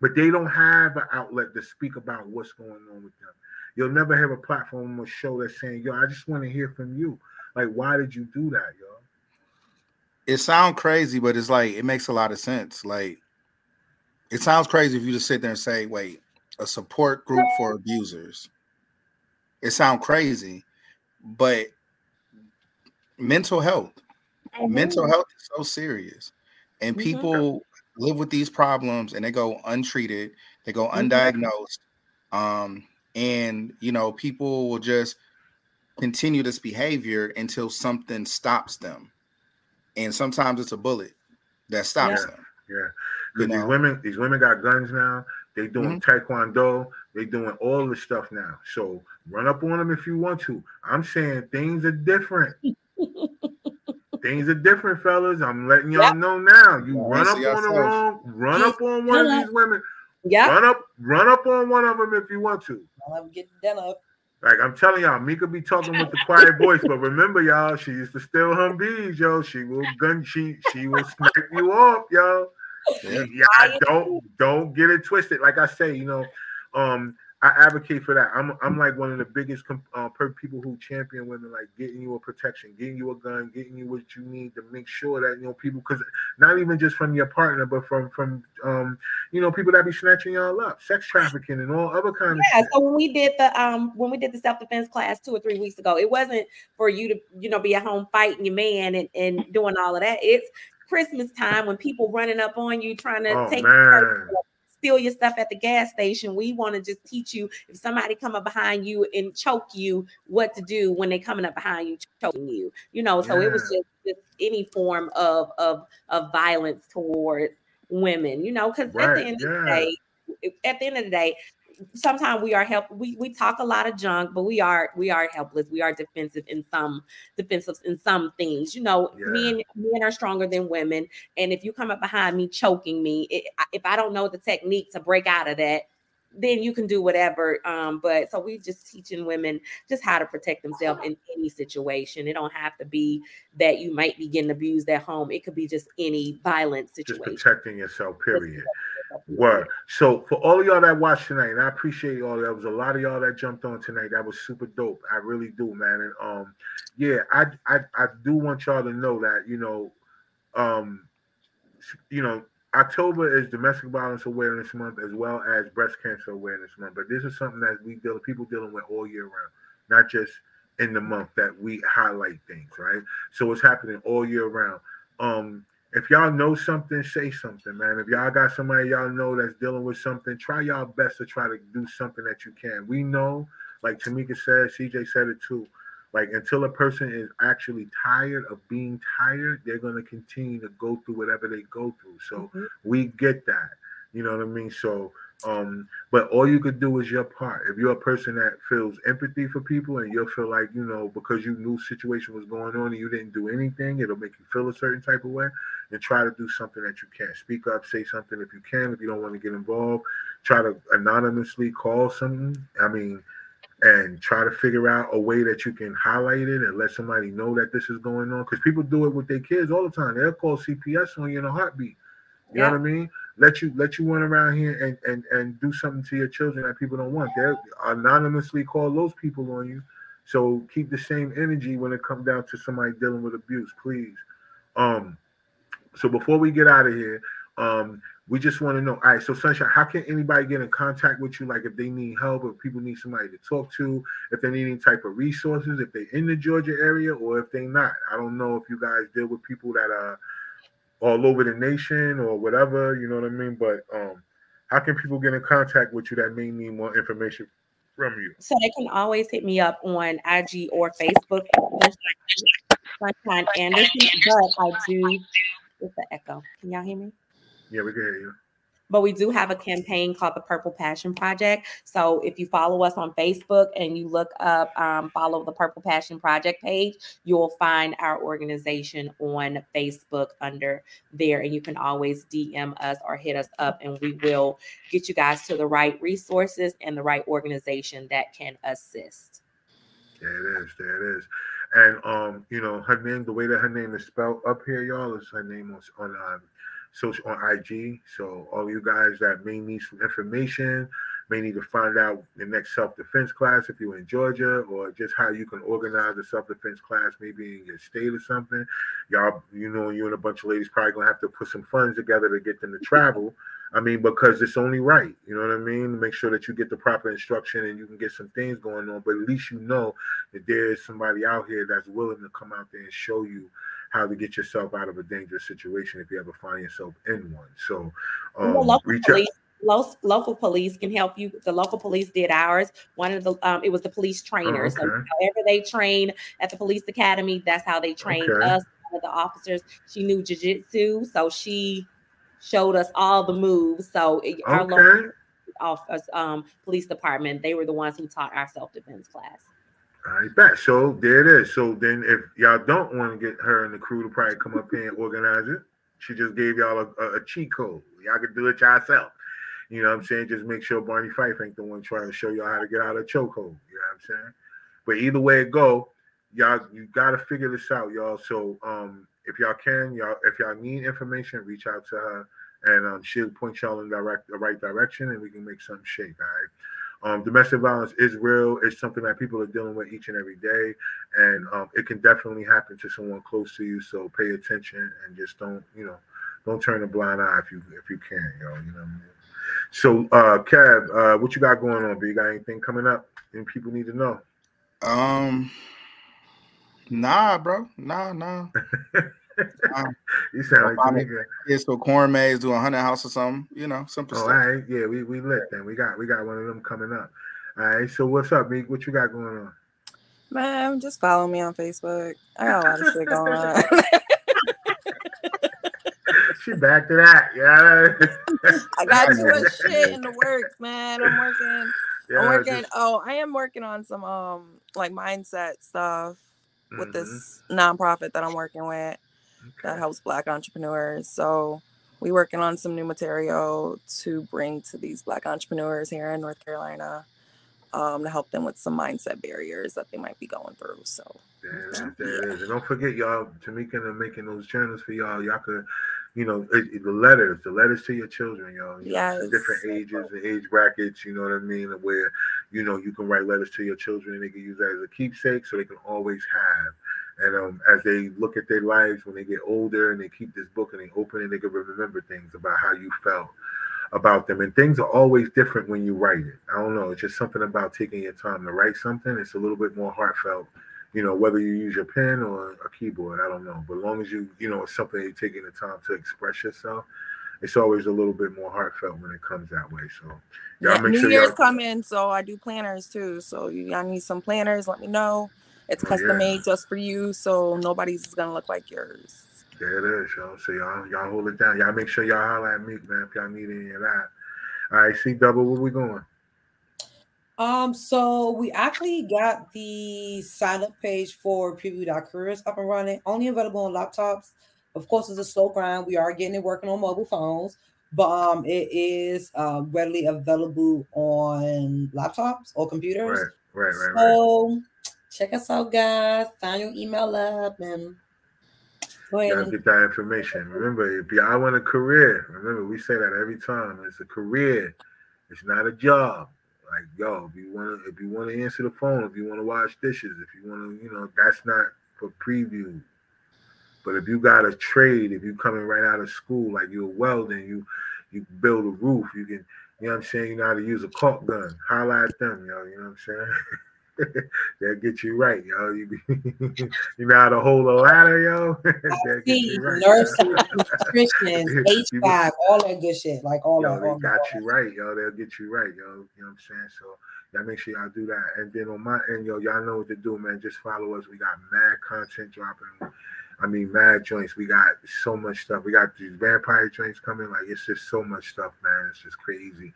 C: but they don't have an outlet to speak about what's going on with them. You'll never have a platform or show that's saying, "Yo, I just want to hear from you." Like, why did you do that, yo?
G: It sounds crazy, but it's like it makes a lot of sense. Like it sounds crazy if you just sit there and say, "Wait, a support group for abusers." It sounds crazy, but mental health, mental health is so serious, and
F: Mhm.
G: people live with these problems and they go untreated, they go
F: Mhm.
G: undiagnosed, um, and you know people will just continue this behavior until something stops them and sometimes it's a bullet that stops
C: Yeah.
G: them.
C: Yeah, because these
G: know?
C: women, these women got guns now. They doing mm-hmm. taekwondo. They doing all this stuff now. So run up on them if you want to. I'm saying things are different. things are different, fellas. I'm letting y'all
F: Yep.
C: know now. You
G: Yeah,
C: run up
G: see
C: on the
G: yourself.
C: wrong, run up on one of these women.
F: Yep.
C: Run up, run up on one of them if you want to.
D: I'll have get done up.
C: Like I'm telling y'all, Mika be talking with the quiet voice, but remember, y'all, she used to steal Humvees, yo. She will gun, she she will snipe you off, yo.
G: Yeah.
C: Yeah, don't don't get it twisted. Like I say, you know, um, I advocate for that. I'm I'm like one of the biggest uh, people who champion women, like getting you a protection, getting you a gun, getting you what you need to make sure that you know people, because not even just from your partner, but from from um you know people that be snatching y'all up, sex trafficking and all other kind of
F: Yeah,
C: shit.
F: so when we did the um when we did the self-defense class two or three weeks ago, it wasn't for you to, you know, be at home fighting your man and, and doing all of that. It's Christmas time when people running up on you trying to
C: Oh
F: take your
C: man,
F: steal your stuff at the gas station. We want to just teach you if somebody come up behind you and choke you, what to do when they coming up behind you, choking you. You know, so it was just, just any form of of of violence towards women, you know, because at the end of the day, at the end of the day, sometimes we are help we we talk a lot of junk but we are we are helpless. We are defensive in some defensive in some things. You know
C: Yeah.
F: men men are stronger than women. And if you come up behind me choking me it, if i don't know the technique to break out of that then you can do whatever um but so we just teaching women just how to protect themselves in any situation it don't have to be that you might be getting abused at home it could be just any violent situation.
C: just protecting yourself. Period. Word. So for all of y'all that watched tonight, and I appreciate y'all. There was a lot of y'all that jumped on tonight. That was super dope. I really do, man. And um, yeah, I I I do want y'all to know that you know, um, you know, October is Domestic Violence Awareness Month as well as Breast Cancer Awareness Month. But this is something that we deal people dealing with all year round, not just in the month that we highlight things, right? So it's happening all year round. Um, if y'all know something, say something, man. If y'all got somebody y'all know that's dealing with something, try y'all best to try to do something that you can. We know, like Tamika said, CJ said it too. Like until a person is actually tired of being tired, they're gonna continue to go through whatever they go through. So
F: Mhm.
C: we get that. You know what I mean? So um, but all you could do is your part. If you're a person that feels empathy for people and you'll feel like, you know, because you knew situation was going on and you didn't do anything, it'll make you feel a certain type of way, and try to do something that you can. Speak up, say something if you can. If you don't want to get involved, try to anonymously call something. I mean, and try to figure out a way that you can highlight it and let somebody know that this is going on. Because people do it with their kids all the time. They'll call CPS on you in a heartbeat. You know what I mean? Let you let you run around here and and and do something to your children that people don't want. They'll anonymously call those people on you. So keep the same energy when it comes down to somebody dealing with abuse, please. Um, so before we get out of here, um, we just want to know. All right, so Sunshyne, how can anybody get in contact with you? Like if they need help, if people need somebody to talk to, if they need any type of resources, if they're in the Georgia area or if they're not. I don't know if you guys deal with people that are all over the nation or whatever, you know what I mean? But um, how can people get in contact with you that may need more information from you?
F: So they can always hit me up on IG or Facebook, Sunshyne Anderson. But I do, it's the echo. Can y'all hear me?
C: Yeah, we can hear you.
F: But we do have a campaign called the Purple Passion Project. So if you follow us on Facebook and you look up, um, follow the Purple Passion Project page, you'll find our organization on Facebook under there. And you can always DM us or hit us up, and we will get you guys to the right resources and the right organization that can assist.
C: There it is. There it is. And um, you know, her name, the way that her name is spelled up here, y'all, is her name on on um, social on IG. So all you guys that may need some information, may need to find out the next self-defense class if you're in Georgia, or just how you can organize a self-defense class maybe in your state or something. Y'all, you know, you and a bunch of ladies probably gonna have to put some funds together to get them to travel. I mean, because it's only right, you know what I mean? Make sure that you get the proper instruction and you can get some things going on, but at least you know that there is somebody out here that's willing to come out there and show you how to get yourself out of a dangerous situation if you ever find yourself in one. So, um,
F: local
C: reach
F: police, lo- local police can help you. The local police did ours. One of the um, it was the police trainers. So
C: okay.
F: however they train at the police academy, that's how they trained
C: Okay.
F: us. One of the officers, she knew jujitsu, so she showed us all the moves. So it- our local office, um, police department, they were the ones who taught our self defense class.
C: I bet. So there it is. So then, if y'all don't want to get her and the crew to probably come up here and organize it, she just gave y'all a, a, a cheat code. Y'all can do it yourself. You know what I'm saying? Just make sure Barney Fife ain't the one trying to show y'all how to get out of chokehold. You know what I'm saying? But either way it go, y'all you gotta figure this out, y'all. So um if y'all can, y'all if y'all need information, reach out to her and um she'll point y'all in direct the right direction and we can make something shake. Um, domestic violence is real. It's something that people are dealing with each and every day, and um, it can definitely happen to someone close to you. So pay attention and just don't, you know, don't turn a blind eye if you if you can, yo. You know what I mean? So, uh, Kev, uh, what you got going on? B? You got anything coming up? And people need to know.
G: Um, nah, bro, nah, nah. nah.
C: You sound like
G: Obama.
C: Tamika.
G: Yeah, so corn maze do a hundred house or something, you know, simple
C: Oh,
G: stuff.
C: right, yeah, we we lit then. We got we got one of them coming up. All right, so what's up, Meek? What you got going on?
E: Man, just follow me on Facebook. I got a lot of shit going on.
C: She back to that, yeah.
E: I got too much shit in the works, man. I'm working.
C: Yeah,
E: I'm working.
C: just-
E: Oh, I am working on some um like mindset stuff with
C: Mhm.
E: this nonprofit that I'm working with that helps Black entrepreneurs. So we working on some new material to bring to these Black entrepreneurs here in North Carolina um, to help them with some mindset barriers that they might be going through. So
C: There it is, there it is. And don't forget, y'all, Tamika and them making those journals for y'all. Y'all could, you know, it, it- the letters, the letters to your children, y'all. You know, different ages, and age brackets, you know what I mean? Where, you know, you can write letters to your children and they can use that as a keepsake so they can always have. And um, as they look at their lives when they get older and they keep this book and they open it, they can remember things about how you felt about them. And things are always different when you write it. I don't know. It's just something about taking your time to write something. It's a little bit more heartfelt, you know, whether you use your pen or a keyboard. I don't know. But as long as you, you know, it's something you're taking the time to express yourself, it's always a little bit more heartfelt when it comes that way. So, y'all
E: yeah,
C: make
E: New
C: sure
E: Year's coming, so I do planners too. So y'all need some planners, let me know. It's
C: Oh,
E: custom
C: yeah.
E: made just for you, so nobody's gonna look like yours.
C: There it is, y'all. So y'all, y'all hold it down. Y'all make sure y'all holler at me, man, if y'all need any of that. All right, see double, where we going?
D: Um, so we actually got the sign up page for preview.careers up and running, only available on laptops. Of course, it's a slow grind. We are getting it working on mobile phones, but um, it is uh, readily available on laptops or computers.
C: Right, right, right, right.
D: Check us out, guys. Sign your email up and go ahead.
C: Y'all get that information. Remember, if y'all want a career, remember we say that every time. It's a career. It's not a job. Like yo, if you want to, if you want to answer the phone, if you want to wash dishes, if you want to, you know, that's not for preview. But if you got a trade, if you coming right out of school, like you're welding, you you build a roof, you can, you know what I'm saying, you know how to use a caulk gun. Holla at them, yo, you know what I'm saying? They'll get you right, yo. You, be, you know how to hold a ladder, yo. They'll get you right.
D: nursing, nutrition,
C: You be-
D: HVAC, all that good shit. Like all
C: Yo,
D: that.
C: they got you right, yo. They'll get you right, yo. You know what I'm saying? So y'all make sure y'all do that. And then on my end, yo, y'all know what to do, man. Just follow us. We got mad content dropping. I mean, mad joints. We got so much stuff. We got these vampire joints coming. Like it's just so much stuff, man. It's just crazy.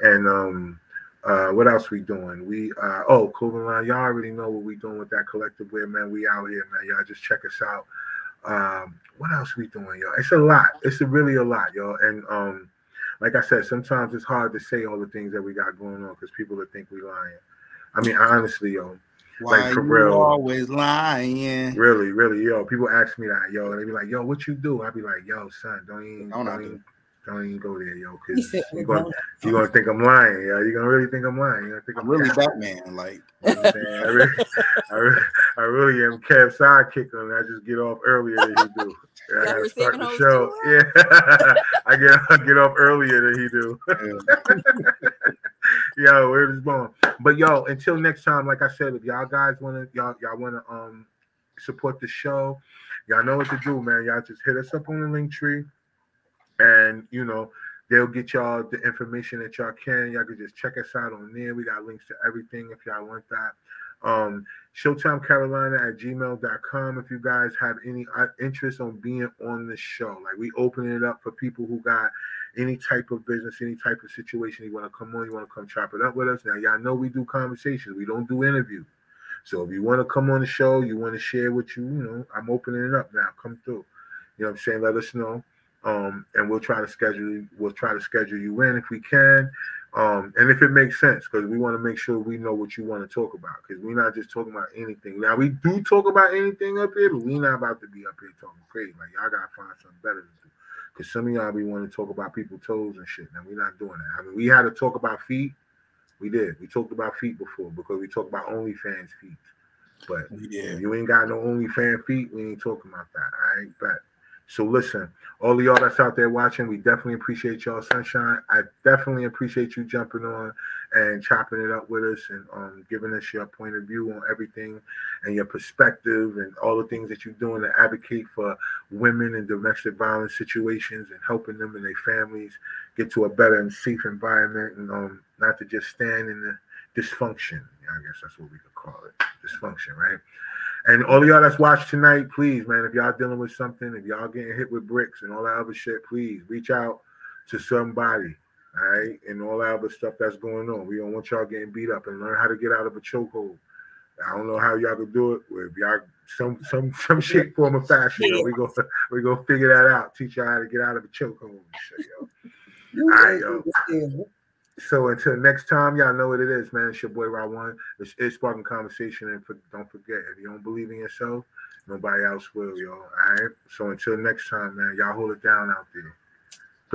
C: And um, uh, what else we doing? We uh, oh, line. Y'all already know what we doing with that collective wear, man. We out here, man. Y'all just check us out. Um, what else we doing, y'all? It's a lot. It's a really a lot, y'all. And um, like I said, sometimes it's hard to say all the things that we got going on because people will think we lying. I mean, honestly, yo,
G: Why
C: for
G: you
C: real.
G: always lying?
C: really, really, yo, people ask me that, yo, and they be like, yo, what you do? I be like, yo, son, don't even,
G: Don't
C: don't,
G: do?
C: even, don't even go there, yo, because you're gonna, you gonna think I'm lying, yo. You're gonna really think I'm lying. You're gonna think I'm,
G: I'm really
C: capping.
G: Batman. Like
C: You know what I'm saying? I really, I really, I really am Kev sidekick on it. I just get off earlier than he do. Yeah, I gotta start the show. Yeah, I get I get off earlier than he do. yo, where is going? But yo, until next time, like I said, if y'all guys wanna y'all y'all wanna um support the show, y'all know what to do, man. Y'all just hit us up on the link tree, and you know they'll get y'all the information that y'all can. Y'all can just check us out on there. We got links to everything if y'all want that. Um, Showtime Carolina at gmail.com if you guys have any uh, interest on being on the show. Like we open it up for people who got any type of business, any type of situation you want to come on, you want to come chop it up with us. Now, y'all know we do conversations, we don't do interviews. So if you want to come on the show, you want to share what you, you know, I'm opening it up now. Come through. You know what I'm saying? Let us know. Um, and we'll try to schedule we'll try to schedule you in if we can. Um, and if it makes sense, because we want to make sure we know what you want to talk about. Because we're not just talking about anything. Now we do talk about anything up here, but we're not about to be up here talking crazy. Like y'all gotta find something better to do. Because some of y'all be want to talk about people's toes and shit. Now we're not doing that. I mean, we had to talk about feet. We did. We talked about feet before because we talked about OnlyFans feet. But if you ain't got no OnlyFans feet, we ain't talking about that. All right, but so listen, all of y'all that's out there watching, we definitely appreciate y'all, Sunshyne. I definitely appreciate you jumping on and chopping it up with us and um, giving us your point of view on everything and your perspective and all the things that you're doing to advocate for women in domestic violence situations and helping them and their families get to a better and safe environment and um, not to just stand in the dysfunction. I guess that's what we could call it, dysfunction, right? And all y'all that's watched tonight, please, man, if y'all dealing with something, if y'all getting hit with bricks and all that other shit, please reach out to somebody, all right? And all that other stuff that's going on. We don't want y'all getting beat up and learn how to get out of a chokehold. I don't know how y'all could do it. If y'all some some some shape, form, or fashion, yo, we go we go figure that out. Teach y'all how to get out of a chokehold and shit, yo. All right, yo. So until next time, y'all know what it is, man. It's your boy One. This is Spark-N-Conversation, and for, don't forget, if you don't believe in yourself, nobody else will, y'all. All right. So until next time, man, y'all hold it down out there.